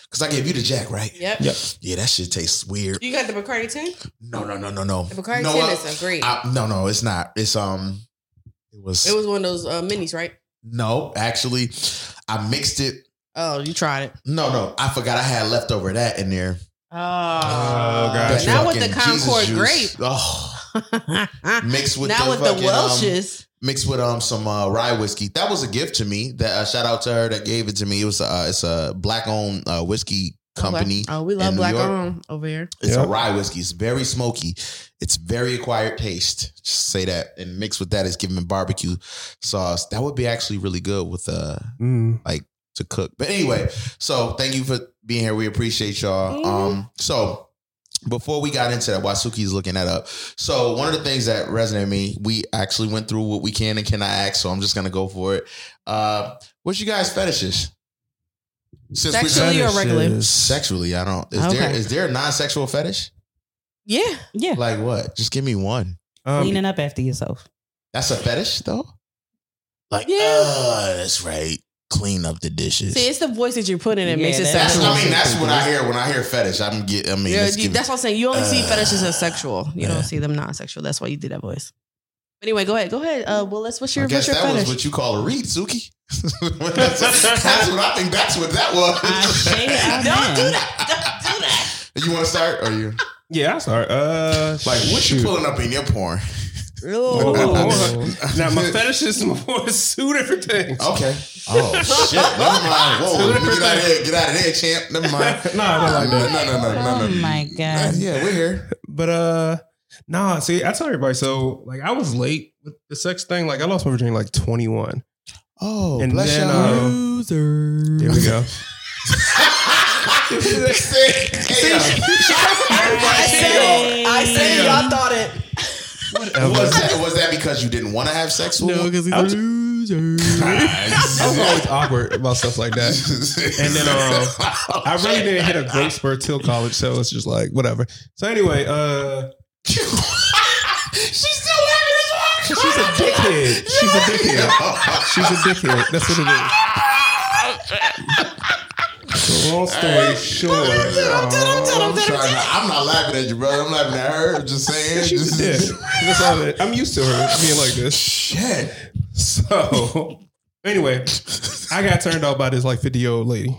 Cause I gave you the jack, right? Yep. Yep. Yeah, that shit tastes weird. You got the Bacardi 10? No, no, no, no, no. The Bacardi No, 10 uh, is a great. I- no, no, it's not. It's um, it was. it was one of those uh, minis, right? no, actually, I mixed it. Oh, you tried it. No, no, I forgot I had leftover that in there. Oh, God. That Now with the Concord grape. Oh, mixed with now the with the fucking, um, Welch's. Mixed with um some uh, rye whiskey. That was a gift to me. That uh, shout out to her that gave it to me. It was uh, it's a black owned uh, whiskey company. Oh, we love black owned over here. It's yep. a rye whiskey. It's very smoky. It's very acquired taste. Just say that, and mixed with that is giving barbecue sauce. That would be actually really good with uh mm. like to cook. But anyway, so thank you for being here. We appreciate y'all. Mm. Um, so before we got into that, while Suki's looking that up. So one of the things that resonated with me, we actually went through what we can and cannot ask. So I'm just gonna go for it. Uh, what's you guys fetishes? Since Sexually or regularly? Sexually, I don't. Is okay. there is there a non-sexual fetish? Yeah, yeah. Like what? Just give me one. Um, Cleaning up after yourself. That's a fetish, though. Like, yeah, uh, that's right clean up the dishes. See, it's the voice that you're putting in yeah, makes it sound. I mean, that's what I hear when I hear fetish. I'm get. I mean, yeah, you, that's what I'm saying. You only uh, see fetishes as sexual. You don't see them non-sexual. That's why you did that voice. Anyway, go ahead. Go ahead. Uh, well, let's. What's your? I guess your that fetish? was what you call a read, Suki. that's, that's, what I think. That's what that was. I don't do that. Don't do that. You want to start, or you? Yeah, I start. Uh, like, what you pulling up in your porn? Oh. now my fetishes is more two different things. Okay. Oh shit! Never mind. Whoa, get out of here! Get out of here, champ. Never mind. no, I don't like that. No, no, no, no, no. Oh my god. Yeah, we're here. But uh, nah. See, I tell everybody. So like, I was late with the sex thing. Like, I lost my virginity like twenty one. Oh, and bless then, uh, loser. Here we go. I said, I said, y'all thought it. What, was that? Was that because you didn't want to have sex with? No, because he's a loser. I was always awkward about stuff like that. And then um, I really didn't hit a great spurt till college, so it's just like whatever. So anyway, uh, she's still having this one. She's a dickhead. She's a dickhead. She's a dickhead. That's what it is. So long story short, I'm, I'm not laughing at you, brother. I'm laughing at her. Just saying. She's just, That's all it. I'm used to her being like this. Shit. So anyway, I got turned off by this like 50 year old lady.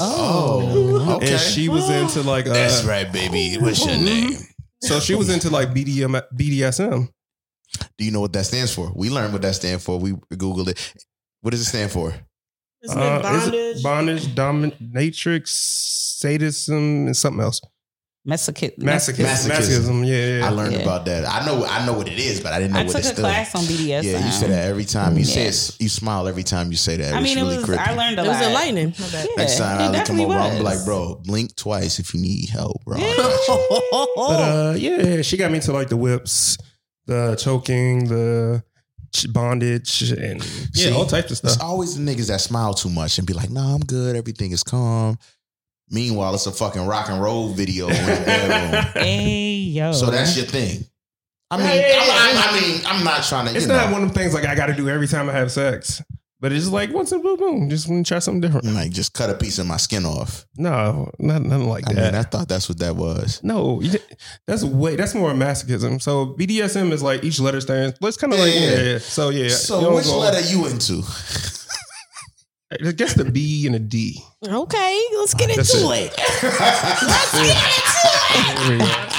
Oh, okay. And she was into like uh, That's right, baby. What's your name? So she was into like BDM, BDSM. Do you know what that stands for? We learned what that stands for. We googled it. What does it stand for? Isn't uh, it bondage? Is it bondage, dominatrix, sadism, and something else. Masochism. Masochism. Masochism. Yeah, yeah, I learned yeah. about that. I know. I know what it is, but I didn't know I what took a class on BDS. Yeah, you say that every time. You yeah. say it, you smile every time you say that. I mean, it was. Really I learned a lot. It was enlightening. Yeah, Next time I come over, I'm like, bro, blink twice if you need help, bro. but uh, yeah, she got me into like the whips, the choking, the bondage and yeah, See, all types of stuff. It's always the niggas that smile too much and be like, "Nah, I'm good. Everything is calm." Meanwhile, it's a fucking rock and roll video in the bedroom. Hey yo! So that's your thing. I mean, hey, I, I, mean, I'm not trying to. It's not know. one of them things like I got to do every time I have sex. But it's just like once in a blue moon, just want to try something different. Like just cut a piece of my skin off. No, nothing, nothing like I that. Mean, I thought that's what that was. No, that's way that's more masochism. So BDSM is like each letter stands. Let's kind of yeah, like yeah. yeah. So yeah. So which go, letter you into? I guess the B and a D. Okay, let's get into it. let's get into it.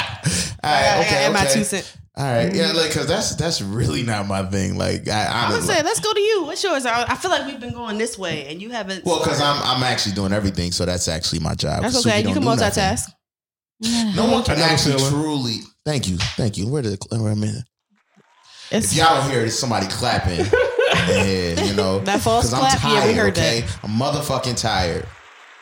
All right, okay, I got okay. my two cents. All right, yeah, like because that's that's really not my thing. Like I, I'm gonna say, let's go to you. What's yours? I, I, feel like we've been going this way, and you haven't. Well, because I'm I'm actually doing everything, so that's actually my job. That's okay. You can multitask. No one can actually truly. Thank you, thank you. Where did where am I? If y'all don't hear it, somebody clapping. yeah, you know that false clap. I'm tired, yeah, we heard okay? that. I'm motherfucking tired.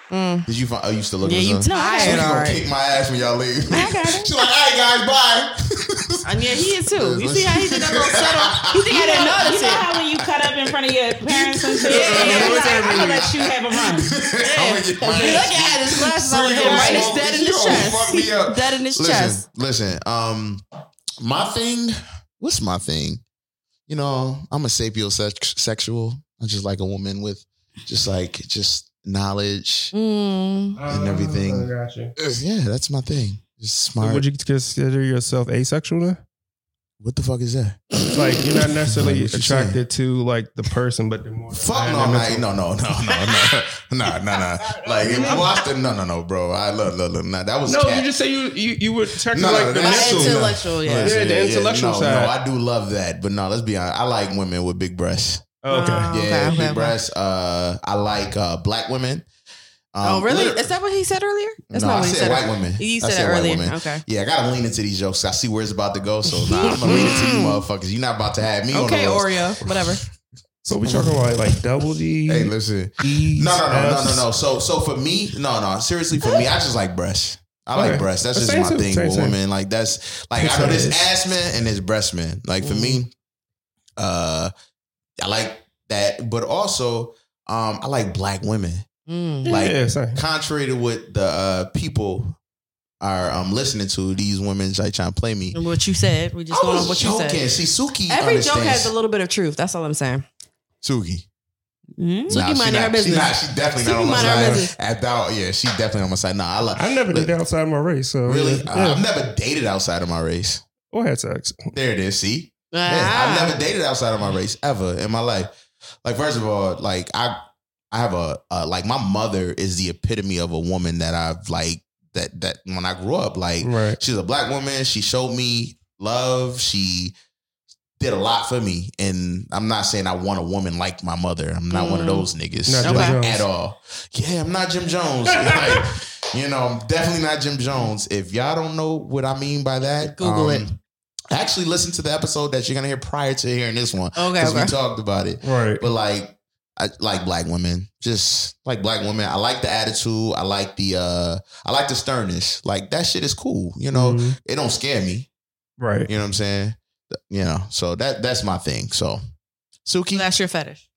Mm. Did you find? Oh, you still looking? Yeah, you tired. She's gonna kick my ass when y'all leave. I got it. She's like, "All right, guys, bye." and yeah, he is too. You see how he did that little subtle? You think I didn't notice you know how when you cut up in front of your parents and shit? yeah, yeah, yeah, like, I'm gonna let you have a run. Yeah, look at his glasses over here, right? It's dead in his chest. Dead in his chest. Listen, um, my thing. What's my thing? You know, I'm a sapiosexual. I just like a woman with, just like, just knowledge mm. and everything. Gotcha. Yeah, that's my thing. Just smart. So would you consider yourself asexual? Then? What the fuck is that? Like you're not necessarily like attracted to like the person, but the more fuck no, like, no, no, no, no, no, No! nah, nah. Like watch the no, no, no, bro. I love, love, love. Nah, that was no. Cat. You just say you you, you were attracted no, like the mental, intellectual, yeah, yeah, yeah the yeah, intellectual yeah, no, side. No, I do love that, but no, let's be honest. I like women with big breasts. Oh, okay, yeah, okay, big okay, breasts. Uh, I like uh black women. Um, oh, really? Is that what he said earlier? That's no, not what I he said. White women. You said, said it earlier. Okay. Yeah, I gotta lean into these jokes. I see where it's about to go. So nah, I'm gonna lean into these motherfuckers. You're not about to have me. Okay, Oreo, whatever. So we talking about like double D. Hey, listen. E, no, no, no, no, no, no. So, so for me, no, no. Seriously, for me, I just like breasts. I like okay. breasts. That's just my thing with women. Like that's like I know this ass man and this breast man. Like for me, uh, I like that, but also um, I like black women. Mm. Like, yeah, contrary to what the uh, people are um, listening to, these women like trying to play me. What you said, we just going on what joking. you said. See, Suki. Every joke has a little bit of truth. That's all I'm saying. Suki. Mm-hmm. Suki nah, minding her business. She, not, she definitely Suki not on my side. At that, yeah, she definitely on my side. Nah, I, love, I never dated outside of my race. So really, yeah. uh, I've never dated outside of my race. Or had sex. There it is. See, ah. I've never dated outside of my race ever in my life. Like, first of all, like I I have a uh, like my mother is the epitome of a woman that I've like that that when I grew up like right. she's a black woman. She showed me love. She did a lot for me, and I'm not saying I want a woman like my mother. I'm not mm. one of mm. those niggas like, at all. Yeah, I'm not Jim Jones. like, you know, I'm definitely not Jim Jones. If y'all don't know what I mean by that, Google um, it. Actually, listen to the episode that you're gonna hear prior to hearing this one. Okay, because okay. we talked about it. Right, but like I like black women. Just like black women. I like the attitude. I like the uh I like the sternness. Like that shit is cool. You know, mm-hmm. it don't scare me. Right. You know what I'm saying? You know, so that that's my thing. So Suki. That's your fetish.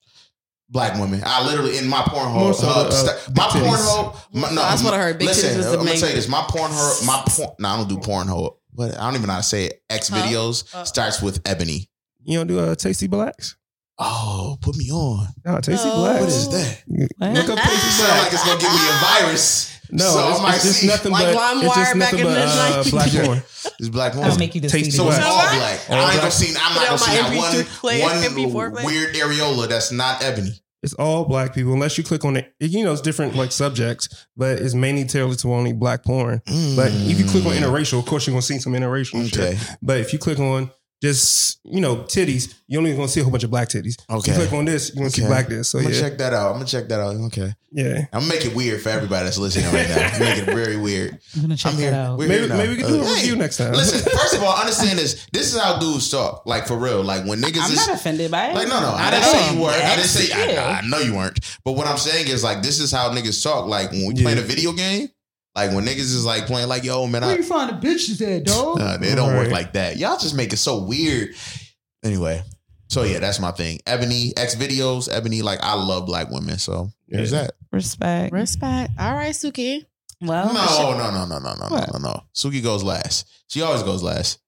Black women. I literally in my Pornhub. So uh, st- my Pornhub. no, that's what I heard. Big listen, I'm gonna tell you this. My porn hole. My porn. No, I don't do Pornhub. But I don't even know how to say it. X videos uh, starts with ebony. You don't do a uh, tasty blacks? Oh, put me on. Oh, Tasty oh. Black. What is that? Look up Tasty Black. like it's gonna give me a virus. No, so it's, it's just nothing like but it's just nothing but uh, black porn. It's black porn. I'll make you tasty. So it's all black. All I ain't gonna see. I'm not gonna see that one one weird areola that's not ebony. It's all black people, unless you click on it. You know, it's different like subjects, but it's mainly tailored to only black porn. Mm. But if you click on interracial, of course you're gonna see some interracial okay. shit. But if you click on just you know titties, you're only gonna see a whole bunch of black titties. Okay, you click on this, you're gonna okay. see black this. So I'm gonna yeah. check that out. I'm gonna check that out. Okay, yeah, I'm gonna make it weird for everybody that's listening right now. I'm make it very weird. I'm gonna check I'm here. out. maybe, maybe we can do a uh, review next time. Listen, first of all, understand this. This is how dudes talk. Like for real. Like when niggas. I'm is, not offended by it. Like no, no. I, I didn't say you were. I didn't say. I, I, know you weren't. But what I'm saying is like this is how niggas talk. Like when we yeah. playing a video game. Like when niggas is like playing, like yo, man, Where I, you find the bitches at, dog? Nah, they don't work like that. Y'all just make it so weird. Anyway, so yeah, that's my thing. Ebony X videos, Ebony. Like I love black women, so there's that. Respect. Respect. All right, Suki. Well, no, no, no, no, no, no, no, no. Suki goes last. She always goes last.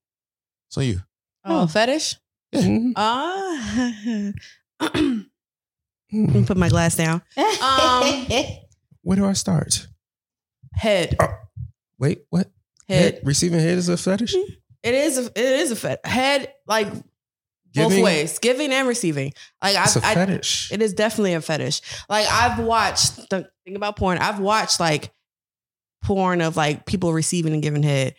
So you. Oh, oh. fetish. Yeah. Mm-hmm. Uh, Let me put my glass down. Um, Where do I start? Head. Oh, wait, what? Head. head. Receiving head is a fetish. Mm-hmm. It is. A, it is a fetish. Head, like Giving, both ways, giving and receiving. Like it's I, a fetish. I, it is definitely a fetish. Like I've watched the thing about porn. I've watched like porn of like people receiving and giving head,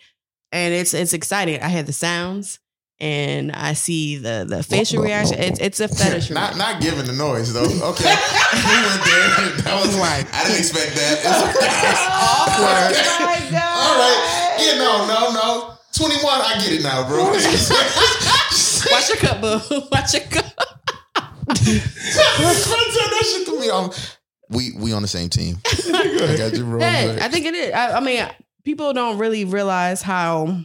and it's it's exciting. I hear the sounds and I see the the facial reaction. It's it's a fetish. not not giving the noise though. Okay, we went there. That was right. I didn't expect that. Awkward. oh my god. All right. Yeah. No. No. No. Twenty one. I get it now, bro. Watch your cup, boo. Watch your cup. that shit to me. I'm, we we on the same team. I got you, bro. Hey, I think it is. I, I mean, people don't really realize how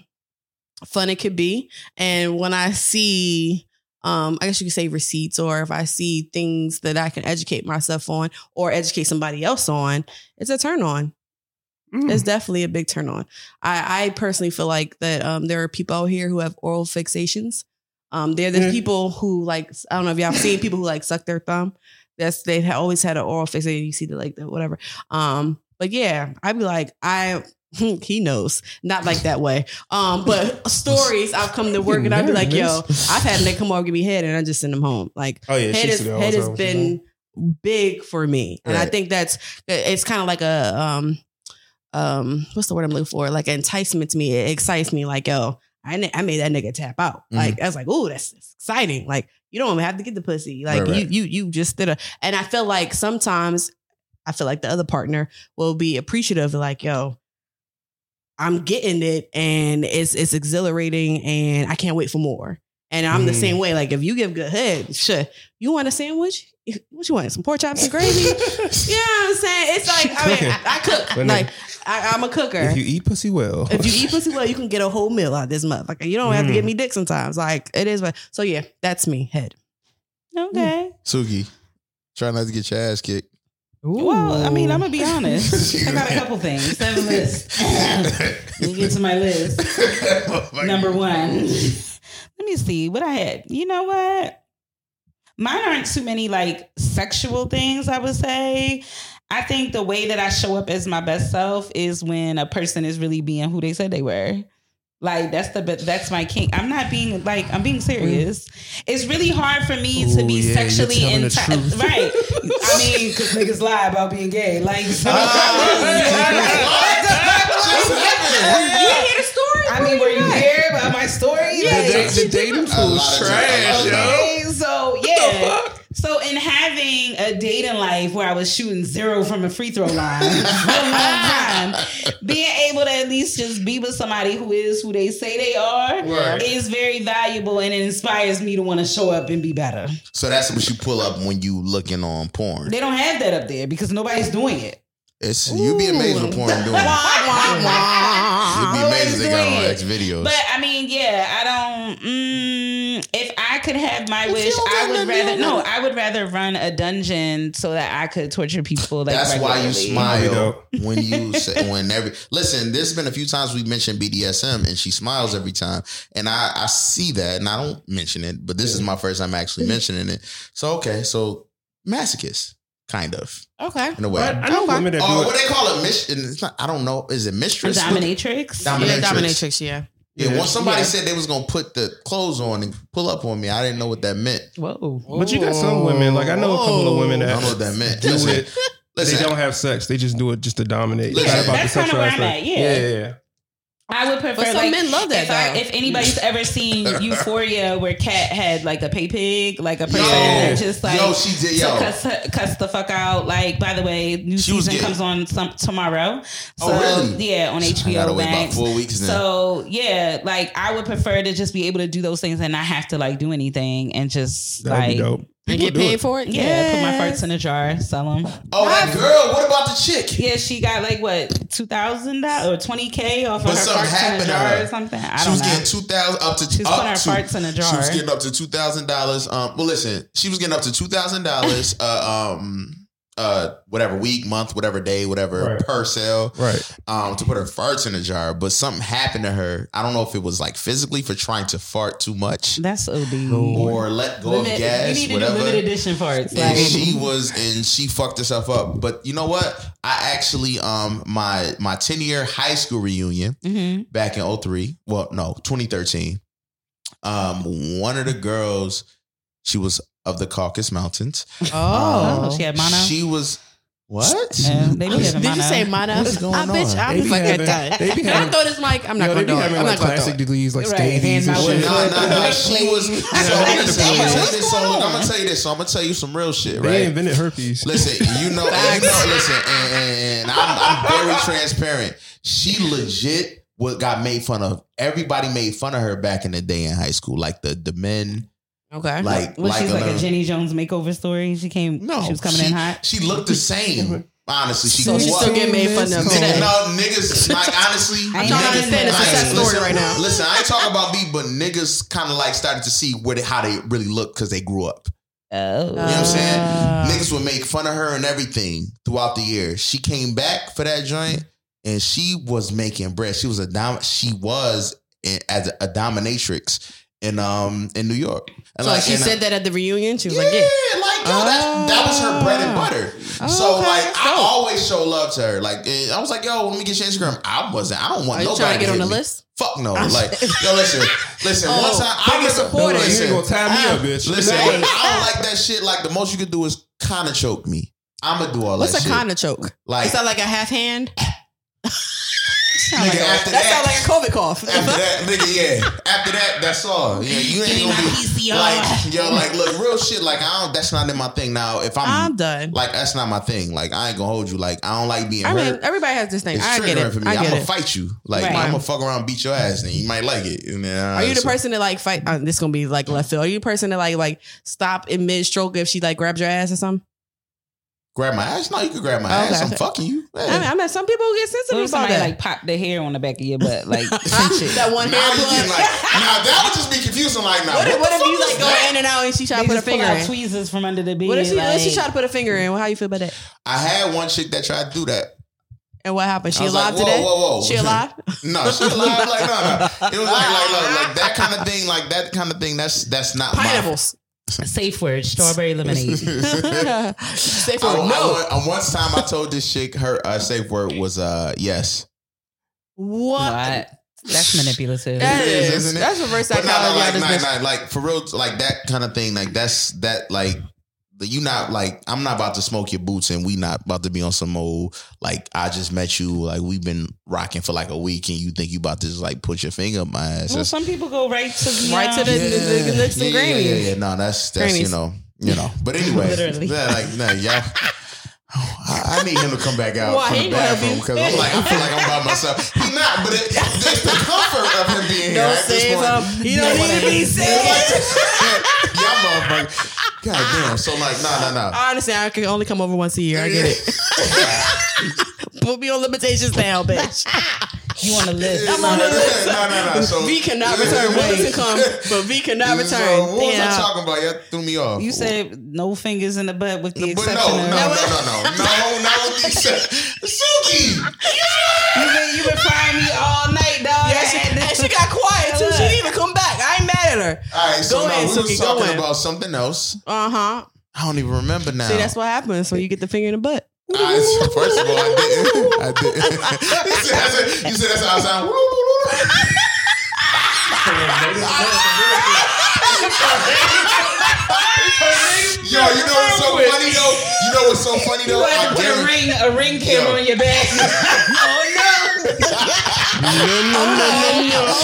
fun it could be, and when I see um, I guess you could say receipts, or if I see things that I can educate myself on or educate somebody else on, it's a turn on. Mm. It's definitely a big turn on. I, I personally feel like that um, there are people out here who have oral fixations. Um, they're the mm. people who like I don't know if y'all seen people who like suck their thumb. That's they've always had an oral fixation. You see the like the whatever. Um, but yeah, I'd be like I he knows. Not like that way. Um but stories i've come to work and i'd be like yo i've had Nick come over give me head and i just send them home. Like oh yeah head, is, head has been big for me. And right. i think that's it's kind of like a um um what's the word i'm looking for? Like enticement to me. It excites me like yo i, I made that nigga tap out. Mm-hmm. like i was like oh that's exciting. Like you don't even have to get the pussy. Like right, right. you you you just did a and i feel like sometimes i feel like the other partner will be appreciative of like yo I'm getting it and it's it's exhilarating and I can't wait for more. And I'm mm. the same way. Like if you give good head, sure. You want a sandwich? What you want? Some pork chops and gravy? you know what I'm saying? It's like I mean, I, I cook. like I, am a cooker. If you eat pussy well, if you eat pussy well, you can get a whole meal out of this month. Like you don't have mm. to give mm. me dick sometimes. Like it is. But So yeah, that's me. Head. Okay. Suki, try not to get your ass kicked. Ooh. Well, I mean, I'm gonna be honest. I got a couple things. Seven lists. Let me get to my list. oh Number one. Let me see what I had. You know what? Mine aren't too many like sexual things. I would say. I think the way that I show up as my best self is when a person is really being who they said they were. Like that's the that's my king. I'm not being like I'm being mm. serious. It's really hard for me Ooh, to be yeah, sexually in right. I mean, because niggas lie about being gay. Like, so, you hear the story? I mean, were you here about my story? Yeah, like, the, the dating pool's trash, okay, yo. So yeah. So in having a dating life where I was shooting zero from a free throw line for a long time, being able to at least just be with somebody who is who they say they are right. is very valuable and it inspires me to want to show up and be better. So that's what you pull up when you looking on porn. They don't have that up there because nobody's doing it. It's you'd be amazed what porn doing. you'd be amazed they got on X videos. But I mean, yeah, I don't. Mm, if I could have my wish, I would rather. No, I would rather run a dungeon so that I could torture people. Like that's regularly. why you smile when you say when every. Listen, there's been a few times we mentioned BDSM, and she smiles every time, and I I see that, and I don't mention it, but this is my first time actually mentioning it. So okay, so masochist kind of. Okay. In a way. I, know women that oh, what they call it, mission. It's not. I don't know. Is it mistress? A dominatrix. dominatrix. Yeah, dominatrix. Yeah. Yeah, yeah. once somebody yeah. said they was gonna put the clothes on and pull up on me, I didn't know what that meant. Whoa! But you got some women, like I know a couple of women that I don't know what that meant. Do it. Listen. They don't have sex; they just do it just to dominate. Listen, that's kind of where I'm at. Yeah. yeah, yeah. I would prefer. But some like, men love that. If, I, if, anybody's ever seen Euphoria, where Kat had like a pay pig, like a person yo, that just like yo, she did yo cuss, cuss, the fuck out. Like, by the way, new she season comes on some tomorrow. Oh, so, oh really? Yeah, on HBO Max. four weeks. Now. So yeah, like I would prefer to just be able to do those things and not have to like do anything and just That'd like and get paid it. for it? Yeah, yes. put my farts in a jar, sell them. Oh, that girl. What about the chick? Yeah, she got like what two thousand dollars or twenty k off but of her farts in a jar or something. I she was know. getting two thousand up to. She's up putting her to, farts in a jar. She was getting up to two thousand dollars. Um, well, listen, she was getting up to two thousand dollars. Uh, um uh whatever week, month, whatever day, whatever right. per sale. Right. Um, to put her farts in a jar. But something happened to her. I don't know if it was like physically for trying to fart too much. That's OD. Or let go Limit, of gas. You need whatever. to do limited edition farts. And like. she was and she fucked herself up. But you know what? I actually um my my 10 year high school reunion mm-hmm. back in 03. Well, no, 2013. Um, one of the girls, she was of the Caucasus Mountains. Oh, um, she had mono. She was. What? Yeah, they be Did you say mono? What's going I on? bitch, I'm fucking done. They be having, I thought it's like I'm not going to do it. I'm like not classic disease like right. and shit. No, no, no. She was. So, I'm gonna tell you this. So look, I'm gonna tell you this. So I'm gonna tell you some real shit. Right? They invented herpes. Listen, you know, you know listen, and, and, and I'm, I'm very transparent. She legit what got made fun of. Everybody made fun of her back in the day in high school, like the the men Okay. Like, was like she like a Jenny Jones makeover story? She came. No, she was coming she, in hot. She looked the same. Honestly, she so she still getting made fun of today. No, niggas. Like honestly, I'm trying to understand the success story listen, right now. Listen, I ain't talking about me, but niggas kind of like started to see where they, how they really look because they grew up. Oh. You know what I'm saying? Uh. Niggas would make fun of her and everything throughout the year. She came back for that joint and she was making bread. She was a dom- she was as a, a dominatrix in um in New York. And so like, she said I, that at the reunion. She was yeah, like, "Yeah, like yo, oh. that, that was her bread and butter." Oh, so okay. like, I always show love to her. Like, eh, I was like, "Yo, let me get your Instagram." I wasn't. I don't want Are nobody trying to get on the me. list. Fuck no. Like, yo, listen, listen. oh, one time, I was supported. You gonna tie me up, bitch. Listen, I don't like that shit. Like, the most you could do is kind of choke me. I'm gonna do all What's that. What's a kind of choke? Like, is that like a half hand? Nigga, like after that, that sounds like a COVID cough. After that, nigga, yeah. After that, that's all. Yeah, you ain't gonna be PCR. like, yo, like, look, real shit. Like, I don't. That's not in my thing. Now, if I'm, I'm done. Like, that's not my thing. Like, I ain't gonna hold you. Like, I don't like being. I hurt. mean, everybody has this thing. It's I get it. For me. I am gonna fight you. Like, right. I'm gonna fuck around, beat your ass, and you might like it. And then, uh, Are you the so. person that like fight? Uh, this gonna be like left field. Are you the person that like like stop in mid stroke if she like grabs your ass or something? Grab my ass? No, you can grab my okay. ass. I'm fucking you. Hey. I, mean, I mean, some people who get sensitive about somebody, that. Like pop the hair on the back of your butt, like that one hair plug. Like, now that would just be confusing. Like, now what, what, what if you like go in and out and she try to put a finger in? Tweezers from under the bed. What if she, like, she try to put a finger in? Well, how you feel about that? I had one chick that tried to do that. And what happened? She alive like, whoa, today? Whoa, whoa, She alive? no, she alive. Like no, no. It was like, like, like, like that kind of thing. Like that kind of thing. That's that's not pineapples. My, Safe word: strawberry lemonade. safe word. I, no. I, I, once time I told this chick her uh, safe word was uh yes. What? what? That's manipulative. That is, isn't it? That's reverse psychology. But like, like, like for real, like that kind of thing. Like that's that like you not like I'm not about to smoke your boots and we not about to be on some old like I just met you like we've been rocking for like a week and you think you about to just like put your finger up my ass. Well, some people go right to the right to the, yeah. the, the, the, the, yeah, yeah, yeah, yeah, No, that's that's Grammys. you know you know. But anyway, yeah, like nah, y'all. I, I, need him to come back out Why, from the bathroom because I'm like I feel like I'm by myself. He's not, but it, it's the comfort of him being here. Don't say him. He don't need to be saved. Y'all motherfucker. God damn. So like, nah, nah, nah. I understand. I can only come over once a year. I get it. Put me on limitations now, bitch. You want to live? I'm on the list. No, no, no. So, V cannot return. Willis can come, but V cannot return. So what was I talking about? You threw me off. You said no fingers in the butt with the but exception no, of no, no, no, no, no, not with the exception. Suki, you been you been frying me all night, dog. Yeah, she, and she got quiet too. She I ain't mad at her. All right, so go now we Suki, was talking about something else. Uh huh. I don't even remember now. See, that's what happens when you get the finger in the butt. I, first of all, I didn't. I didn't. you, said, I said, you said that's how I sound. Yo, you know what's so funny though? You know what's so funny though? You had to put a ring, a ring camera on your back. oh no! No, no, no, no, no! No! No,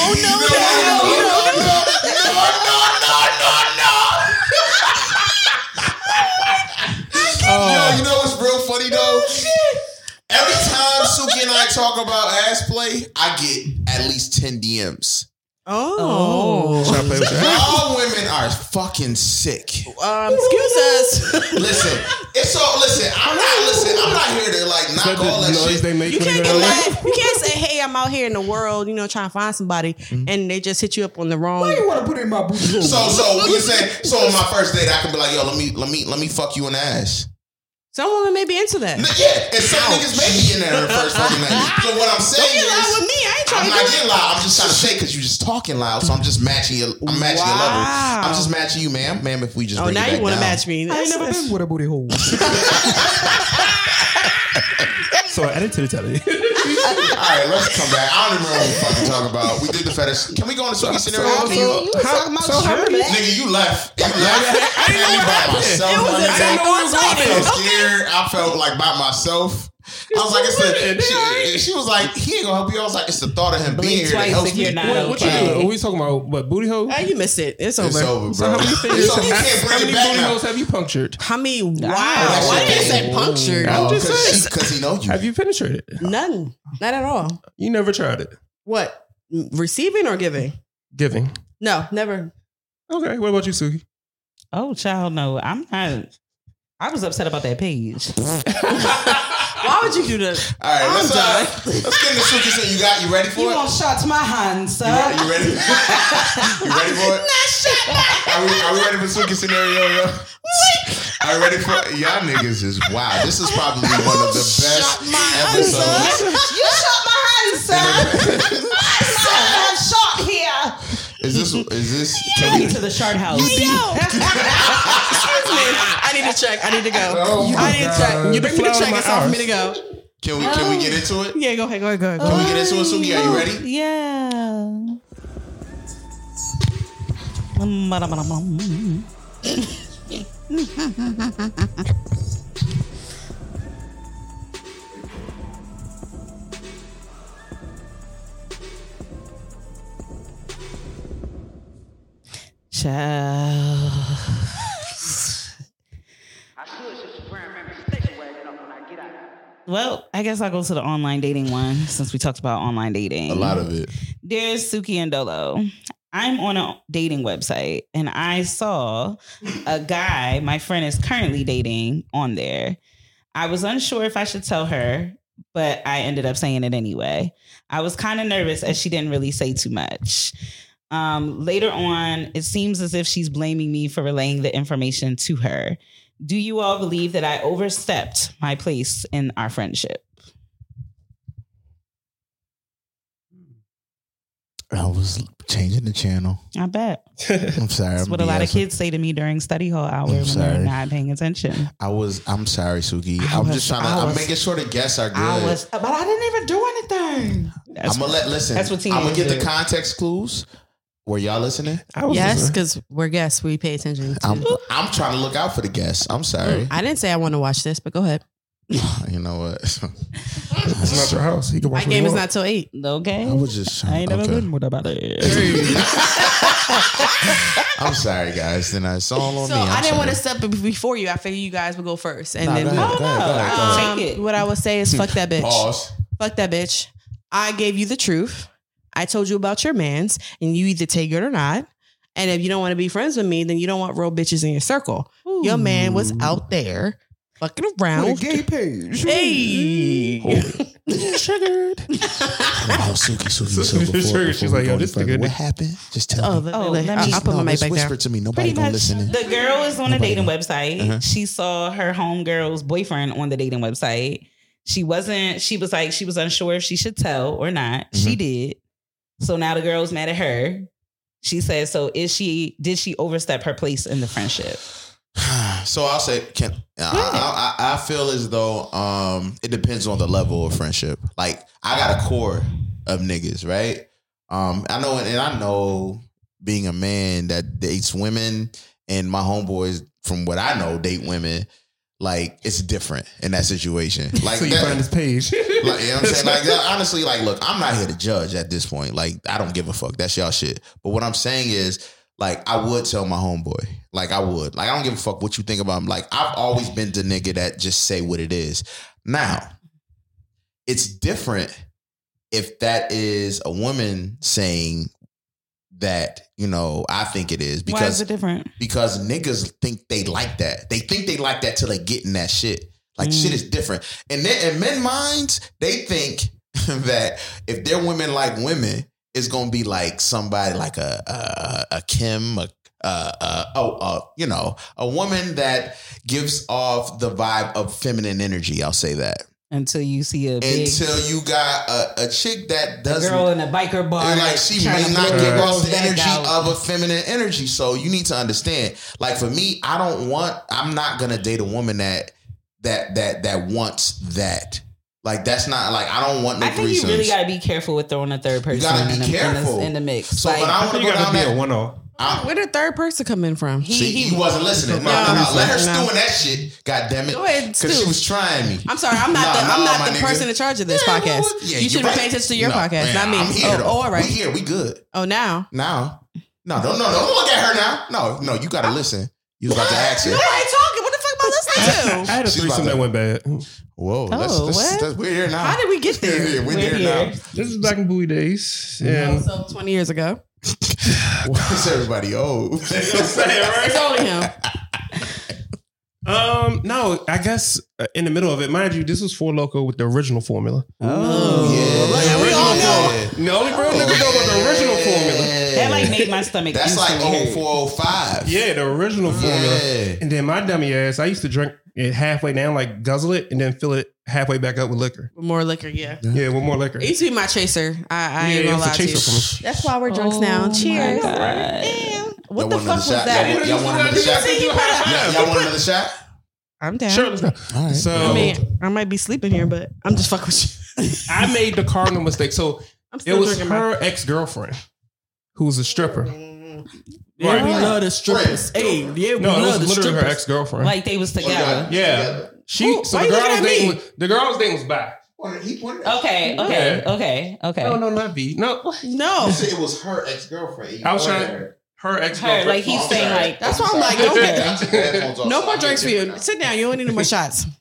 ass I get at least 10 DMs. Oh. oh. All women are fucking sick. Um, excuse us. listen, it's all listen, I'm not listen, I'm not here to like knock all that shit. They make you, can't get mad. you can't say, hey, I'm out here in the world, you know, trying to find somebody mm-hmm. and they just hit you up on the wrong. Why you want to put in my booty hole? So so you say so on my first date I can be like, yo, let me let me let me fuck you in the ass. Some women may be into that. Yeah, and some Ouch. niggas may be in there the first fucking night. So what I'm saying Don't get loud with me. I ain't trying I'm to not getting loud. I'm just trying to say because you're just talking loud. So I'm just matching your. I'm matching wow. your level. I'm just matching you, ma'am. Ma'am, if we just. Oh, now you want to match me? I ain't never been with a booty hole. so I added to the telly. All right, let's come back. I don't even remember what we fucking talking about. We did the fetish. Can we go on the Suki scenario? So, so, you was how, talking about so how many, Nigga, you left. You left. I didn't know by myself. It was I felt scared. I felt like by myself. I was like, it's the, she, she, was like, he ain't gonna help you. I was like, it's the thought of him being here that helps me. What, what you doing? Are we talking about? What booty hole? Hey, you missed it. It's over. It's over, bro. So how many fingers? Have, how many booty holes have you punctured? How many? Wow. wow. Why did you say punctured? I'm just saying because he knows you. Have you penetrated? None. Not at all. You never tried it. What? Receiving or giving? Giving. No, never. Okay. What about you, Suki? Oh, child, no. I'm not. I was upset about that page. Why would you do that? All right, let's, uh, let's get into Suki. So you got you ready for you it? You want shot to my hand, sir? You, ready? You ready for it? Not shot. Are we, are we ready for Suki scenario, yo? Are you ready for y'all niggas? Is wow. This is probably one of the best episodes. you shot my hand, sir. this is this? Take me to the shard house. Excuse me. I need to check. I need to go. Oh I need to check. You bring me the check. It's time for me to go. Can we can we get into it? Yeah, go ahead, go ahead, go ahead. Can we get into it, Suki? Are you oh, ready? Yeah. Child. Well, I guess I'll go to the online dating one since we talked about online dating. A lot of it. There's Suki and Dolo. I'm on a dating website and I saw a guy my friend is currently dating on there. I was unsure if I should tell her, but I ended up saying it anyway. I was kind of nervous as she didn't really say too much. Um, later on, it seems as if she's blaming me for relaying the information to her. Do you all believe that I overstepped my place in our friendship? I was changing the channel. I bet. I'm sorry. That's I'm what a lot of kids say to me during study hall hour when they're not paying attention. I was. I'm sorry, Suki. I am just trying to. I'm making sure the guests are good. I was, but I didn't even do anything. That's I'm gonna let listen. That's what I'm gonna get do. the context clues. Were y'all listening? I was yes, because we're guests. We pay attention. To. I'm, I'm trying to look out for the guests. I'm sorry. I didn't say I want to watch this, but go ahead. you know what? it's not your house. He can watch My game is not till eight. Okay. I was just. I ain't never been with about it. I'm sorry, guys. Then I saw all on so me. I'm I didn't want to step before you. I figured you guys would go first, and nah, then go ahead, go ahead, go ahead, go ahead. Um, Take it. What I would say is, fuck that bitch. Pause. Fuck that bitch. I gave you the truth. I told you about your man's, and you either take it or not. And if you don't want to be friends with me, then you don't want real bitches in your circle. Ooh. Your man was out there fucking around. With a gay page. Hey. Sugared. oh, Suki, Suki, so before, before She's like, yo, this nigga. What happened? Just tell oh, me. Oh, let me. I'll put no, my mic back whisper down. to me. Nobody Pretty gonna listen. The girl was on Nobody a dating website. Uh-huh. She saw her homegirl's boyfriend on the dating website. She wasn't, she was like, she was unsure if she should tell or not. Mm-hmm. She did. So now the girl's mad at her. She says, so is she, did she overstep her place in the friendship? So I'll say, can I, I, I, feel as though um, it depends on the level of friendship. Like I got a core of niggas, right? Um, I know, and I know being a man that dates women, and my homeboys, from what I know, date women like it's different in that situation. Like so you that, find this page. like, you know what I'm saying? Like honestly, like look, I'm not here to judge at this point. Like I don't give a fuck. That's y'all shit. But what I'm saying is, like, I would tell my homeboy. Like I would. Like I don't give a fuck what you think about him. Like I've always been the nigga that just say what it is. Now, it's different if that is a woman saying that you know I think it is because Why is it different? Because niggas think they like that. They think they like that till they get in that shit. Like mm. shit is different. And then in men minds, they think that if they're women like women, it's gonna be like somebody like a a, a Kim, a uh, uh, oh, uh, you know, a woman that gives off the vibe of feminine energy. I'll say that until you see a big, until you got a, a chick that doesn't girl in a biker bar like she may not give off the energy out. of a feminine energy so you need to understand like for me i don't want i'm not gonna date a woman that that that that wants that like that's not like I don't want no. I think threesomes. you really gotta be careful with throwing a third person. You gotta be in, careful in the, in the mix. So, like, but I want to go down that. A one off. Ah. Where did third person come in from? He, See, he, he wasn't listening. No, no, no, Let her stew in that shit. God damn it. Go ahead, Because she was trying me. I'm sorry. I'm not the, I'm not the person in charge of this yeah, podcast. Well, yeah, you should right. pay attention to your no, podcast, man, not me. I'm here, oh, oh, all right. We here. We good. Oh, now. Now. No, no, no, don't look at her now. No, no, you gotta listen. You was about to ask her. You ain't talking. What the fuck am I listening to? I had a threesome that went bad. Whoa, oh, that's, that's, that's, we're here now. How did we get there? we're, we're here, here, now. This is back in Bowie days. Yeah. So 20 years ago. Why is everybody old? it's only him. Um, no, I guess uh, in the middle of it, mind you, this was Four Loko with the original formula. Oh, yeah. Like, the original formula. The only real niggas know about the original formula. That like made my stomach. That's like 0405. Yeah, the original formula. And then my dummy ass, I used to drink it halfway down, like guzzle it, and then fill it halfway back up with liquor. With more liquor, yeah. Yeah, with more liquor. It used to be my chaser. I, I yeah, ain't gonna lie to you. That's why we're drunks oh now. Cheers. Damn. What the fuck was that? Y'all, want another shot? Y'all want another shot? I'm down. Sure, let's go. All right. So I mean, I might be sleeping here, but I'm just fucking with you. I made the cardinal mistake. So it was her ex girlfriend who was a stripper. Yeah, right. we love the strippers. Hey, yeah, we no, love it was the literally her ex girlfriend. Like they was together. Yeah, she. Ooh, so the girl's name was the girl's name was back. Okay, okay, yeah. okay, okay. No, no, not B. No, no. it was her ex girlfriend. I was trying. Her. Her ex girlfriend. Like he's saying, like that's why I'm like, okay, no more drinks for you. Sit down. You don't need any more shots.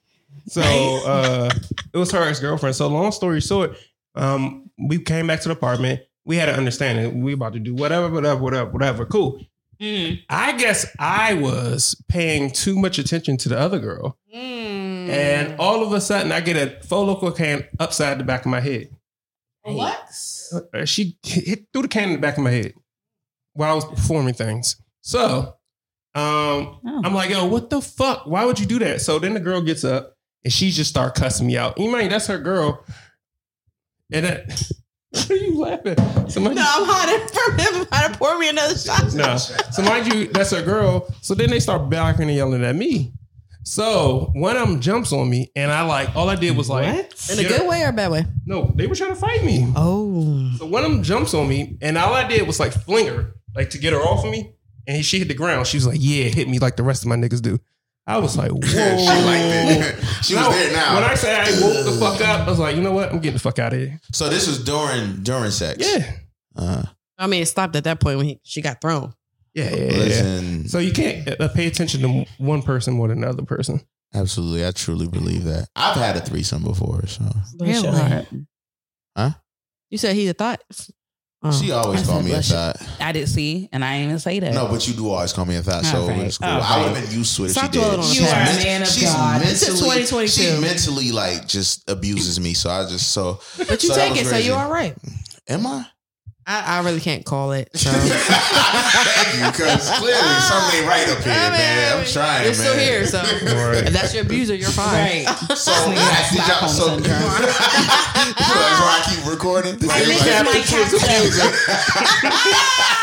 So uh, it was her ex girlfriend. So long story short, um, we came back to the apartment. We had an understanding. We about to do whatever, whatever, whatever, whatever. Cool. Mm. I guess I was paying too much attention to the other girl. Mm. And all of a sudden, I get a Four Loko can upside the back of my head. What? Uh, she hit, threw the can in the back of my head while I was performing things. So um, oh. I'm like, yo, what the fuck? Why would you do that? So then the girl gets up and she just start cussing me out. You mind that's her girl. And that What are you laughing? So no, I'm hiding from him how to pour me another shot. No. So mind you, that's her girl. So then they start backing and yelling at me. So one of them jumps on me, and I like all I did was like what? in a good way or a bad way. No, they were trying to fight me. Oh. So one of them jumps on me, and all I did was like fling her, like to get her off of me. And she hit the ground. She was like, "Yeah, hit me like the rest of my niggas do." I was like, whoa. she liked it. she no, was there now. When I say I woke the fuck up, I was like, you know what? I'm getting the fuck out of here. So this was during during sex. Yeah. Uh, I mean, it stopped at that point when he, she got thrown. Yeah, yeah, Listen, yeah. So you can't uh, pay attention to one person more than another person. Absolutely, I truly believe that. I've had a threesome before, so really, huh? You said he a thought. Oh, she always called me a thought. I didn't see, and I didn't even say that. No, but you do always call me a thought. So right. it's cool. I would have been used to it. Stop she did. On you are a man of she's God. Mentally, 2022. She mentally like just abuses me. So I just so. But you so take it, so you're all right. Am I? I, I, really can't call it. So. Thank you because clearly something ain't right up here, I mean, man. I'm trying, You're still here, so right. if that's your abuser, you're fine. Right. So, that's y'all, so, so that's why I keep recording. I miss my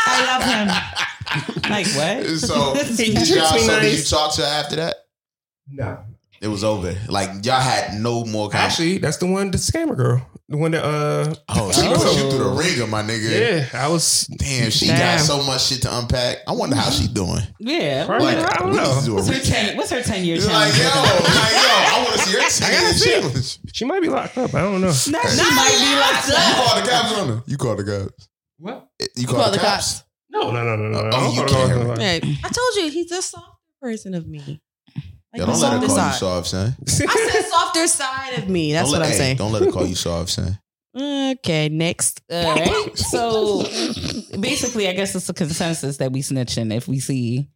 I love him. Like what? So did y'all, so did you talk to her after that? No. It was over. Like y'all had no more. Actually, that's the one, the scammer girl. When the one that uh oh she put you through the ringer, my nigga. Yeah, I was damn. She damn. got so much shit to unpack. I wonder how she doing. Yeah, like, I don't know. Do what's, her ten, what's her ten year challenge? Like yo, like yo, I want to see her ten year challenge. She might be locked up. I don't know. No, she might be locked up. You called the cops on her. You called the cops. What? You, you called, called the, cops? cops? No, no, no, no, no. Oh, you can't. Hey, I told you he's the soft version of me. Like don't let her call side. you soft, son. I said softer side of me. That's don't what I'm hey, saying. Don't let her call you soft, son. Okay, next. All right. so basically, I guess it's a consensus that we snitching if we see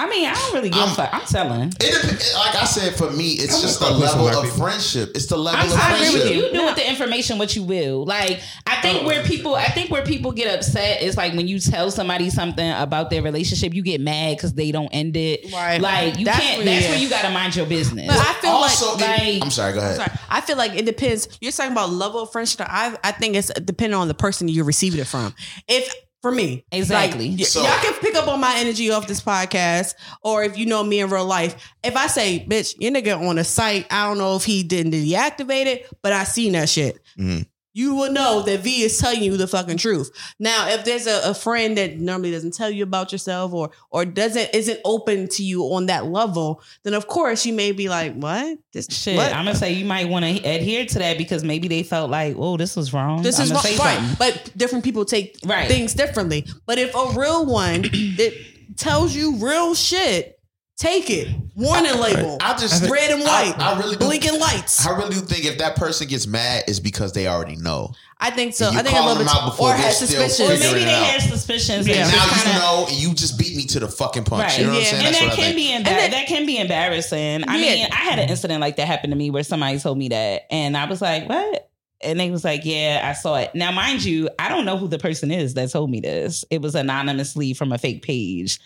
I mean, I don't really give a fuck. I'm telling. It, like I said, for me, it's just the level of friendship. It's the level I'm, of I friendship. agree with you. You do with the information what you will. Like, I think oh. where people, I think where people get upset is like when you tell somebody something about their relationship, you get mad because they don't end it. Right. Like you that's can't. That's where you got to mind your business. But I feel also, like, like, I'm sorry. Go ahead. Sorry. I feel like it depends. You're talking about level of friendship. I I think it's depending on the person you're receiving it from. If for me. Exactly. Like, so, y'all can pick up on my energy off this podcast, or if you know me in real life. If I say, "Bitch, your nigga on a site," I don't know if he didn't deactivate it, but I seen that shit. Mm-hmm you will know that V is telling you the fucking truth. Now, if there's a, a, friend that normally doesn't tell you about yourself or or doesn't isn't open to you on that level, then of course you may be like, "What? This shit." What? I'm gonna say you might want to adhere to that because maybe they felt like, "Oh, this was wrong." This I'm is wrong, right? But different people take right. things differently. But if a real one that tells you real shit Take it. Warning label. I just red and white. I, I really do, blinking lights. I really do think if that person gets mad, it's because they already know. I think so. I think a little bit or had suspicions. Or maybe they had suspicions. Yeah. Now kinda, you know, you just beat me to the fucking punch. Right. You know yeah. what I'm saying? And That's that can be embar- that that, can be embarrassing. I mean, I had an incident like that happen to me where somebody told me that, and I was like, "What?" And they was like, "Yeah, I saw it." Now, mind you, I don't know who the person is that told me this. It was anonymously from a fake page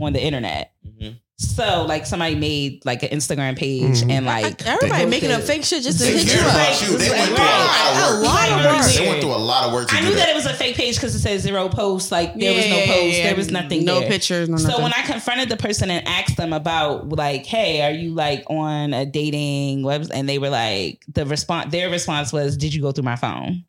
on the internet. Mm-hmm. So like somebody made like an Instagram page mm-hmm. and like everybody making up fake shit just to hit you up. You. They went through a lot of work. They went through a lot of work. I knew that. that. it was a fake page because it says zero posts. Like there yeah, was no post. Yeah, there was nothing. No there. pictures. No so nothing. when I confronted the person and asked them about like, hey, are you like on a dating website? And they were like, the response. Their response was, did you go through my phone?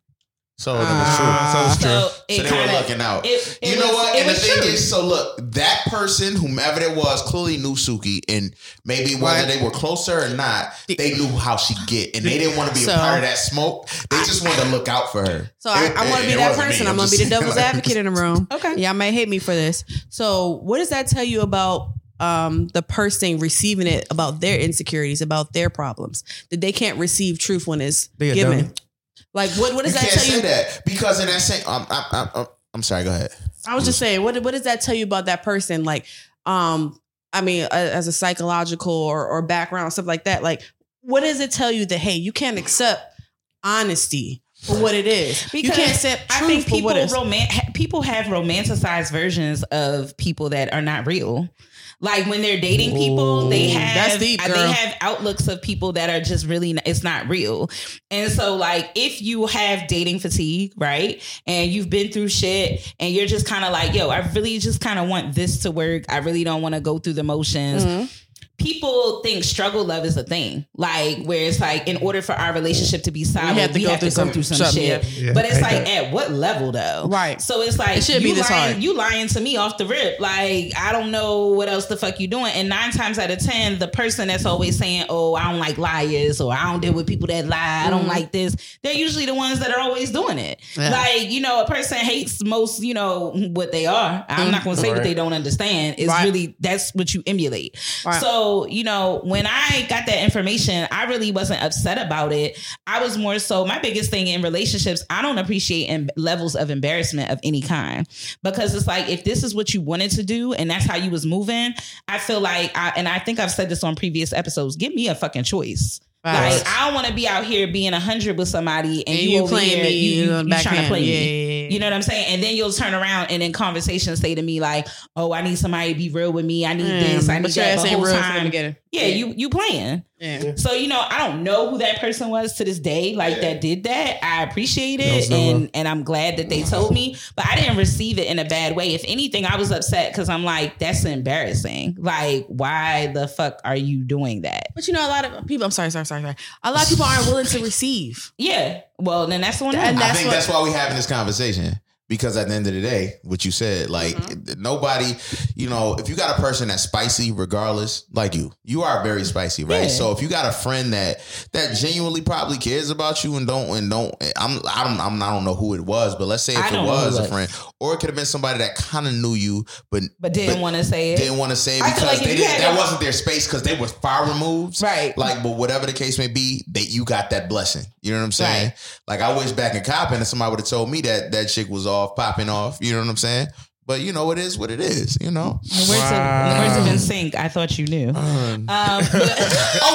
So it was true. Uh, so, true. so, so they kinda, were looking out. It, it you know was, what? And the thing true. is, so look, that person, whomever it was, clearly knew Suki, and maybe whether right. they were closer or not, they knew how she get, and they didn't want to be so, a part of that smoke. They just wanted to look out for her. So it, I, I want to be that person. Me, I'm, I'm going to be the devil's like, advocate in the room. okay. Y'all may hate me for this. So what does that tell you about um, the person receiving it about their insecurities, about their problems, that they can't receive truth when it's given. Like what? What does you that tell you? that because in that same, I'm, I'm, I'm, I'm sorry. Go ahead. I was just saying, what what does that tell you about that person? Like, um, I mean, as a psychological or, or background stuff like that. Like, what does it tell you that hey, you can't accept honesty for what it is? Because you can't accept. I think people roman- people have romanticized versions of people that are not real. Like when they're dating people, they have deep, they have outlooks of people that are just really it's not real. And so like if you have dating fatigue, right? And you've been through shit and you're just kind of like, yo, I really just kind of want this to work. I really don't want to go through the motions. Mm-hmm people think struggle love is a thing. Like where it's like in order for our relationship to be solid, we have to, we go, have through to go through some, some shit. Yeah. Yeah. But it's like at what level though? Right. So it's like it should you be this lying, hard. you lying to me off the rip. Like I don't know what else the fuck you doing. And nine times out of ten, the person that's always saying, "Oh, I don't like liars," or "I don't deal with people that lie," mm-hmm. "I don't mm-hmm. like this," they're usually the ones that are always doing it. Yeah. Like you know, a person hates most, you know, what they are. I'm mm-hmm. not going to say right. what they don't understand. It's right. really that's what you emulate. Right. So you know when I got that information, I really wasn't upset about it. I was more so my biggest thing in relationships, I don't appreciate in levels of embarrassment of any kind because it's like if this is what you wanted to do and that's how you was moving, I feel like I and I think I've said this on previous episodes, give me a fucking choice. Right. Like I don't want to be out here being a hundred with somebody and, and you, you playing here, me, you, you, you trying to play yeah, me. Yeah, yeah. You know what I'm saying? And then you'll turn around and in conversation say to me like, "Oh, I need somebody to be real with me. I need mm, this. I need that." The whole time, yeah, yeah, you you playing. Yeah. So you know, I don't know who that person was to this day, like that did that. I appreciate it, no, and and I'm glad that they told me, but I didn't receive it in a bad way. If anything, I was upset because I'm like, that's embarrassing. Like, why the fuck are you doing that? But you know, a lot of people. I'm sorry, sorry, sorry, sorry. A lot of people aren't willing to receive. Yeah. Well, then that's the one. And I think what, that's why we're having this conversation because at the end of the day, what you said, like mm-hmm. nobody, you know, if you got a person that's spicy, regardless, like you, you are very spicy, right? Yeah. So if you got a friend that that genuinely probably cares about you and don't and don't, I'm I don't I'm, I don't know who it was, but let's say if it was a friend, or it could have been somebody that kind of knew you, but but didn't want to say it, didn't want to say it because like they didn't, that wasn't their space because they were far removed, right? Like, but whatever the case may be, that you got that blessing. You know what I'm saying? Right. Like I wish back in copping, and somebody would have told me that that chick was off popping off. You know what I'm saying? But you know, it is what it is. You know. The words, wow. of, the words of NSYNC. I thought you knew. Um, um, oh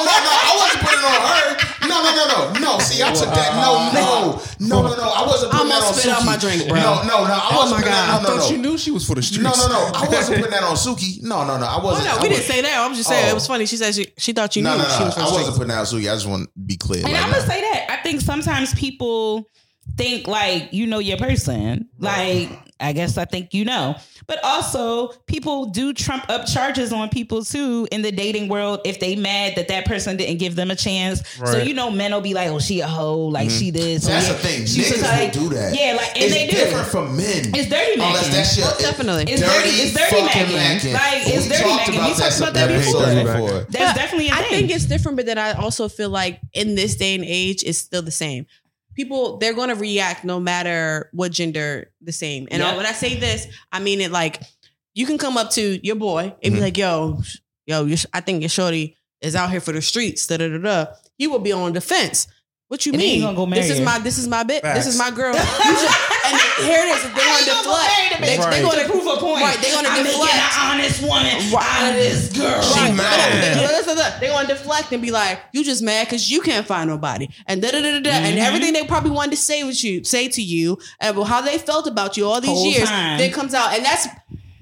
no, no, I wasn't putting it on her. No, no, no, no, no. See, I took that. No, no, no, no, no. I wasn't putting that on spit Suki. out my drink, bro. No, no, no. I wasn't. Oh my god. That, no, no, I thought no. you knew she was for the streets. No, no, no. I wasn't putting that on Suki. No, no, no. I wasn't. Oh, no, we didn't say that. I'm just saying oh. it was funny. She said she, she thought you knew. No, no, no. She was for I wasn't putting that on Suki. I just want to be clear. And I'm gonna say that. I think sometimes people think like you know your person. Like I guess I think you know. But also, people do trump up charges on people too in the dating world if they mad that that person didn't give them a chance. Right. So you know, men will be like, "Oh, she a hoe, like mm-hmm. she this." So that's yeah. the thing. Niggas like, will do that. Yeah, like and it's they do. different from men. It's dirty man. Unless that shit, well, definitely. It's dirty. It's dirty man. Like it's dirty man. We talked about that before. That's but definitely a I thing. think it's different, but then I also feel like in this day and age, it's still the same people they're going to react no matter what gender the same. And yep. when I say this, I mean it like you can come up to your boy and mm-hmm. be like, "Yo, yo, I think your shorty is out here for the streets." Da da da da. He will be on defense. What you and mean? Go this is my this is my bit. Facts. This is my girl. You just, and here it is. They want to deflect. They, right. they going to prove a point. Right. They going to deflect. an honest woman right. out of this girl. She mad. They going to deflect and be like, "You just mad because you can't find nobody." And da da da da. Mm-hmm. And everything they probably wanted to say with you, say to you, and how they felt about you all these Whole years, time. then comes out, and that's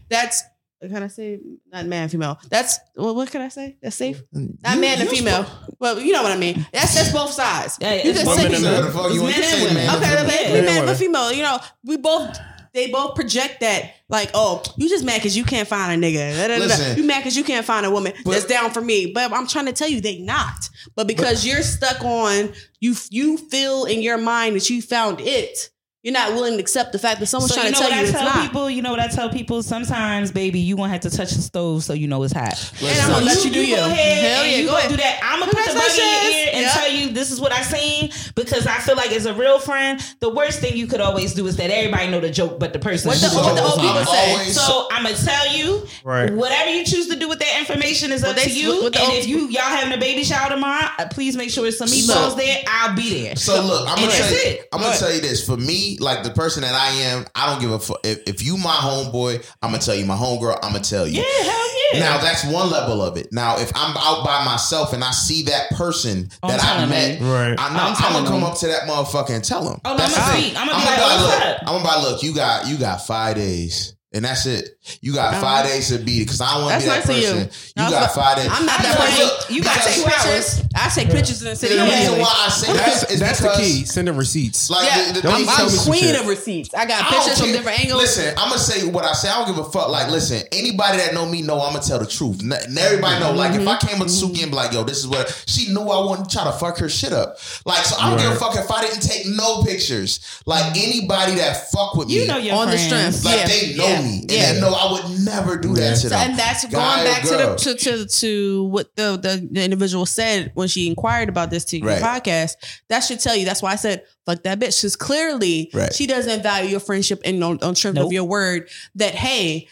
that's can I say not man female? That's well, what can I say? That's safe. Mm, not man and female. Well, you know what I mean. That's that's both sides. Yeah, you can say men and women. Okay, man, man and female. You know, we both they both project that like, oh, you just mad because you can't find a nigga. Listen, you mad because you can't find a woman but, that's down for me. But I'm trying to tell you, they not. But because but, you're stuck on you, you feel in your mind that you found it you're not willing to accept the fact that someone's so trying you know to tell you know what I tell not. people, you know what I tell people? Sometimes, baby, you gonna have to touch the stove so you know it's hot. Listen. And I'm gonna let you, do you. Go ahead Hell yeah, you go ahead. do that. I'm gonna put the bug in your ear and yep. tell you this is what I seen because I feel like as a real friend, the worst thing you could always do is that everybody know the joke, but the person. What the, what the old people say. So I'm gonna tell you, right. whatever you choose to do with that information is well, up to you. And if you y'all having a baby shower tomorrow, uh, please make sure it's some meatballs there. I'll be there. So look, I'm gonna tell you, I'm gonna tell you this. For me, like the person that I am, I don't give a fuck. If, if you my homeboy, I'm gonna tell you. My homegirl, I'm gonna tell you. Yeah, hell yeah. Now that's one level of it. Now if I'm out by myself and I see that person I'm that I met, right. I know, I'm, I'm gonna come up to that motherfucker and tell him. Oh, no, that's I'm gonna, I'm I'm gonna be like, look, I'm gonna be like, look, you got you got five days and that's it. You got uh-huh. five days to beat it because I don't want to be that person. You, you got five days. I'm not that person. You got to take pictures. I take pictures and send them. The reason why I say that is that's the key. Send them receipts. Like yeah. the, the, I'm, I'm queen of receipts. I got pictures from different angles. Listen, I'm gonna say what I say. I don't give a fuck. Like, listen, anybody that know me know I'm gonna tell the truth. And everybody know. Like, if I mm-hmm. came up to Suki and be mm-hmm. like, "Yo, this is what," she knew I wanted to try to fuck her shit up. Like, so I don't give a fuck if I didn't take no pictures. Like anybody that fuck with me, you know your on the strength, like they know me and they know I would never do that to them. And that's Guy going back to the to, to to what the, the, the individual said when she inquired about this to your right. podcast. That should tell you. That's why I said fuck that bitch. Because clearly right. she doesn't value your friendship and on, on terms nope. of your word. That hey.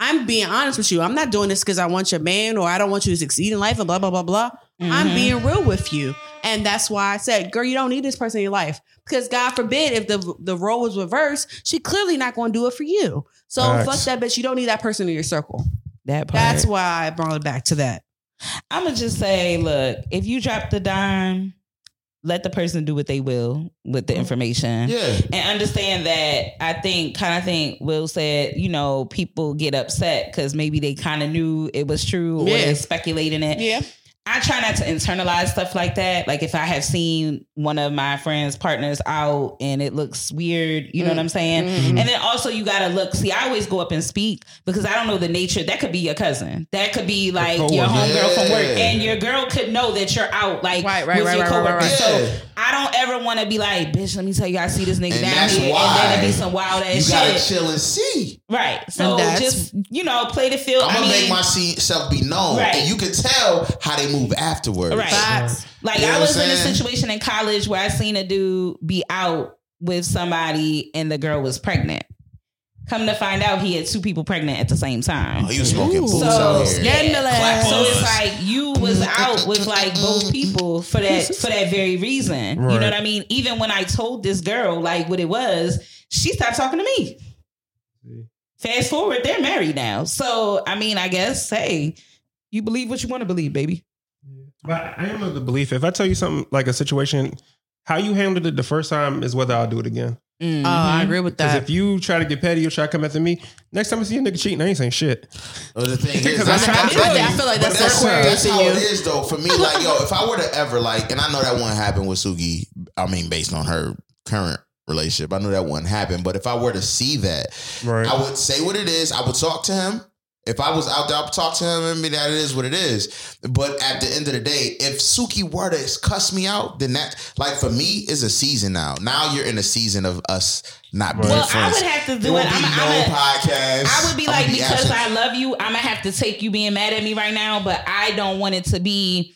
I'm being honest with you. I'm not doing this because I want your man or I don't want you to succeed in life and blah blah blah blah. Mm-hmm. I'm being real with you. And that's why I said, girl, you don't need this person in your life. Because God forbid if the the role was reversed, she clearly not going to do it for you. So fuck that bitch. You don't need that person in your circle. That part. That's why I brought it back to that. I'm gonna just say, look, if you drop the dime, let the person do what they will with the mm-hmm. information. Yeah. And understand that I think kind of think Will said, you know, people get upset because maybe they kind of knew it was true or they're speculating it. Yeah. I try not to internalize stuff like that. Like if I have seen one of my friends' partners out and it looks weird, you know mm what I'm saying? Mm-hmm. And then also you gotta look. See, I always go up and speak because I don't know the nature. That could be your cousin. That could be like your homegirl yeah. from work, and your girl could know that you're out, like right, right, with right, your coworker. Right, so I don't ever want to be like, bitch. Let me tell you, I see this nigga and down here, and then it be some wild ass shit. You gotta chill and see. Right. So just you know, play the field. I'm gonna make myself be known, and you can tell how they move afterwards. Right. Facts. Like you know I was in a situation in college where I seen a dude be out with somebody and the girl was pregnant. Come to find out, he had two people pregnant at the same time. Oh, he was smoking booze so, out here. Yeah. So it's like you was out with like both people for that for that very reason. Right. You know what I mean? Even when I told this girl like what it was, she stopped talking to me. Fast forward, they're married now. So I mean, I guess hey, you believe what you want to believe, baby. But I am of the belief if I tell you something like a situation, how you handled it the first time is whether I'll do it again. Mm-hmm. Oh, I agree with that. Because if you try to get petty or try to come after me, next time I see a nigga cheating, I ain't saying shit. Well, the thing is, I, I, I, I, feel like that's, that's, that's how it is though. For me, like yo, if I were to ever like, and I know that wouldn't happen with Suki. I mean, based on her current relationship, I know that wouldn't happen. But if I were to see that, right. I would say what it is. I would talk to him. If I was out there, I'd talk to him and be that it is what it is. But at the end of the day, if Suki were to cuss me out, then that, like for me, is a season now. Now you're in a season of us not being well, friends. I would have to do it. I'm, no I'm a, podcast. I would be like, be because absent. I love you, I'm gonna have to take you being mad at me right now. But I don't want it to be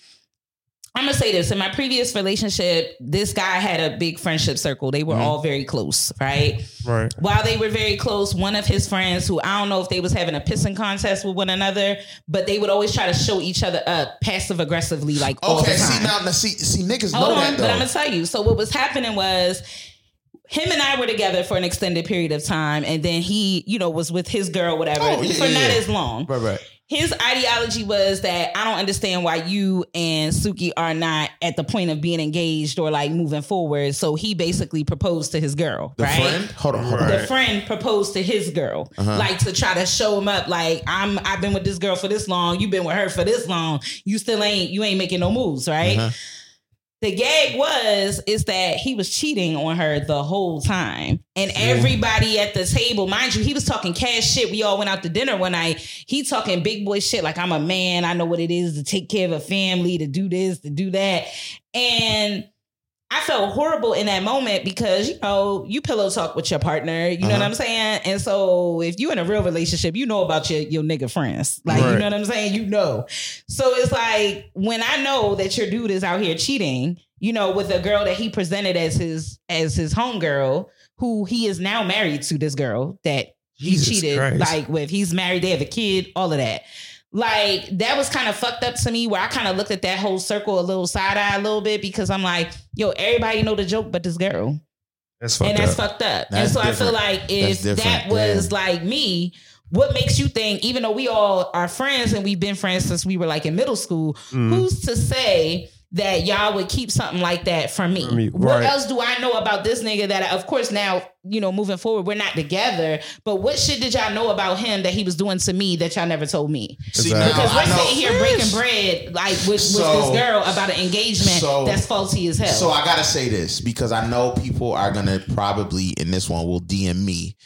I'm gonna say this. In my previous relationship, this guy had a big friendship circle. They were mm-hmm. all very close, right? Right. While they were very close, one of his friends, who I don't know if they was having a pissing contest with one another, but they would always try to show each other up passive aggressively, like okay. See now, now see, see, niggas Hold know on, that. Though. But I'm gonna tell you. So what was happening was him and I were together for an extended period of time, and then he, you know, was with his girl, whatever, oh, yeah, for yeah, not yeah. as long. Right, right his ideology was that I don't understand why you and Suki are not at the point of being engaged or like moving forward. So he basically proposed to his girl, the right? Friend? Hold on, hold on. The friend proposed to his girl, uh-huh. like to try to show him up. Like I'm, I've been with this girl for this long. You've been with her for this long. You still ain't, you ain't making no moves, right? Uh-huh the gag was is that he was cheating on her the whole time. And everybody at the table mind you he was talking cash shit. We all went out to dinner one night. He talking big boy shit like i'm a man. I know what it is to take care of a family to do this to do that. And I felt horrible in that moment because you know you pillow talk with your partner, you know uh-huh. what I'm saying, and so if you in a real relationship, you know about your your nigga friends, like right. you know what I'm saying, you know. So it's like when I know that your dude is out here cheating, you know, with a girl that he presented as his as his homegirl, who he is now married to this girl that he Jesus cheated Christ. like with. He's married, they have a kid, all of that like that was kind of fucked up to me where I kind of looked at that whole circle a little side eye a little bit because I'm like, yo, everybody know the joke but this girl. That's and that's fucked up. That's and so different. I feel like if that was yeah. like me, what makes you think, even though we all are friends and we've been friends since we were like in middle school, mm. who's to say that y'all would keep something like that from me. me right. What else do I know about this nigga that, I, of course, now, you know, moving forward, we're not together, but what shit did y'all know about him that he was doing to me that y'all never told me? See, because we're sitting here breaking bread, like with, so, with this girl about an engagement so, that's faulty as hell. So I gotta say this because I know people are gonna probably, in this one, will DM me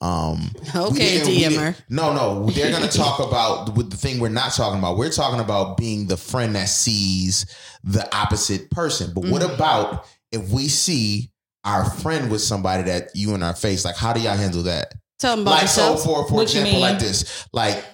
um, okay, DMer. No, no, they're going to talk about with the thing we're not talking about. We're talking about being the friend that sees the opposite person. But mm-hmm. what about if we see our friend with somebody that you in our face? Like, how do y'all handle that? Tell them about like yourself. so for for what example, like this, like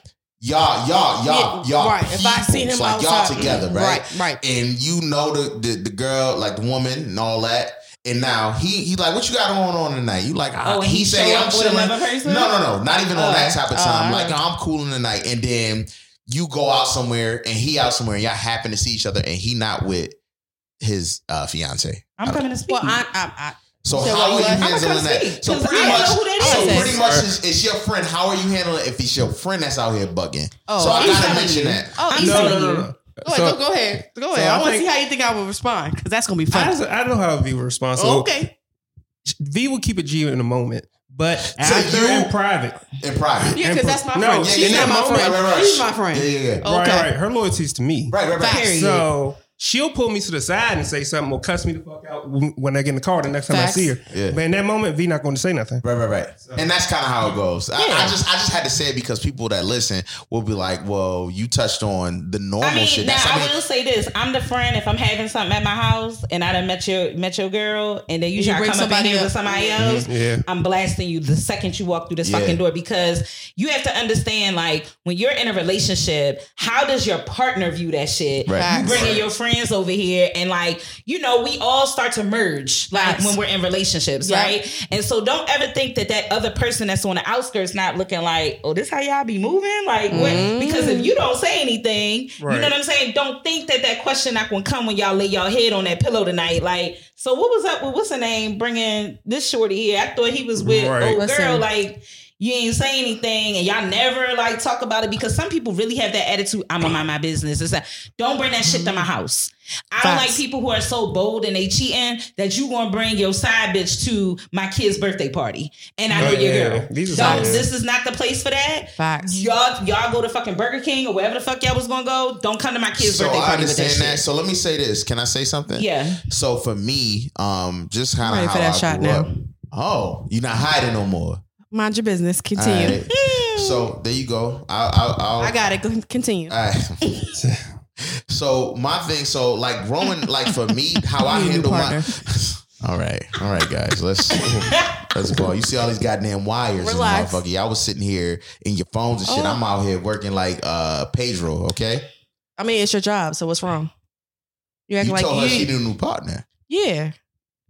y'all, y'all, y'all, y'all. Right. If I seen him like outside, y'all together, right? Right. Right. And you know the, the the girl, like the woman, and all that and now he he like, what you got going on tonight? You like, oh, he, he say I'm chilling. No, no, no, not even uh, on that type of time. Uh, like I'm cooling tonight, and then you go out somewhere and he out somewhere, and y'all happen to see each other, and he not with his uh, fiance. I'm coming to speak. Well, I, I, I so how are you handling that? So pretty much, so pretty much, is, it's your friend. How are you handling it if it's your friend that's out here bugging? Oh, so I gotta mention that. Oh, I'm no, no, no, no. Go, so, ahead, go, go ahead. Go ahead. So I, I want to see how you think I would respond because that's gonna be fun. I, I don't know how V would respond. So oh, okay. V will keep it G in a moment. But so after you, in private. In private. Yeah, because that's my no, friend. She's not my friend. Right, right, right. She's my friend. Yeah, yeah, yeah. Okay. Right, right. Her loyalty is to me. Right, right, right. So she'll pull me to the side and say something or cuss me the fuck out when I get in the car the next time Facts. I see her. Yeah. But in that moment, V not going to say nothing. Right, right, right. So. And that's kind of how it goes. Yeah. I, I, just I just had to say it because people that listen will be like, well, you touched on the normal I mean, shit. Now, I, mean, I will say this. I'm the friend if I'm having something at my house and I done met your, met your girl and then you, you try to come up in here with somebody else, mm-hmm. yeah. I'm blasting you the second you walk through this yeah. fucking door because you have to understand like when you're in a relationship, how does your partner view that shit? Right. You bringing your friends over here and like you know we all start to merge like yes. when we're in relationships yeah. right and so don't ever think that that other person that's on the outskirts not looking like oh this how y'all be moving like mm. because if you don't say anything right. you know what i'm saying don't think that that question not gonna come when y'all lay y'all head on that pillow tonight like so what was up with what's the name bringing this shorty here i thought he was with right. old Listen. girl like you ain't say anything and y'all never like talk about it because some people really have that attitude i'm gonna mind my business it's like don't bring that shit to my house I don't like people who are so bold and they cheating that you gonna bring your side bitch to my kid's birthday party, and I know oh, your yeah. girl. These don't, this is not the place for that. Facts. Y'all, y'all go to fucking Burger King or wherever the fuck y'all was gonna go. Don't come to my kid's so birthday party with that, that. So let me say this. Can I say something? Yeah. So for me, um, just kind of how for that I shot grew now. up. Oh, you're not hiding no more. Mind your business. Continue. Right. so there you go. I'll, I'll, I'll, i got it. Continue. All right. So my thing, so like growing, like for me, how I handle my. All right, all right, guys. Let's let's go. You see all these goddamn wires, Relax. and motherfucker. I was sitting here in your phones and shit. Oh. I'm out here working like uh Pedro. Okay. I mean, it's your job, so what's wrong? You acting you like told her she need a new partner. Yeah.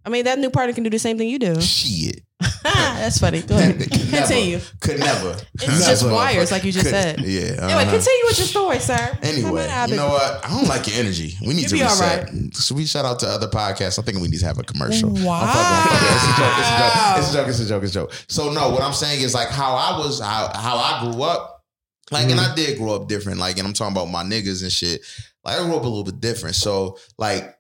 I mean, that new partner can do the same thing you do. Shit. That's funny. Go ahead. could continue. Never, could never. It's never. just wires, like you just could, said. Yeah. Uh-huh. Anyway, continue with your story, sir. Anyway, you know what? I don't like your energy. We need You'll to reset. Right. So we shout out to other podcasts. I think we need to have a commercial. Wow. It's a joke. It's a joke. It's a joke. It's a joke. It's a joke. So no, what I'm saying is like how I was, how how I grew up Like, mm-hmm. and I did grow up different. Like, and I'm talking about my niggas and shit. Like, I grew up a little bit different. So, like,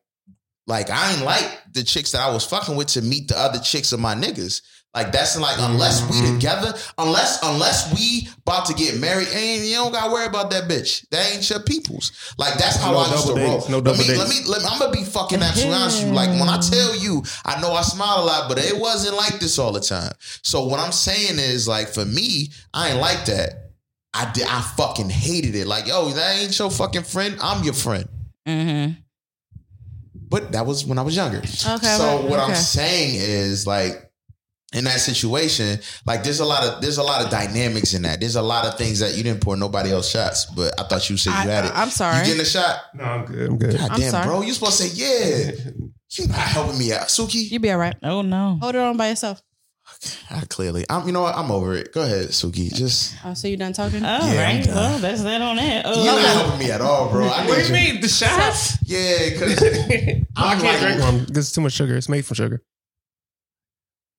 like I ain't like the chicks that I was fucking with to meet the other chicks of my niggas. Like that's like unless we mm-hmm. together, unless unless we about to get married, ain't you don't gotta worry about that bitch. That ain't your people's. Like that's how no I used to roll. No double let, me, let me let me I'm gonna be fucking absolutely honest with you. Like when I tell you, I know I smile a lot, but it wasn't like this all the time. So what I'm saying is like for me, I ain't like that. I did I fucking hated it. Like, yo, that ain't your fucking friend. I'm your friend. Mm-hmm. But that was when I was younger. Okay. So what okay. I'm saying is like in that situation, like there's a lot of there's a lot of dynamics in that. There's a lot of things that you didn't pour nobody else shots, but I thought you said you had it. I'm sorry. You getting a shot? No, I'm good. I'm good. God I'm damn, sorry. bro. You supposed to say yeah. You're not helping me out, Suki. You be all right. Oh no. Hold it on by yourself. I clearly, I'm. You know what? I'm over it. Go ahead, Suki. Just. Oh, so you done talking? Oh, yeah, right. Well, that's that on that. Oh, You're not helping me at all, bro. I what do you mean the shots? Yeah, because I can't drink one. This is too much sugar. It's made from sugar.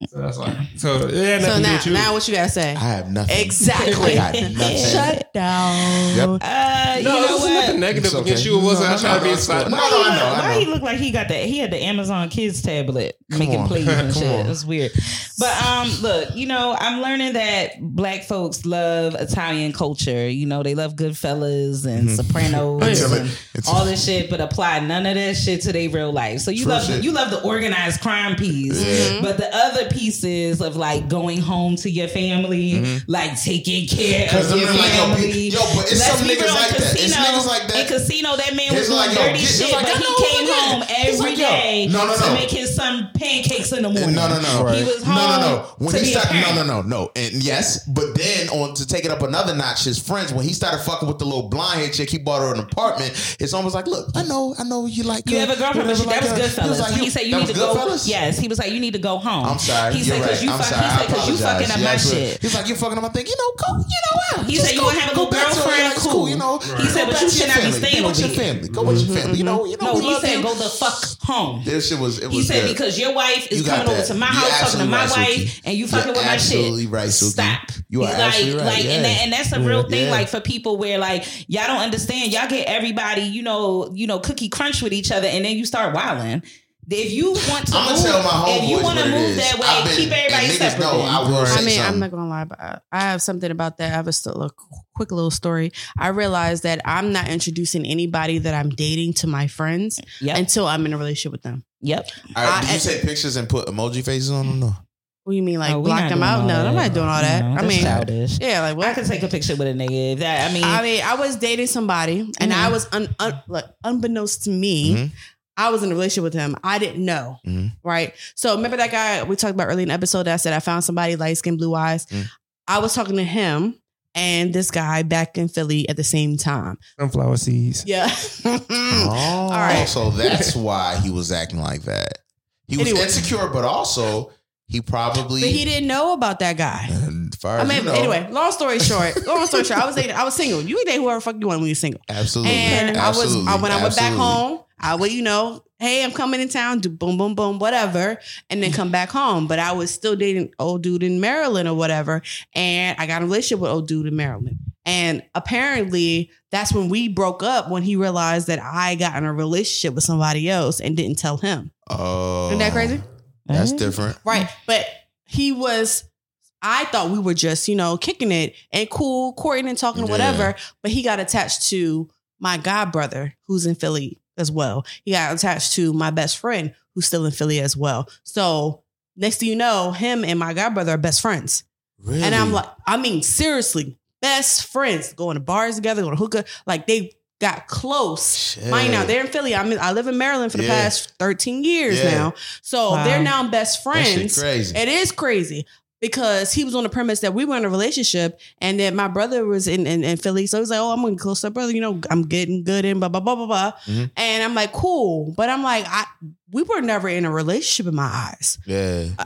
So that's why. So yeah. So now, now what you gotta say? I have nothing. Exactly. I got nothing. Shut down. Yep. Uh, no, you know what? nothing negative okay. against you. It wasn't. No, I trying to be excited. No, no, I know. Why he looked like he got that? He had the Amazon Kids tablet Come making on. plays and shit. It's weird. But um, look, you know, I'm learning that black folks love Italian culture. You know, they love Goodfellas and mm-hmm. Sopranos and all this shit, but apply none of that shit to their real life. So you True love shit. you love the organized crime piece, yeah. but the other pieces of like going home to your family, mm-hmm. like taking care of your family. Like, yo, but it's some niggas like casino, that. It's niggas like that. In casino, that man was doing like, dirty yo, shit, like, but he came home every like, day no, no, no. to make his son pancakes in the morning. No, no, no. He was home. No, no, no. When he started, no, no, no, no. And yes, but then on to take it up another notch, his friends when he started fucking with the little blonde hair chick, he bought her an apartment. It's almost like, look, I know, I know you like. You have a girlfriend, but that was Goodfellas. He said you need to go. Yes, he was like you need to go home. I'm sorry. He said because you because you fucking up my shit. He's like, you fucking up my thing. You know, go. You know what? He said you want to have a good girlfriend. Cool. You know. He said, but you should not be staying with your family. Go with your mm-hmm. family. You know. You know. No, he said go the fuck home. This shit was. He said because your wife is coming over to my house talking to my wife, and you fucking with my shit. Absolutely right. Stop. You are absolutely right. Like, and and that's a real thing. Like for people where like y'all don't understand. Y'all get everybody, you know, you know, cookie crunch with each other, and then you start wilding. If you want to, I'm move, tell my if you want to move that way, been, keep everybody separate. Know, I, will I mean, something. I'm not gonna lie, but I have something about that. I have a, still, a quick little story. I realized that I'm not introducing anybody that I'm dating to my friends yep. until I'm in a relationship with them. Yep. All right, did you take pictures and put emoji faces on them? No. What do you mean, like oh, block them out? No, I'm not doing all that. No, I mean, childish. Yeah, like what? I can take a picture with a nigga. That I mean, I mean, I was dating somebody, and mm-hmm. I was un, un, like unbeknownst to me. Mm-hmm I was in a relationship with him. I didn't know. Mm-hmm. Right. So remember that guy we talked about early in the episode that I said I found somebody light skin, blue eyes. Mm-hmm. I was talking to him and this guy back in Philly at the same time. Sunflower seeds. Yeah. oh, All right. So that's why he was acting like that. He was anyway. insecure, but also he probably But he didn't know about that guy. I mean, you know. anyway, long story short, long story short, I was dating, I was single. You date whoever fuck you want when you're single. Absolutely. And Absolutely. I was I, when I went back home, I would, you know, hey, I'm coming in town, do boom, boom, boom, whatever, and then come back home. But I was still dating old dude in Maryland or whatever. And I got a relationship with old dude in Maryland. And apparently that's when we broke up when he realized that I got in a relationship with somebody else and didn't tell him. Oh. Isn't that crazy? That's different. Right. But he was I thought we were just, you know, kicking it and cool, courting and talking yeah. whatever. But he got attached to my god brother who's in Philly as well. He got attached to my best friend who's still in Philly as well. So next thing you know, him and my god brother are best friends. Really? And I'm like, I mean, seriously, best friends, going to bars together, going to hookah. Like they got close. Shit. Mind now, they're in Philly. I'm in, I live in Maryland for the yeah. past 13 years yeah. now. So wow. they're now best friends. crazy. It is crazy because he was on the premise that we were in a relationship and that my brother was in, in, in Philly. So he's like, Oh, I'm going to close up, brother. You know, I'm getting good in blah, blah, blah, blah, blah. Mm-hmm. And I'm like, cool. But I'm like, I, we were never in a relationship in my eyes. Yeah. Uh,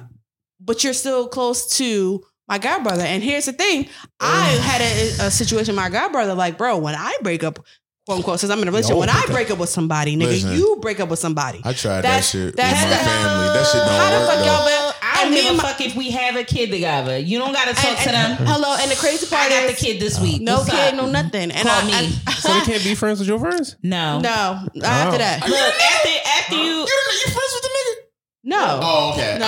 but you're still close to my god brother. And here's the thing I had a, a situation with my god brother, like, bro, when I break up, quote unquote, since I'm in a relationship. when I break up with somebody, nigga, Listen, you break up with somebody. I tried that shit with my family. That shit don't how work. The fuck y'all, I don't give a fuck if we have a kid together. You don't gotta talk and, to them. Hello, and the crazy part I got is, the kid this week. No What's kid, up? no nothing. And Call I, me. so they can't be friends with your friends? No, no. Oh. After that, look after after you, you you friends with the nigga. No. Oh, okay. No,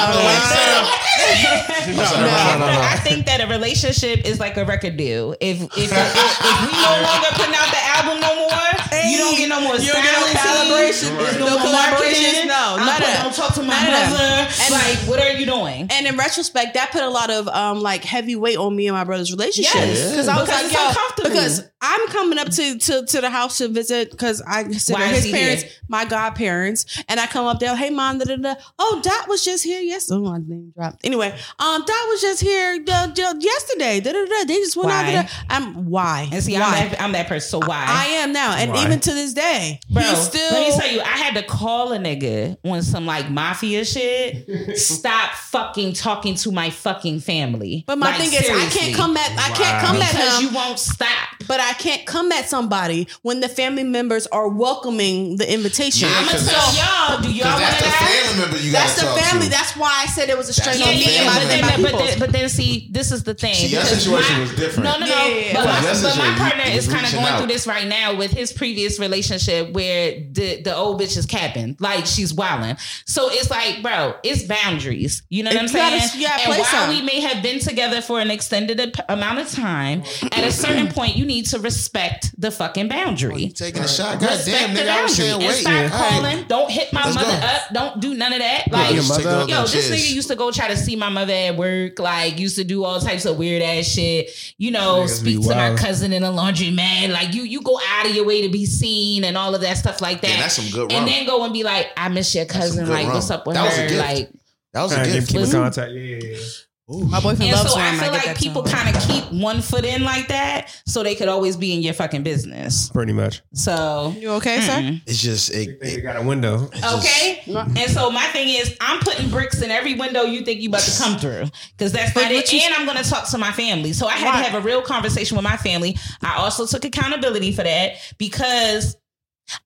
no, no, no, no, no, I think that a relationship is like a record deal. If if, if, if we no longer putting out the album no more, you don't get no more you don't get no celebration, right. no, no collaboration. No, none of that. Don't talk to my brother. And like, what are you doing? And in retrospect, that put a lot of um like heavy weight on me and my brother's relationship. Yes, Because I was like, yo, because I'm coming up to to to the house to visit because I consider his parents here? my godparents, and I come up there, hey mom, da da da oh, Dot was just here Yes, Oh, my name dropped. Anyway, um, Dot was just here uh, yesterday. Da, da, da. They just went why? out there. I'm why? And see, why? I'm that, I'm that person. So why? I, I am now, and why? even to this day, bro. Still, let me tell you, I had to call a nigga on some like mafia shit. Stop fucking talking to my fucking family. But my like, thing seriously. is, I can't come at I can't come because at him. you won't stop. But I can't come at somebody when the family members are welcoming the invitation. Yeah, I'm gonna tell y'all. Do y'all want to? Family member you that's the family. To. That's why I said it was a straight yeah, yeah, but, then, but, then, but then see, this is the thing. See, your situation my, was different. No, no, no. Yeah, but, my, but my partner is kind of going out. through this right now with his previous relationship where the the old bitch is capping, like she's wilding. So it's like, bro, it's boundaries. You know what I'm saying? Gotta, and while some. we may have been together for an extended amount of time, at a certain point, you need to respect the fucking boundary. Oh, taking a shot, goddamn, nigga. I was saying, wait, stop calling. Don't hit my mother up. Don't do none of that. Like, yo, this nigga used to go try to see my mother at work, like used to do all types of weird ass shit. You know, speak to my cousin in a laundromat. Like you, you go out of your way to be seen and all of that stuff like that. Yeah, that's some good. And then go and be like, I miss your cousin. Like, rum. what's up with that her? Like, that was a gift. Keep in contact. Yeah, yeah, yeah. Ooh. My boyfriend and loves so I feel like people kind of keep one foot in like that, so they could always be in your fucking business. Pretty much. So you okay, mm-hmm. sir? It's just it, it, got a window. Okay, just, and so my thing is, I'm putting bricks in every window you think you about to come through, because that's not it. and I'm going to talk to my family. So I had why? to have a real conversation with my family. I also took accountability for that because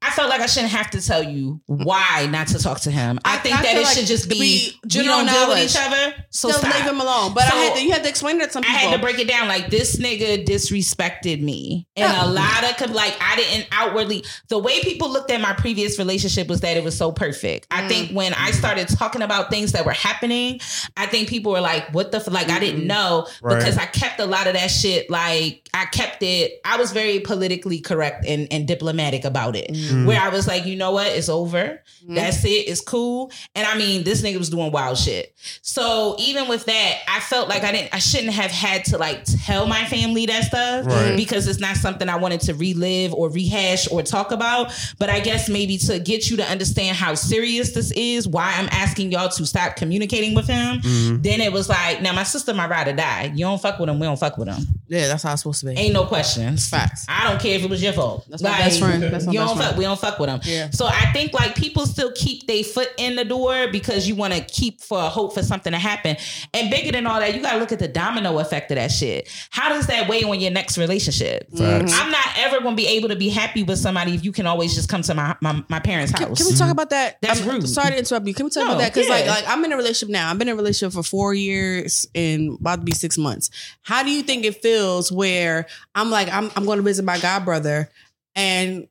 I felt like I shouldn't have to tell you why not to talk to him. I, I think I that it like should just be, be general we don't deal with each other. So stop. leave him alone. But so I had to, you had to explain that to some people. I had to break it down. Like this nigga disrespected me, and yeah. a lot of like I didn't outwardly. The way people looked at my previous relationship was that it was so perfect. Mm. I think when I started talking about things that were happening, I think people were like, "What the f-? like?" Mm-hmm. I didn't know right. because I kept a lot of that shit. Like I kept it. I was very politically correct and, and diplomatic about it mm. where I was like, you know what, it's over. Mm. That's it. It's cool. And I mean, this nigga was doing wild shit. So even with that, I felt like I didn't, I shouldn't have had to like tell my family that stuff right. because it's not something I wanted to relive or rehash or talk about. But I guess maybe to get you to understand how serious this is, why I'm asking y'all to stop communicating with him. Mm. Then it was like, now my sister might ride or die. You don't fuck with him, we don't fuck with him. Yeah, that's how it's supposed to be. Ain't no questions. Facts. I don't care if it was your fault. That's like, my best friend. That's my you best don't. Fuck, we don't fuck with them. Yeah. So I think like people still keep their foot in the door because you want to keep for a hope for something to happen. And bigger than all that, you got to look at the domino effect of that shit. How does that weigh on your next relationship? Facts. Mm-hmm. I'm not ever going to be able to be happy with somebody if you can always just come to my my, my parents' house. Can, can, we talk mm-hmm. about that? That's I'm, rude. Sorry to interrupt you. Can we talk no, about that? Because yeah. like like I'm in a relationship now. I've been in a relationship for four years and about to be six months. How do you think it feels where I'm like I'm I'm going to visit my god brother and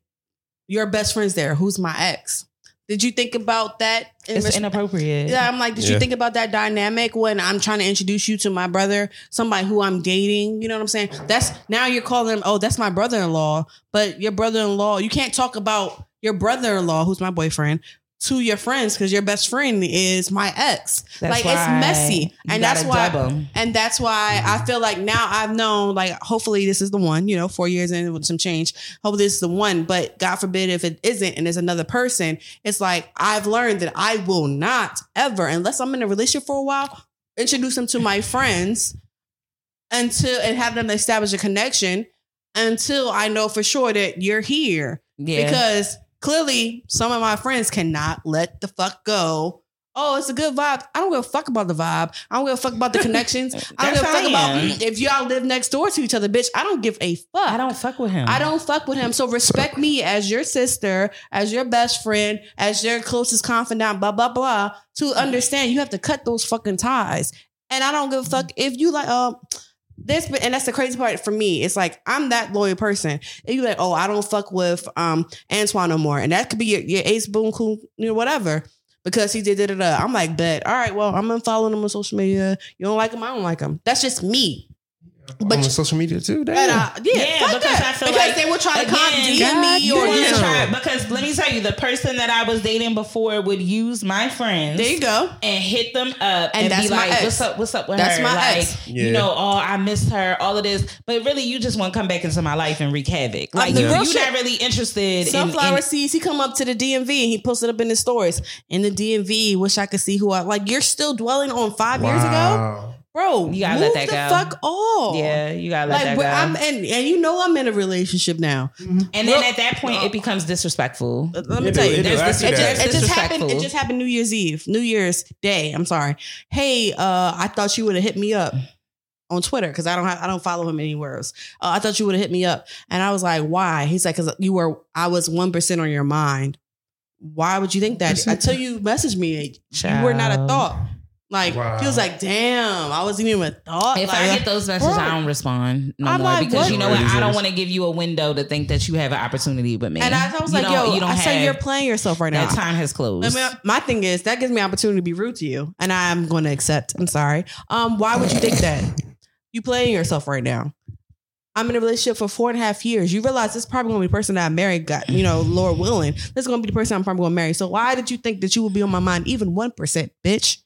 your best friend's there? Who's my ex? Did you think about that it's inappropriate. Yeah i'm like did yeah. you think about that dynamic when i'm trying to introduce you to my brother somebody who i'm dating? You know what i'm saying? That's now you're calling him oh that's my brother-in-law but your brother-in-law you can't talk about your brother-in-law who's my boyfriend to your friends because your best friend is my ex. That's like it's messy, and that's why. And that's why mm-hmm. I feel like now I've known. Like, hopefully, this is the one. You know, four years in with some change. Hopefully, this is the one. But God forbid if it isn't, and there's another person. It's like I've learned that I will not ever, unless I'm in a relationship for a while, introduce them to my friends until and have them establish a connection until I know for sure that you're here. Yeah. Because clearly some of my friends cannot let the fuck go oh, it's a good vibe. I don't give a fuck about the vibe. I don't give a fuck about the connections. I don't give a fuck about if y'all live next door to each other, bitch. I don't give a fuck. I don't fuck with him. I don't fuck with him. So respect me as your sister, as your best friend, as your closest confidant, blah, blah, blah. To understand, you have to cut those fucking ties. And I don't give a fuck if you like, um, this and that's the crazy part for me. It's like I'm that loyal person. And you're like, oh, I don't fuck with um Antoine no more, and that could be your, your ace boom cool, you know, whatever because he did it. I'm like, bet. All right, well, I'm unfollowing him on social media. You don't like him, I don't like him. That's just me. But on social media too. Damn. uh, yeah, yeah because that. I feel because like they will try to again, me or yeah. try, because let me tell you, the person that I was dating before would use my friends. There you go, and hit them up and, and be like, ex. "What's up? What's up with that's her?" My like, ex. Yeah. you know, oh, I miss her. All of this, but really, you just want to come back into my life and wreak havoc. Like, yeah. you, are not really interested. Sunflower in, in, seeds. He come up to the DMV and he posted up in his stories in the DMV. Wish I could see who I like. You're still dwelling on five wow. years ago bro, you gotta let that go. Fuck off. Yeah, you gotta let like, that go. I'm, and and you know I'm in a relationship now. Mm-hmm. And then at that point, it becomes disrespectful. Let me it tell you, it, it, just, it just happened. It just happened New Year's Eve, New Year's Day. I'm sorry. Hey, uh, I thought you would have hit me up on Twitter because I don't have I don't follow him anywhere else. Uh, I thought you would have hit me up, and I was like, why? He's like, because you were I was one percent on your mind. Why would you think that? Until you messaged me, Child. you were not a thought. Like wow. he was like, "Damn, I wasn't even a thought." If like, I get those messages, bro. I don't respond no I'm more like, because what? you know what? I don't want to give you a window to think that you have an opportunity with me. And I, was you like, "Yo, you don't I say you're playing yourself right now. That time has closed." I mean, my thing is that gives me opportunity to be rude to you, and I'm going to accept. I'm sorry. Um, why would you think that? You playing yourself right now. I'm in a relationship for four and a half years. You realize this is probably gonna be the person that I married. Got you know, Lord willing, this is gonna be the person I'm probably gonna marry. So why did you think that you would be on my mind even one percent, bitch?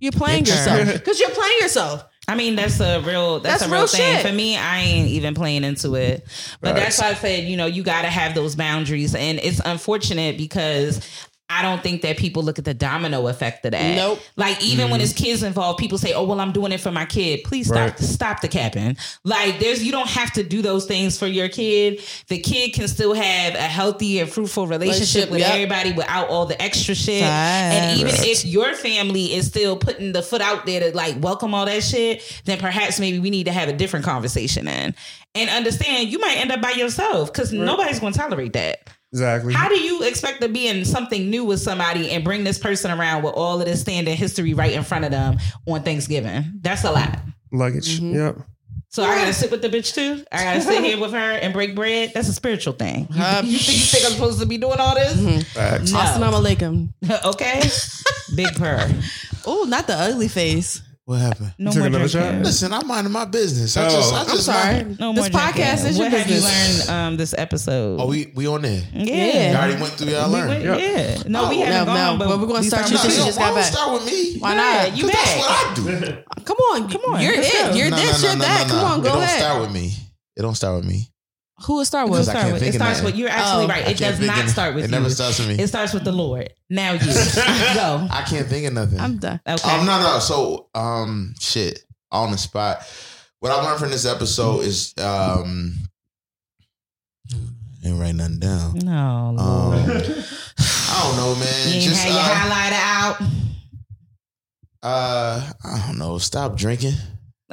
You're playing yourself because you're playing yourself. I mean, that's a real that's, that's a real, real thing. Shit. For me, I ain't even playing into it. But right. that's why I said, you know, you gotta have those boundaries. And it's unfortunate because I don't think that people look at the domino effect of that. Nope. Like even mm when it's kids involved, people say, "Oh, well, I'm doing it for my kid." Please stop. Right. Stop the capping. Like there's, you don't have to do those things for your kid. The kid can still have a healthy and fruitful relationship, with yep. everybody without all the extra shit. And even right. if your family is still putting the foot out there to like welcome all that shit, then perhaps maybe we need to have a different conversation then and understand you might end up by yourself because right. nobody's going to tolerate that. Exactly. How do you expect to be in something new with somebody and bring this person around with all of this standing history right in front of them on Thanksgiving? That's a lot. Luggage. Mm-hmm. Yep. So I gotta sit with the bitch too. I gotta sit here with her and break bread. That's a spiritual thing. You, uh, you, think, you think I'm supposed to be doing all this? Mm-hmm. No. Assalamu alaikum. okay. Big purr. Oh, not the ugly face. What happened? No you more another shot? Listen, I'm minding my business. I just, oh. I just I'm sorry. No this podcast is your what business. have you learned um, this episode? Oh, we we on there. Yeah. You already went through y'all learned. Yeah. yeah. No, oh, we haven't no, gone, no, but, we're going to start you since you just got back. start with me. Why not? You back. That's what I do. Come on. Come on. You're it. You're this, you're that. Come on, go ahead. It don't start with me. It don't start with me. Who it start with? It, start with. it starts with. You're absolutely oh. right. It does not start with. It never starts with me. It starts with the Lord. Now you go. I can't think of nothing. I'm done. Okay. Um, no, no. So, um, shit, on the spot. What I learned from this episode is, um, ain't write nothing down. No, Lord. Um, I don't know, man. You Just uh, highlight out. Uh, I don't know. Stop drinking.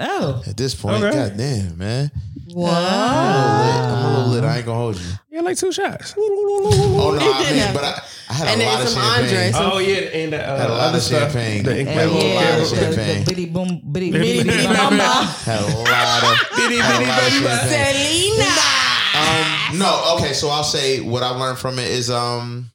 Oh. At this point, okay. goddamn, man. What? I'm a, lit. I'm a little lit. I ain't gonna hold you. Yeah, like two shots. Oh no, I mean, but I, I had and a lot of champagne. oh yeah, and the, uh, had a lot of champagne. The incredible yeah, lot of champagne. Bitty boom, bitty bitty bitty mama. Had a lot of bitty bitty bitty Selena. Um, no, okay. So I'll say what I learned from it is um,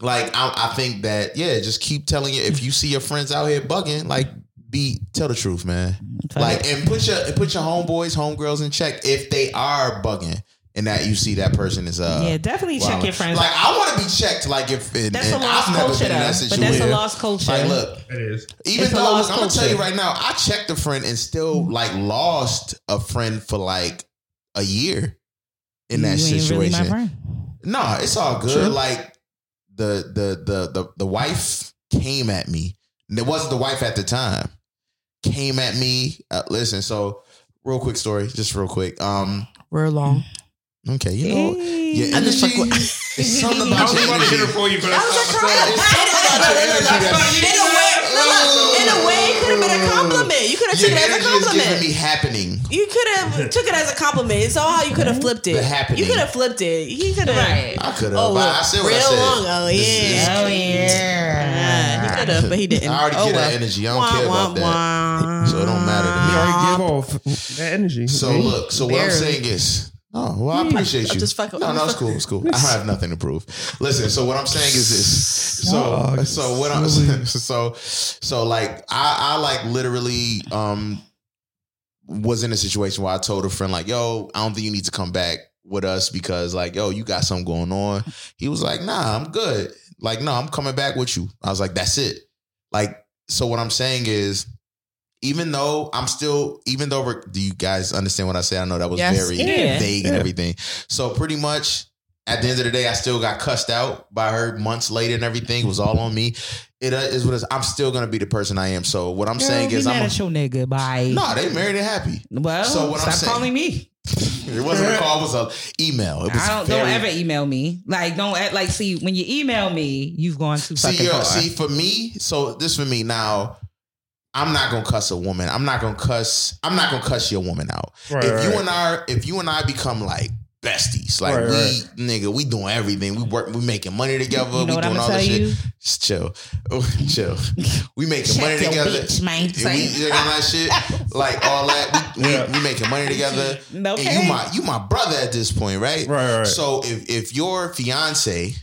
like I, I think that yeah, just keep telling you if you see your friends out here bugging, like be tell the truth, man. Like and put your put your homeboys, homegirls in check if they are bugging. And that you see that person is uh yeah definitely check your friends. Like I want to be checked like if it, that's a lost I've never culture though, that but that's a lost culture. Like look it is. even it's though look, I'm gonna tell you right now I checked a friend and still like lost a friend for like a year in that you situation. really no it's all good. True. like the the the the the wife came at me. And it wasn't the wife at the time came at me. Uh, listen, so real quick story, just real quick. Um, we're long. Okay, you know, yeah, I just fuck with. It's something about your energy. I for you, but I was like, it's something about your energy. In a way, in a way, it could have been a compliment. You could have took it as a compliment. me happening. You could have took it as a compliment. It's all how you could have mm-hmm. flipped it. The happening. You could have flipped it. He could have. Right. I could have. Oh, I said what real I said. long. Oh yeah. oh yeah. He could have, but he didn't. I already oh, get well. that energy. I don't wah, care about wah, that. Wah. So it don't matter to me. You already give off that energy. So look. So what I'm saying is Oh well, I appreciate you. Just fuck no, no, it's cool. It's cool. I have nothing to prove. Listen, so what I'm saying is this. So, so what I'm so so like I I like literally um was in a situation where I told a friend like, "Yo, I don't think you need to come back with us because like, yo, you got something going on." He was like, "Nah, I'm good." Like, no, I'm coming back with you. I was like, "That's it." Like, so what I'm saying is even though I'm still, even though do you guys understand what I say? I know that was yes, very yeah, vague yeah. and everything. So pretty much at the end of the day, I still got cussed out by her months later and everything. It was all on me. It uh, is what it is. I'm still gonna be the person I am. So what I'm Girl, saying is, I'm a, your nigga. Bye. No, they married and happy. Well, so what stop I'm saying, calling me. it wasn't a call. It was an email. It was I don't, very, don't ever email me. Like don't like see when you email me, you've gone too see, fucking far. See for me, so this for me now I'm not gonna cuss a woman. I'm not gonna cuss. I'm not gonna cuss your woman out. Right, if right. you and I, if you and I become like besties, like right, we, nigga, we doing everything. We work. We making money together. You know we doing all this shit. Just chill, chill. We making Check money together. Bitch, man. We doing that shit, like all that. We, yeah. we, we, making money together. Okay. And you my you my brother at this point, right? Right, right. So if if your fiance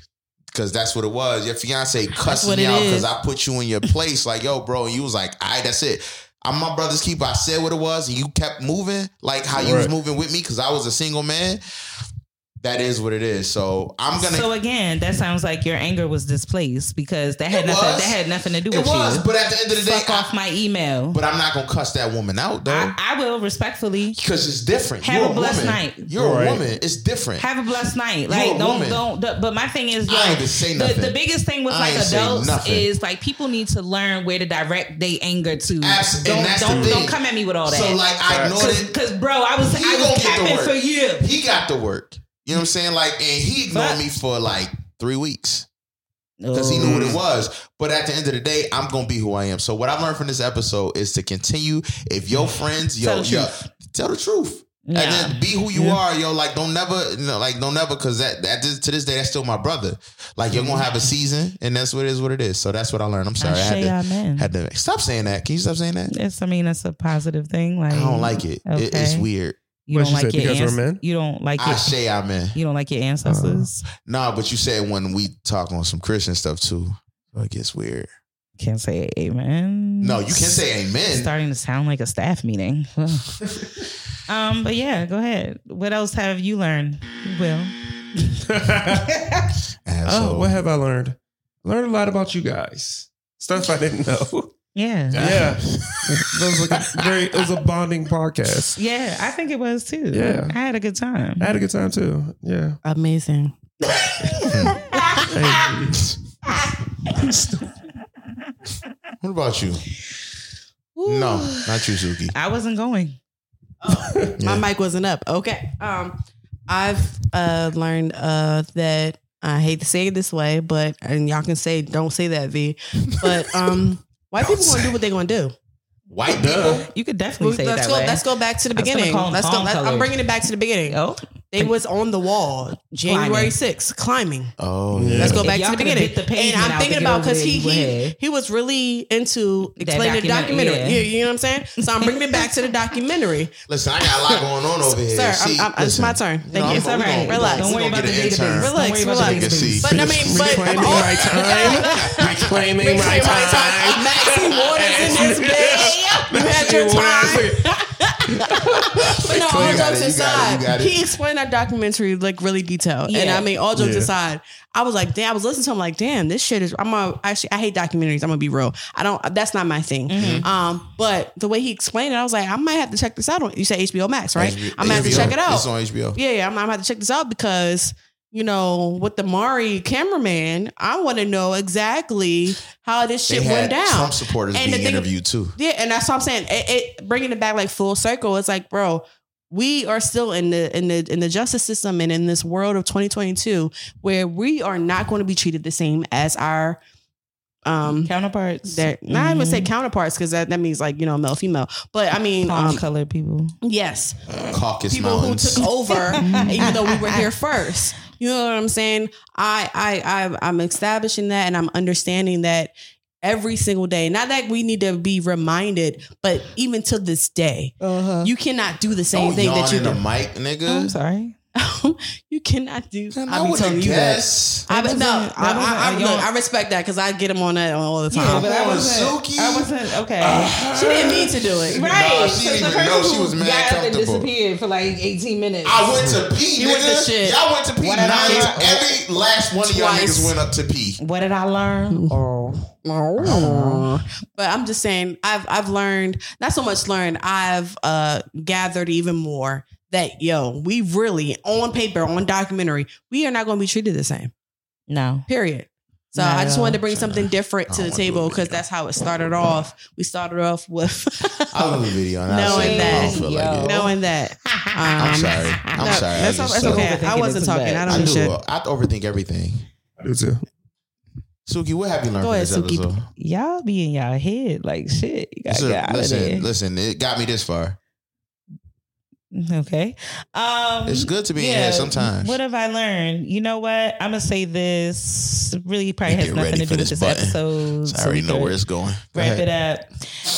Cause that's what it was. Your fiance cussed me out because I put you in your place. Like, yo, bro, and you was like, all right, that's it. I'm my brother's keeper. I said what it was, and you kept moving like how you was moving with me because I was a single man that is what it is. So I'm gonna. So again, that sounds like your anger was displaced because that had nothing. That had nothing to do with was, you. But at the end of the day, fuck day, off I, my email. But I'm not gonna cuss that woman out though. I, I will respectfully because it's different. Have You're a blessed woman. night. You're right. a woman. It's different. Have a blessed night. Like don't woman. don't. The, but my thing is, yo, I ain't say nothing. The, the biggest thing with like adults is like people need to learn where to direct their anger to. Abs- don't don't, don't come at me with all that. So like I ignored it because bro, I was he I was capping for you. He got the work. You know what I'm saying? Like, and he ignored me for like three weeks because he knew what it was. But at the end of the day, I'm gonna be who I am. So what I learned from this episode is to continue. If your mm. friends, yo, tell the yo, truth. tell the truth. And then be who you yeah. are, yo. Like don't never, you know, like don't never, because that, that to this day that's still my brother. Like you're gonna mm. have a season, and that's what it is. What it is. So that's what I learned. I'm sorry, I, had to, had to stop saying that. Can you stop saying that? It's, I mean, it's a positive thing. Like I don't like it. Okay. it it's weird. You don't like your ans- You don't like I say amen. You don't like your ancestors. Uh, no, but you said when we talk on some Christian stuff too, it gets weird. Can't say amen. No, you can't say amen. It's starting to sound like a staff meeting. um, but yeah, go ahead. What else have you learned? Will. oh, what have I learned? Learned a lot about you guys. Stuff I didn't know. Yeah. Yeah. it was like a very it was a bonding podcast. Yeah, I think it was too. Yeah. I had a good time. I had a good time too. Yeah. Amazing. what about you? Ooh. No, not you, Suki. I wasn't going. Oh, yeah. My mic wasn't up. Okay. Um, I've uh, learned uh, that I hate to say it this way, but and y'all can say don't say that, V. But um, White people gonna do what they gonna do. White people, you could definitely say let's that go. way. Let's go back to the beginning. Let's go. Let, I'm bringing it back to the beginning. Oh, they was on the wall January 6th climbing. Oh, yeah. Let's go back to the beginning. The and I'm thinking about because he he he was really into explaining the documentary. Yeah. yeah. you know what I'm saying. So I'm bringing it back to the documentary. Listen, I got a lot going on over here. Sir, See, I'm, I'm, it's my turn. Thank no, you. It's all right. Relax. Don't worry about the database. Relax. Relax. But I mean, but reclaiming my time. Reclaiming my time. Maxine Waters in this bitch. You had your time. but no, all jokes aside, he explained that documentary like really detailed. Yeah. And I mean, all jokes yeah. aside, I was like, damn, I was listening to him like, damn, this shit is. I'm a, actually, I hate documentaries. I'm gonna be real. I don't. That's not my thing. Mm-hmm. Um, but the way he explained it, I was like, I might have to check this out. On, you say HBO Max, right? HBO, I'm gonna have to check it out. It's on HBO. Yeah, yeah. I'm, I'm gonna have to check this out because you know, with the Mari cameraman, I want to know exactly how this shit went down. Trump supporters and being interviewed too. Yeah, and that's what I'm saying. It, it, bringing it back like full circle. It's like, bro, we are still in the in the in the justice system and in this world of 2022 where we are not going to be treated the same as our um counterparts. That mm-hmm. not even say counterparts because that, that means like you know male female, but I mean um, colored people. Yes, caucus people mountains. who took over even though we were here first. You know what I'm saying? I I I I'm establishing that and I'm understanding that every single day. Not that we need to be reminded, but even to this day, uh-huh. you cannot do the same Don't thing that you do. The mic, nigga. Oh, I'm sorry. you cannot do. I, be telling you that. I, but no, I, I, I, look, I respect that because I get them on that all the time. Yeah, but I wasn't. I wasn't okay. Uh, she didn't mean to do it. Right. No, she didn't even know she was mad got comfortable. Up and disappeared for like 18 minutes. I went to pee. You went to shit. Y'all went to pee. What nine, every last one of y'all niggas went up to pee. What did I learn? Oh. But I'm just saying, I've I've learned not so much learned. I've uh, gathered even more that yo, we really on paper, on documentary, we are not going to be treated the same. No. Period. So I just wanted to bring something different to the table because that's how it started off. We started off with I love the video. knowing that, like knowing that. Um, I'm sorry. I'm no, sorry. That's, that's okay. I wasn't talking. I don't I do. I overthink everything. I do too. Suki, what have you learned Go from ahead, this Suki. episode? Y'all be in y'all head like shit. You gotta get out listen, of there. listen. It got me this far. Okay. Um It's good to be yeah, in here sometimes. What have I learned? You know what? I'm gonna say this really probably has nothing to do with this button. episode. So I already know where it's going. Go wrap ahead. it up.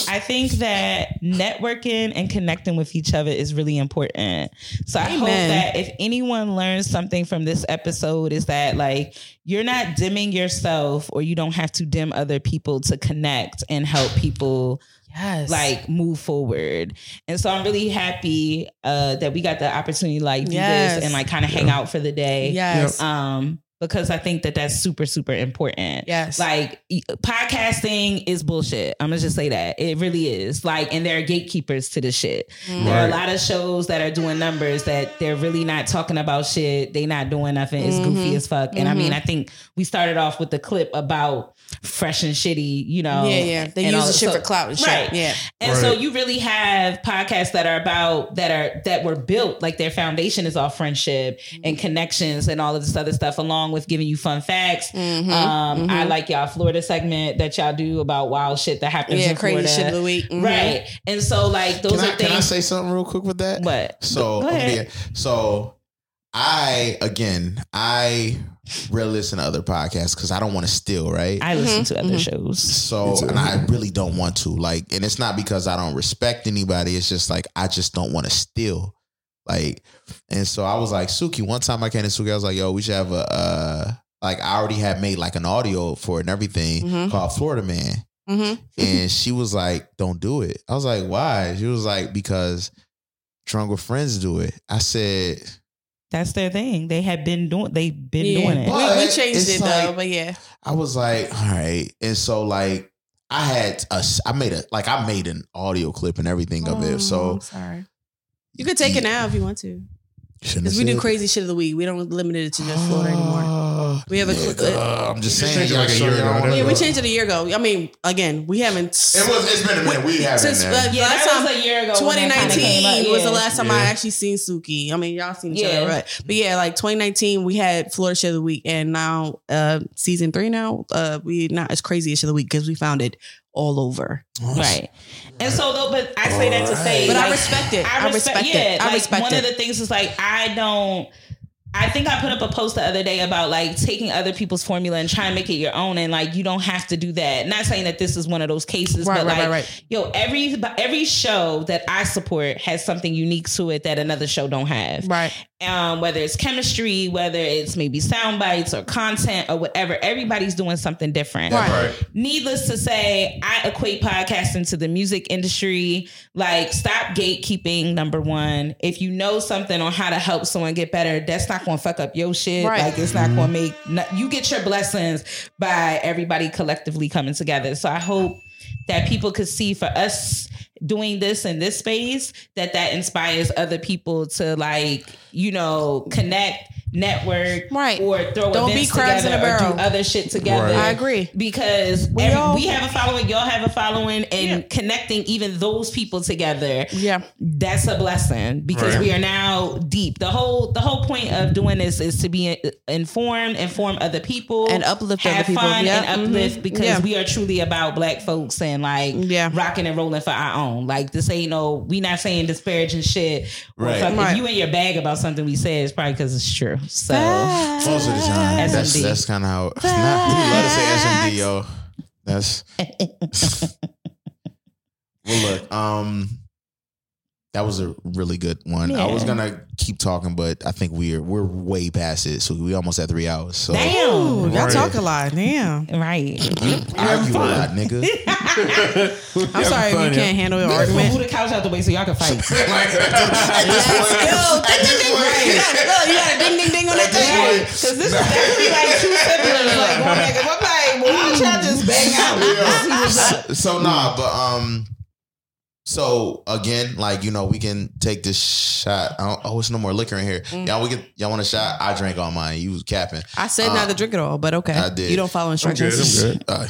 I think that networking and connecting with each other is really important. So I hope that if anyone learns something from this episode is that like you're not dimming yourself or you don't have to dim other people to connect and help people yes. like move forward. And so I'm really happy uh, that we got the opportunity to like do yes. this and like kind of hang out for the day. Yes. Um, because I think that that's super, super important. Yes. Like podcasting is bullshit. I'm gonna just say that it really is. Like, and there are gatekeepers to the shit. Mm. There are a lot of shows that are doing numbers that they're really not talking about shit. They not doing nothing. It's mm-hmm. goofy as fuck. And mm-hmm. I mean, I think we started off with the clip about fresh and shitty, you know. Yeah, yeah. They use the shit so, for clout and shit. Right. Yeah. And right. so you really have podcasts that are about that are that were built like their foundation is all friendship and connections and all of this other stuff, along with giving you fun facts. Mm-hmm. Um, mm-hmm. I like y'all Florida segment that y'all do about wild shit that happens yeah, in crazy Florida. shit of the week. Mm-hmm. Right. And so like those can are I, things. Can I say something real quick with that? What? So okay, so I again I really listen to other podcasts because I don't want to steal, right? I listen to other mm-hmm. shows. So and I really don't want to. Like, and it's not because I don't respect anybody. It's just like I just don't want to steal. Like, and so I was like, Suki, one time I came to Suki, I was like, yo, we should have a uh like I already had made like an audio for it and everything mm-hmm. called Florida Man. Mm-hmm. And she was like, Don't do it. I was like, Why? She was like, Because drunk with friends do it. I said, that's their thing. They had been doing. They've been yeah. doing it. We, we, changed it like, though, but yeah. I was like, all right, and so like I had a, I made a like I made an audio clip and everything oh, of it. Oh, so I'm sorry, you could take it now if you want to. Because we do crazy shit of the week. We don't limit it to just Florida anymore. We have a. Uh, I'm just saying. Like a year ago. Yeah, we changed it a year ago. I mean, again, we haven't. It was. It's been a minute. We haven't. Since, uh, yeah, last time, was a year ago. 2019 was the last time yeah. I actually seen Suki. I mean, y'all seen each yeah. other, right? But yeah, like 2019, we had Florida shit of the week, and now uh season three. Now uh we not as crazy as shit of the week because we found it all over. Right. And so though, but I say that to say But like, I respect it. I, respect, it. I respect yeah, it. I like respect one it. of the things is like I don't I think I put up a post the other day about like taking other people's formula and trying to make it your own, and like you don't have to do that. Not saying that this is one of those cases, right, but right, like, right, yo, every every show that I support has something unique to it that another show don't have. Right. Um, whether it's chemistry, whether it's maybe sound bites or content or whatever, everybody's doing something different. Right. Needless to say, I equate podcasting to the music industry. Like, stop gatekeeping. Number one, if you know something on how to help someone get better, that's not not gonna fuck up your shit. Right. Like it's not gonna make you get your blessings by everybody collectively coming together. So I hope that people could see for us doing this in this space that that inspires other people to like you know connect network, right? Or throw Don't events be together in a barrel. or do other shit together. Right. I agree because we, every, all, we have a following, y'all have a following, and yeah. connecting even those people together. Yeah, that's a blessing because right. we are now deep. The whole the whole point of doing this is to be informed, inform other people, and uplift have other people. fun yep. and uplift mm-hmm. because yeah. we are truly about Black folks and like yeah. rocking and rolling for our own. Like this ain't no, we not saying disparaging shit. Right. right. If you in your bag about something we say, it's probably because it's true. So most of the time, that's that's kind of how. Not, we love to say SMD, yo. That's well. Look, um, that was a really good one. Yeah. I was gonna keep talking, but I think we're we're way past it. So we almost at three hours. So damn, y'all talk a lot. Damn, right? I argue a lot, nigga. I'm sorry if you can't handle your argument. Move the couch out the way so y'all can fight. like, at this point, Yo, ding ding ding. Right. Look, you got a ding ding ding on that thing. Because this that could be like two siblings, like one nigga, one like, well, why don't y'all just bang out? So nah, but um. So again, like you know, we can take this shot. oh, it's no more liquor in here. Mm. Y'all, we can. Y'all want a shot? I drank all mine. You was capping. I said not to um, drink it all, but okay. I did. You don't follow instructions. I'm good. I'm good.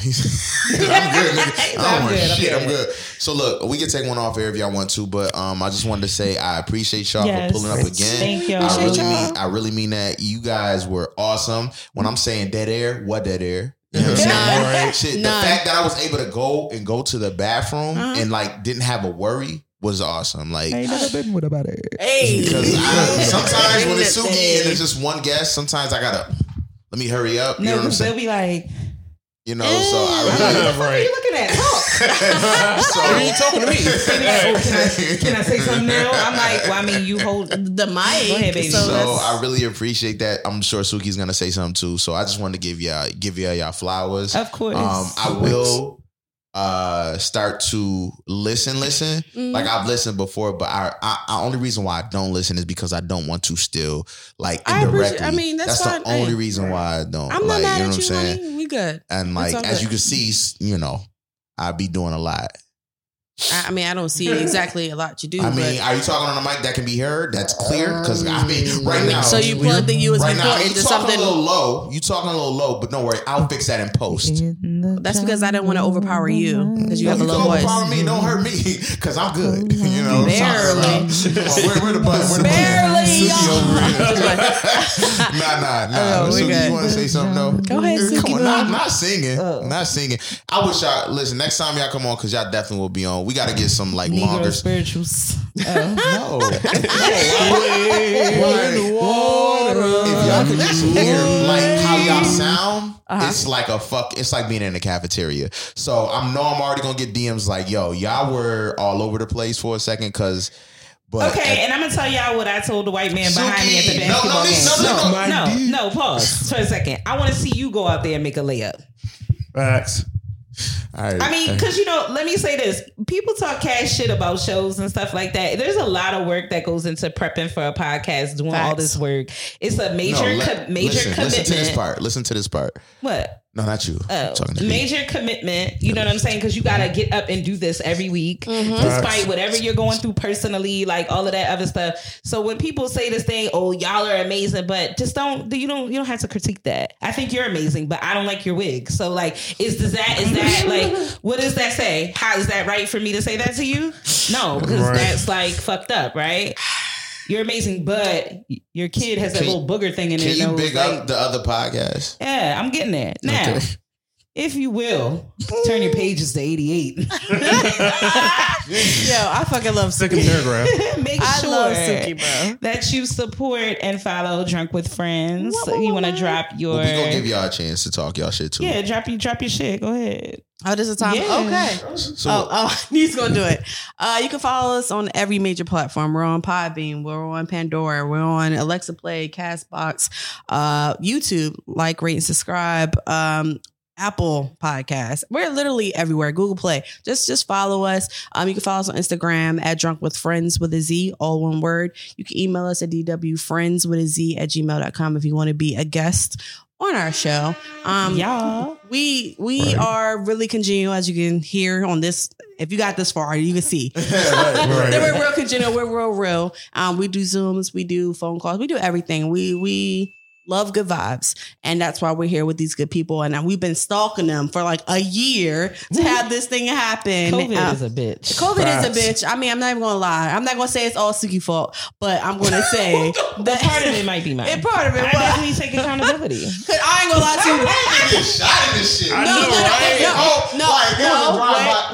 Uh, I'm good. Nigga. I don't want good, shit. I'm good. So look, we can take one off here if y'all want to, but um, I just wanted to say I appreciate y'all yes. for pulling up again. Thank you. I really mean. I really mean that. You guys were awesome. When I'm saying dead air, what dead air? You know what I'm saying? Right? Shit, the fact that I was able to go and go to the bathroom uh-huh. and like didn't have a worry was awesome. Like I ain't never been with about it. Hey, because I, sometimes when it's Suki and it's just one guest, sometimes I gotta let me hurry up. You no, know what I'm saying? They'll be like. You know, so I really, what right. are you looking at? Talk. so, are you talking to me? Like, can, I, can I say something now? I'm like, well, I mean, you hold the mic. Go ahead, baby. So, so I really appreciate that. I'm sure Suki's gonna say something too. So I just wanted to give y'all give y'all y'all flowers. Of course. Um, I will uh start to listen listen mm-hmm. like i've listened before but I, I I only reason why i don't listen is because i don't want to still like indirectly i, I mean that's, that's the only reason why i don't i'm like, not mad you know at you saying? Honey. we good and like as good. you can see you know I'd be doing a lot I mean, I don't see exactly a lot you do. I mean, are you talking on a mic that can be heard? That's clear. Because I mean, right now, so you plug the USB right now, into something a little low. You talking a little low, but don't worry, I'll fix that in post. That's because I didn't want to overpower you because you have a low voice. Overpower me, don't hurt me because I'm good. You know, barely. Where, where the button? Barely. nah, nah, nah. Oh, Suki, you want to say something though? Go ahead, Suki. Come on, not, not singing, oh. not singing. I wish y'all listen. Next time y'all come on, because y'all definitely will be on we got to get some like Negro longer spirituals. Oh. no, no. if y'all could just hear like how y'all sound, uh-huh. it's like a fuck. It's like being in a cafeteria. So I know I'm already gonna get DMs like, "Yo, y'all were all over the place for a second because." But okay, at, and I'm gonna tell y'all what I told the white man behind me at the basketball no, no, game. No, no, no, no, pause for a second. I want to see you go out there and make a layup. Facts. I mean, because you know, let me say this: people talk cash shit about shows and stuff like that. There's a lot of work that goes into prepping for a podcast, doing Facts. all this work. It's a major, no, let, co- major listen, commitment. Listen to this part. Listen to this part. What? No, not you. Oh, major commitment. You know what I'm saying? Because you got to get up and do this every week, mm-hmm. despite whatever you're going through personally, like all of that other stuff. So when people say this thing, oh, y'all are amazing, but just don't you don't you don't have to critique that. I think you're amazing, but I don't like your wig. So like, is does that is that like what does that say? How is that right for me to say that to you? No, because right. that's like fucked up, right? You're amazing, but your kid has that little booger thing in can it. Can you big like, up the other podcast? Yeah, I'm getting that now. Okay. If you will, turn your pages to 88. Yo, I fucking love Second paragraph. Make I sure love Suki, bro. that you support and follow Drunk with Friends. you want to drop your. Well, we gonna give y'all a chance to talk y'all shit too. Yeah, drop you drop your shit. Go ahead. Oh, this is time. Yeah. Okay. So, oh, oh, he's gonna do it. Uh, you can follow us on every major platform. We're on Podbean. We're on Pandora. We're on Alexa Play, Castbox, uh, YouTube. Like, rate, and subscribe. Um, Apple Podcast. We're literally everywhere. Google Play. Just just follow us. Um, you can follow us on Instagram at Drunk with Friends with a Z, all one word. You can email us at dwfriends with a Z at gmail.com if you want to be a guest on our show. Um, yeah, we we right. are really congenial, as you can hear on this if you got this far, you can see. right, right. we're real congenial. We're real, real. Um, we do Zooms, we do phone calls, we do everything. We we love good vibes. And that's why we're here with these good people. And we've been stalking them for like a year to have this thing happen. COVID uh, is a bitch. COVID is a bitch. I mean, I'm not even gonna lie. I'm not gonna say it's all Suki fault, but I'm gonna say that part of it might be mine. It part of it. I definitely take accountability. Cause I ain't gonna lie to you. shot in this shit. No, no, no, no, no,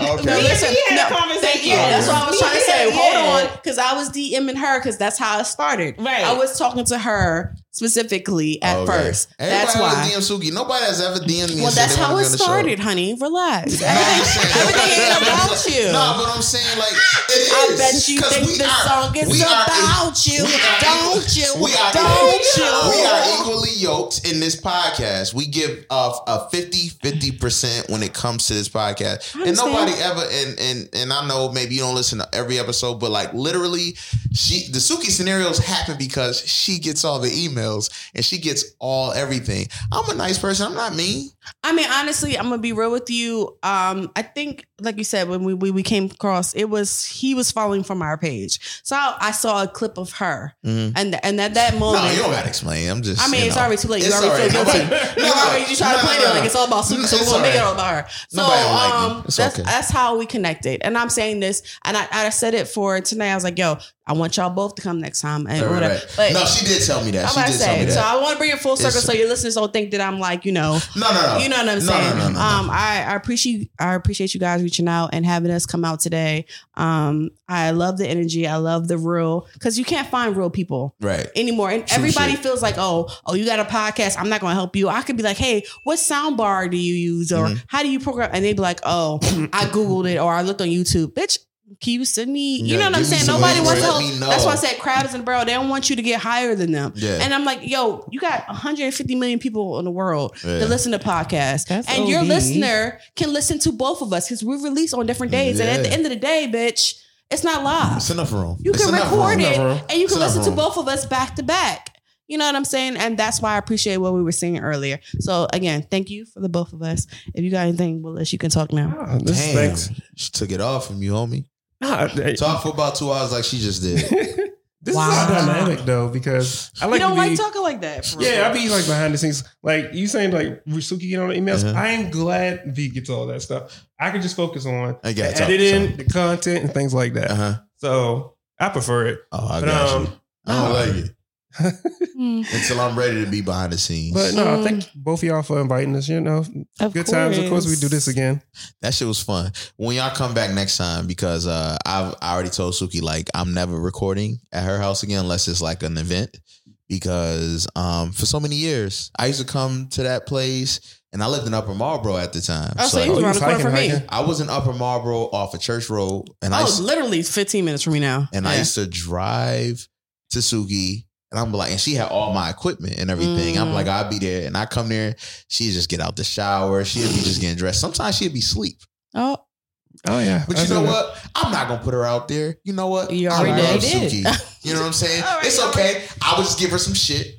no, no, listen, no, conversation. Yeah, that's what I was trying to say. Hold on, because I was DMing her because that's how it started. Right. I was talking to her specifically at okay. first. Everybody that's why. DM Suki. Nobody has ever DM'd me. Well, that's how it started, honey. Relax. everything, everything ain't about you. No, but I'm saying like it is. I bet you think the song is about you. Don't you? We are don't you? We are equally yoked in this podcast. We give off a 50 50 percent when it comes to this podcast, and nobody ever. And and and I know maybe you don't listen to every episode, but like literally, she the Suki scenarios happen because she gets all the emails and she gets all everything. I'm a nice person. I'm not mean. I mean, honestly, I'm gonna be real with you. Um, I think, like you said, when we, we, we came across, it was he was following from our page, so I, I saw a clip of her, mm-hmm. and and at that moment, no, you don't gotta explain. I'm just. I mean, it's know, already too late. You already feel guilty. no, you already you try no, to play no, it like it's all about Suki, so we're gonna make it all about her. So um, that's okay. that's how we connected, and I'm saying this, and I, I said it for tonight. I was like, yo, I want y'all both to come next time. And right, whatever. Right. But no, she did tell me that. I'm she did say, tell me that. So I want to bring it full circle it's, so your listeners don't think that I'm like, you know, no, no, no. You know what I'm saying? No, no, no, um, I, I appreciate I appreciate you guys reaching out and having us come out today. Um, I love the energy. I love the real because you can't find real people right anymore. And True everybody shit. feels like, oh, oh, you got a podcast. I'm not going to help you. I could be like, hey, what sound bar do you use or mm-hmm. how do you program? And they'd be like, oh, I googled it or I looked on YouTube, bitch can you send me? You yeah, know what I'm saying? Nobody wants to. Help. That's why I said crabs and barrel. They don't want you to get higher than them. Yeah. And I'm like, yo, you got 150 million people in the world yeah. that listen to podcasts, That's and OD. your listener can listen to both of us because we release on different days. Yeah. And at the end of the day, bitch, it's not live. It's enough room. You it's can record it, and you can listen to both of us back to back. You know what I'm saying? And that's why I appreciate what we were saying earlier. So again, thank you for the both of us. If you got anything, Willis, you can talk now. Oh, Damn, she took it off from you, homie. Talk for about two hours like she just did. this wow. is dynamic though because I like. You don't be, like talking like that. For yeah, I be like behind the scenes. Like you saying, like Risuki get on the emails. Uh-huh. I am glad V gets all that stuff. I can just focus on I got editing, the content, and things like that. Uh-huh. So I prefer it. Oh, I got um, you. I don't like it. Hmm. Until I'm ready to be behind the scenes. But no, mm. thank both of y'all for inviting us. You know, of good course. times. Of course, we do this again. That shit was fun. When y'all come back next time, because uh, I've I already told Suki like I'm never recording at her house again unless it's like an event. Because um, for so many years, I used to come to that place and I lived in Upper Marlboro at the time. Oh, so, so you was around the corner from me. I was in Upper Marlboro off of Church Road, and I was literally 15 minutes from me now. And yeah. I used to drive to Suki and I'm like, and she had all my equipment and everything. Mm. I'm like, I'll be there. And I come there, She'd just get out the shower. She'd be just getting dressed. Sometimes she'd be asleep. Oh. Oh yeah. But you know what? I'm not gonna put her out there. You know what? You already I love did. Suki. You know what I'm saying? it's okay. I would just give her some shit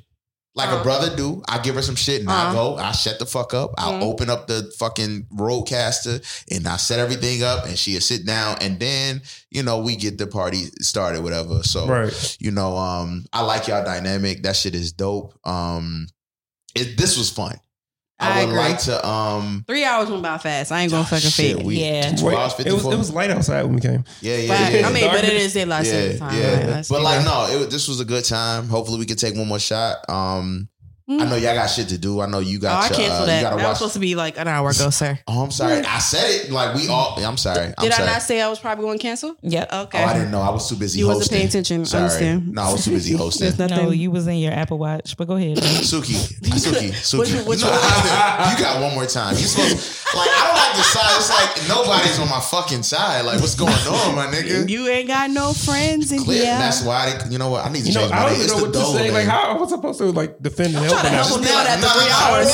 like uh-huh. a brother do. I give her some shit and uh-huh. I go, I shut the fuck up. I'll mm-hmm. open up the fucking RODECaster and I set everything up and she'll sit down and then, you know, we get the party started, whatever. So, right. you know, um, I like y'all dynamic. That shit is dope. Um, it, this was fun. I, I would agree. like to. Um, Three hours went by fast. I ain't gonna fucking fake it. Yeah, two hours fifty. It was, it was light outside when we came. Yeah, yeah, yeah. I mean, but it is daylight yeah, time. Yeah, right? but like, no, it, this was a good time. Hopefully, we can take one more shot. Um, I know y'all got shit to do. I know you got. Oh, I canceled uh, that. That watch. was supposed to be like an hour ago, sir. Oh, I'm sorry. I said it like we all. I'm sorry. I'm Did sorry. I not say I was probably going to cancel? Yeah. Okay. Oh, I didn't know. I was too busy. You hosting. wasn't paying attention. Sorry. Understand. No, I was too busy hosting. no, you was in your Apple Watch. But go ahead. Suki, Suki, Suki. Which, which you, know, you got one more time. You supposed like I don't like the side. It's like nobody's on my fucking side. Like what's going on, my nigga? You ain't got no friends in here. That's why. They, you know what? I need to you change know, my name. It's know the what to say. Like how I was supposed to like defend and help him out after three hours.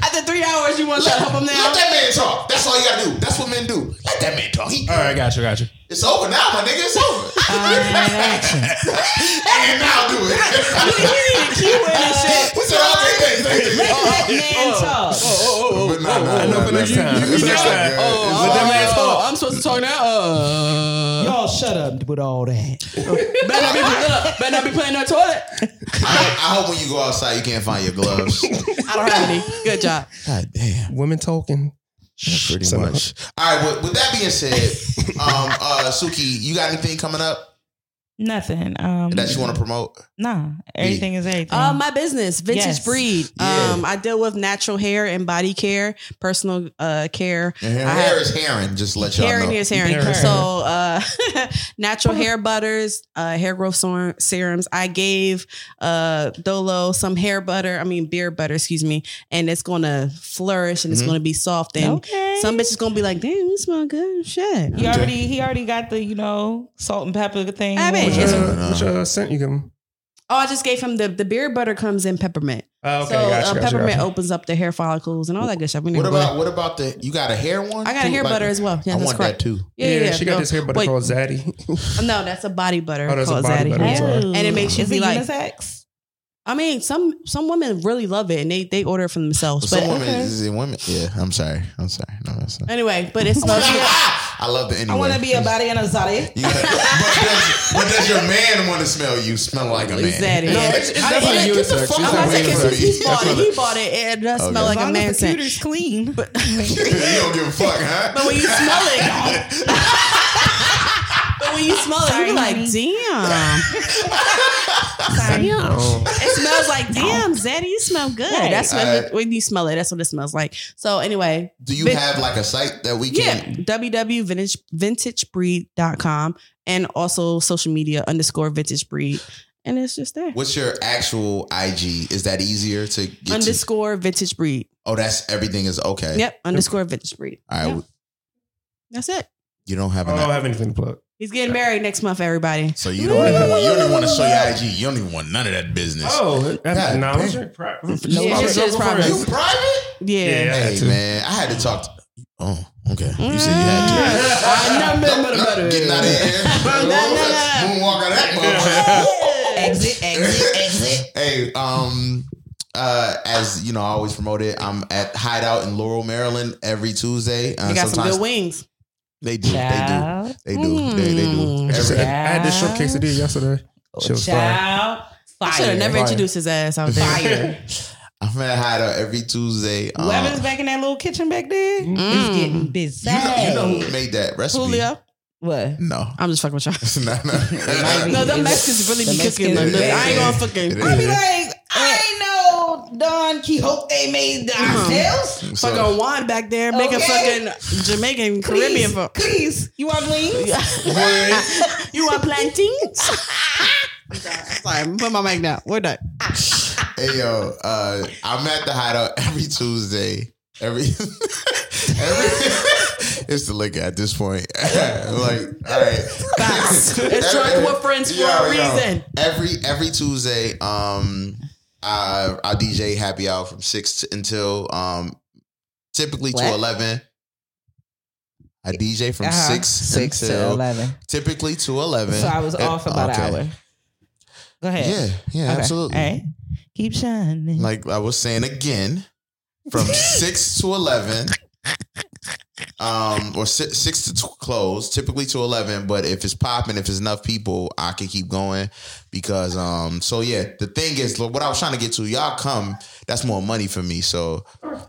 After three hours, you want to help him now? Let that man talk. That's all you gotta do. That's what men do. Let that man talk. He, all right, got you, got you. It's over now, my nigga. It's over. action. and now do it. you need a keyword and shit. What's all that oh, man oh, talk. Oh, oh, oh, oh. But nah, nah, I know for next time. Next time. Oh, let that man oh, talk. I'm supposed to talk now. Uh, Y'all shut up with all that. better not be, better not be playing that toilet. I, I hope when you go outside, you can't find your gloves. I don't have any. Good job. God damn. Women talking. Yeah, pretty so, much. All right. With, with that being said, um, uh, Suki, you got anything coming up? Nothing. Um, that you want to promote? Nah, everything is everything. Uh, my business, Vintage yes. Breed. Yeah. Um, I deal with natural hair and body care, personal uh, care. hair, hair is herring. Just let y'all hair know. is herring. Hair. So, uh, natural hair butters, uh, hair growth serums. I gave uh, Dolo some hair butter. I mean beard butter, excuse me, and it's gonna flourish and it's mm-hmm. gonna be soft. And okay. some bitches gonna be like, "Damn, you smell good." Shit. He already he already got the you know salt and pepper thing. I mean, which, uh, which uh, scent you give him? Oh, I just gave him the the beard butter comes in peppermint. Oh, okay, so gotcha, uh, gotcha, peppermint gotcha. opens up the hair follicles and all that good stuff. what about what about the you got a hair one? I got too? a hair like, butter as well. Yeah, I that's want correct. that too. Yeah, yeah, yeah she got this hair butter wait. called Zaddy. no, that's a body butter oh, called body Zaddy. Butter, and it makes you Is be like unisex? I mean, some some women really love it and they they order it for themselves. Well, but some women, is it women? Yeah, I'm sorry. I'm sorry. No, that's not. Anyway, but it smells good. I love the anyway. I want to be a body and a zaddy. Yeah, but, does, but does your man want to smell you? Smell like a man? Zaddy. No, it's, it's definitely unisex. I'm not saying he bought it. He bought it. It does okay. smell like a man scent. Computer's clean. But you don't give a fuck, huh? But when you smell it. But when you smell it, you're like, damn. Damn. It smells oh. like, damn, oh. Zaddy, you smell good. Right. That's what when you smell it. That's what it smells like. So anyway. Do you have like a site that we can? Yeah, www.vintagebreed.com and also social media underscore vintage breed. And it's just there. What's your actual IG? Is that easier to get Underscore to? vintage breed. Oh, that's everything is okay. Yep. Underscore vintage breed. All right. Yep. That's it. You don't have. I don't have anything to plug. He's getting married next month, everybody. So you don't even want, you don't even want to show your IG. You don't even want none of that business. Oh, that's no, pri- no, yeah, his shit is private. You private? Yeah. yeah hey man, I had to talk. To, oh, okay. You said you had to. I know Getting out of here. Moonwalk out that motherfucker. exit, exit, exit. Hey, um. Uh, as you know, I always promote it. I'm at Hideout in Laurel, Maryland, every Tuesday. Uh, you got some good wings. They do. Child. They do. They do. Mm. They, they do. Every, I had this short quesadilla yesterday. She was Child. fire. Should have never fire. introduced his ass out there. Fire. I'm at Hideout every Tuesday. Um, Whoever's back in that little kitchen back there mm. is getting busy. You know, you know who made that recipe? Julio. What? No. I'm just fucking with y'all. no, no. no, the Mexicans really be cooking. Them. I ain't gonna fucking. I be like, I ain't know Don Quixote made the oxtails. So, fucking wine back there, okay. making fucking Jamaican Caribbean. For- please, you want wings? you want plantains? Sorry, I'm put my mic down. We're done. Hey yo, uh, I'm at the hideout every Tuesday. Every every it's the liquor at this point. like, all right. Facts. It's drunk with friends for yo, a reason. Yo, every every Tuesday, um, I I DJ happy hour from six to, until um typically what? to eleven. I DJ from uh-huh. six six to eleven. Typically to eleven. So I was off about okay. an hour. Go ahead. Yeah, yeah, okay. absolutely. Right. Keep shining. Like I was saying again, from six to eleven um, or six, six to t- close, typically to eleven. But if it's popping, if it's enough people, I can keep going because um. So yeah, the thing is, what I was trying to get to, y'all come. That's more money for me. So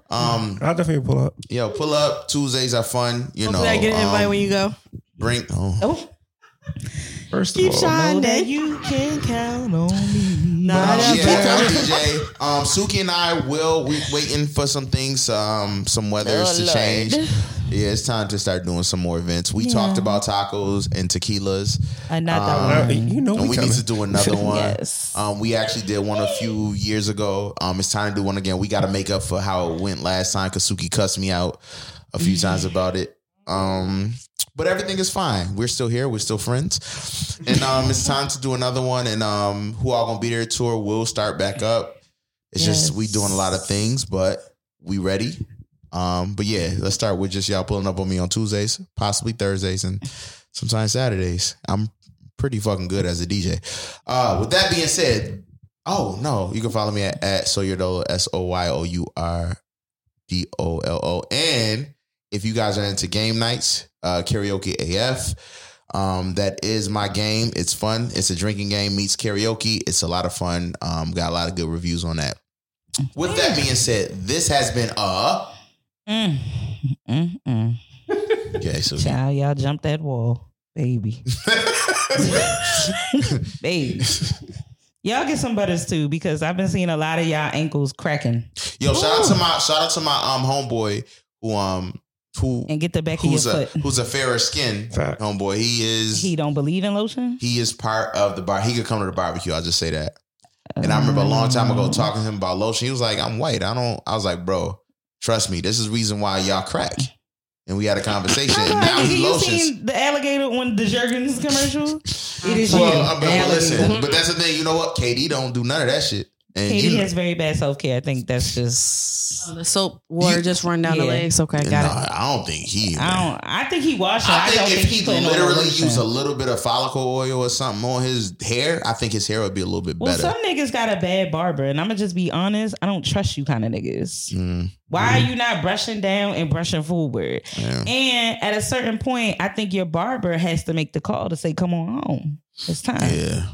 um, I'll definitely pull up. Yo, pull up. Tuesdays are fun. You Hopefully know, I get an invite um, when you go. Bring oh. oh. First of Keep all, shining. that you can count on me. Nah, yeah, DJ. Um, Suki and I will. We waiting for some things, um, some weathers oh, to Lord. change. Yeah, it's time to start doing some more events. We yeah. talked about tacos and tequilas. I not that um, one. You know, we, we need to do another one. yes. Um, we actually did one a few years ago. Um, it's time to do one again. We got to make up for how it went last time because Suki cussed me out a few times about it. Um, but everything is fine. We're still here. We're still friends, and um, it's time to do another one. And um, who all gonna be there tour will start back up. It's yes. just we doing a lot of things, but we ready. Um, but yeah, let's start with just y'all pulling up on me on Tuesdays, possibly Thursdays, and sometimes Saturdays. I'm pretty fucking good as a DJ. Uh, with that being said, oh no, you can follow me at, at S O Y O U R D O L O. And if you guys are into game nights, uh, karaoke AF. Um, that is my game. It's fun. It's a drinking game meets karaoke. It's a lot of fun. Um, got a lot of good reviews on that. With that being said, this has been a. Mm, mm, mm. Okay, so child, y'all jumped that wall, baby, baby. Y'all get some butters too because I've been seeing a lot of y'all ankles cracking. Yo, shout out to my shout out to my um homeboy who um who and get the back of your a, foot. Who's a fairer skin Fact. homeboy? He is. He don't believe in lotion. He is part of the bar. He could come to the barbecue. I'll just say that. And I remember a long time ago talking to him about lotion. He was like, "I'm white. I don't." I was like, "Bro, trust me. This is reason why y'all crack." And we had a conversation. and now he you seen the alligator on the Jergens commercial? It is well, you. Uh, but, listen, but that's the thing. You know what? KD don't do none of that shit. And KD you, has very bad self care. I think that's just oh, the soap water you, just run down yeah. the legs. Okay, got no, it. I don't think he. I don't. I think he washed. I, I think if think he literally used a little bit of follicle oil or something on his hair, I think his hair would be a little bit well, better. Some niggas got a bad barber, and I'm gonna just be honest. I don't trust you, kind of niggas. Mm. Why mm. are you not brushing down and brushing forward? Yeah. And at a certain point, I think your barber has to make the call to say, "Come on home, it's time." Yeah.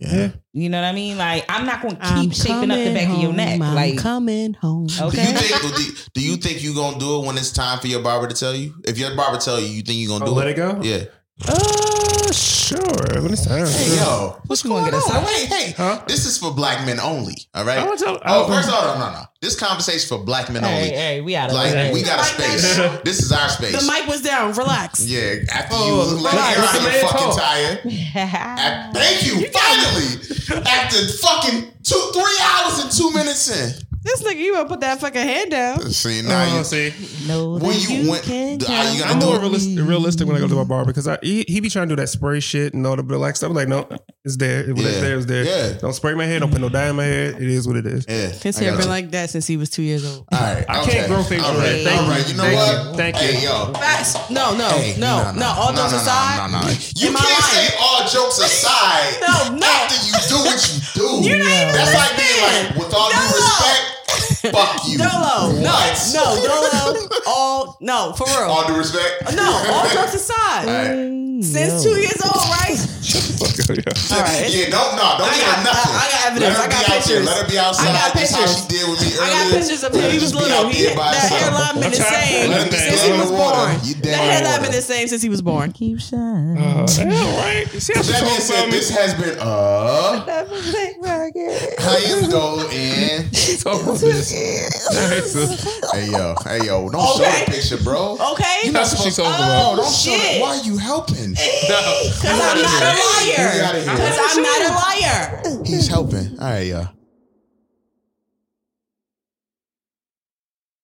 Yeah. You know what I mean? Like I'm not gonna keep I'm shaping up the back home, of your neck. I'm like coming home. Okay. Do you think do, do you think you gonna do it when it's time for your barber to tell you? If your barber tell you, you think you are gonna oh, do let it? Let it go? Yeah. Uh, sure. When it's time. Hey, yo, what's going on? Wait, hey, huh? this is for black men only. All right. oh, oh, first of all, no, no, no. This conversation for black men hey, only. Hey, we out of like we got a space. this is our space. The mic was down. Relax. Yeah. After oh, you let air out your fucking tire. thank you. you finally, after fucking two, three hours and two minutes in. This nigga, you gonna put that fucking hand down. See now oh, you see. No, when you, you went, are you gonna I'm do more realistic, realistic when I go to my barber because I he, he, be trying to do that spray shit and all the black stuff. I'm like, no, it's there. When yeah. it's there, it's there. Yeah. Don't spray my hair. Don't put no dye in my hair. It is what it is. Yeah. His hair been you. like that since he was two years old. All right. I can't grow facial hair. Right. Thank all right. You know Thank what? You. Thank hey, you. yo. Facts. No, no, hey, no, no, no, All jokes aside. No, no, no. You can't say all jokes aside. no, no. After you do what you do. You're not That's like being like, with all due respect. Fuck you. Dolo. No, no, Dolo. All no, for real. All due respect. No, all jokes aside. Right. Since two years old, right? All right. Yeah, don't no, don't give her nothing. I, I got evidence. I got pictures. Let her be outside. I got pictures. That's how she did with me earlier. I got pictures of him. He was little. He, that hairline been the same since he was born. That hairline been the same since he was born. Keep shining. Uh, right. See how that being said, this has been uh. How you doing? She's over this. Hey yo, hey yo, don't show the picture, bro. Okay. You know what she's over. Oh, don't show. Why are you helping? Because I'm not a liar. Because I'm not a liar. He's helping. All right, y'all.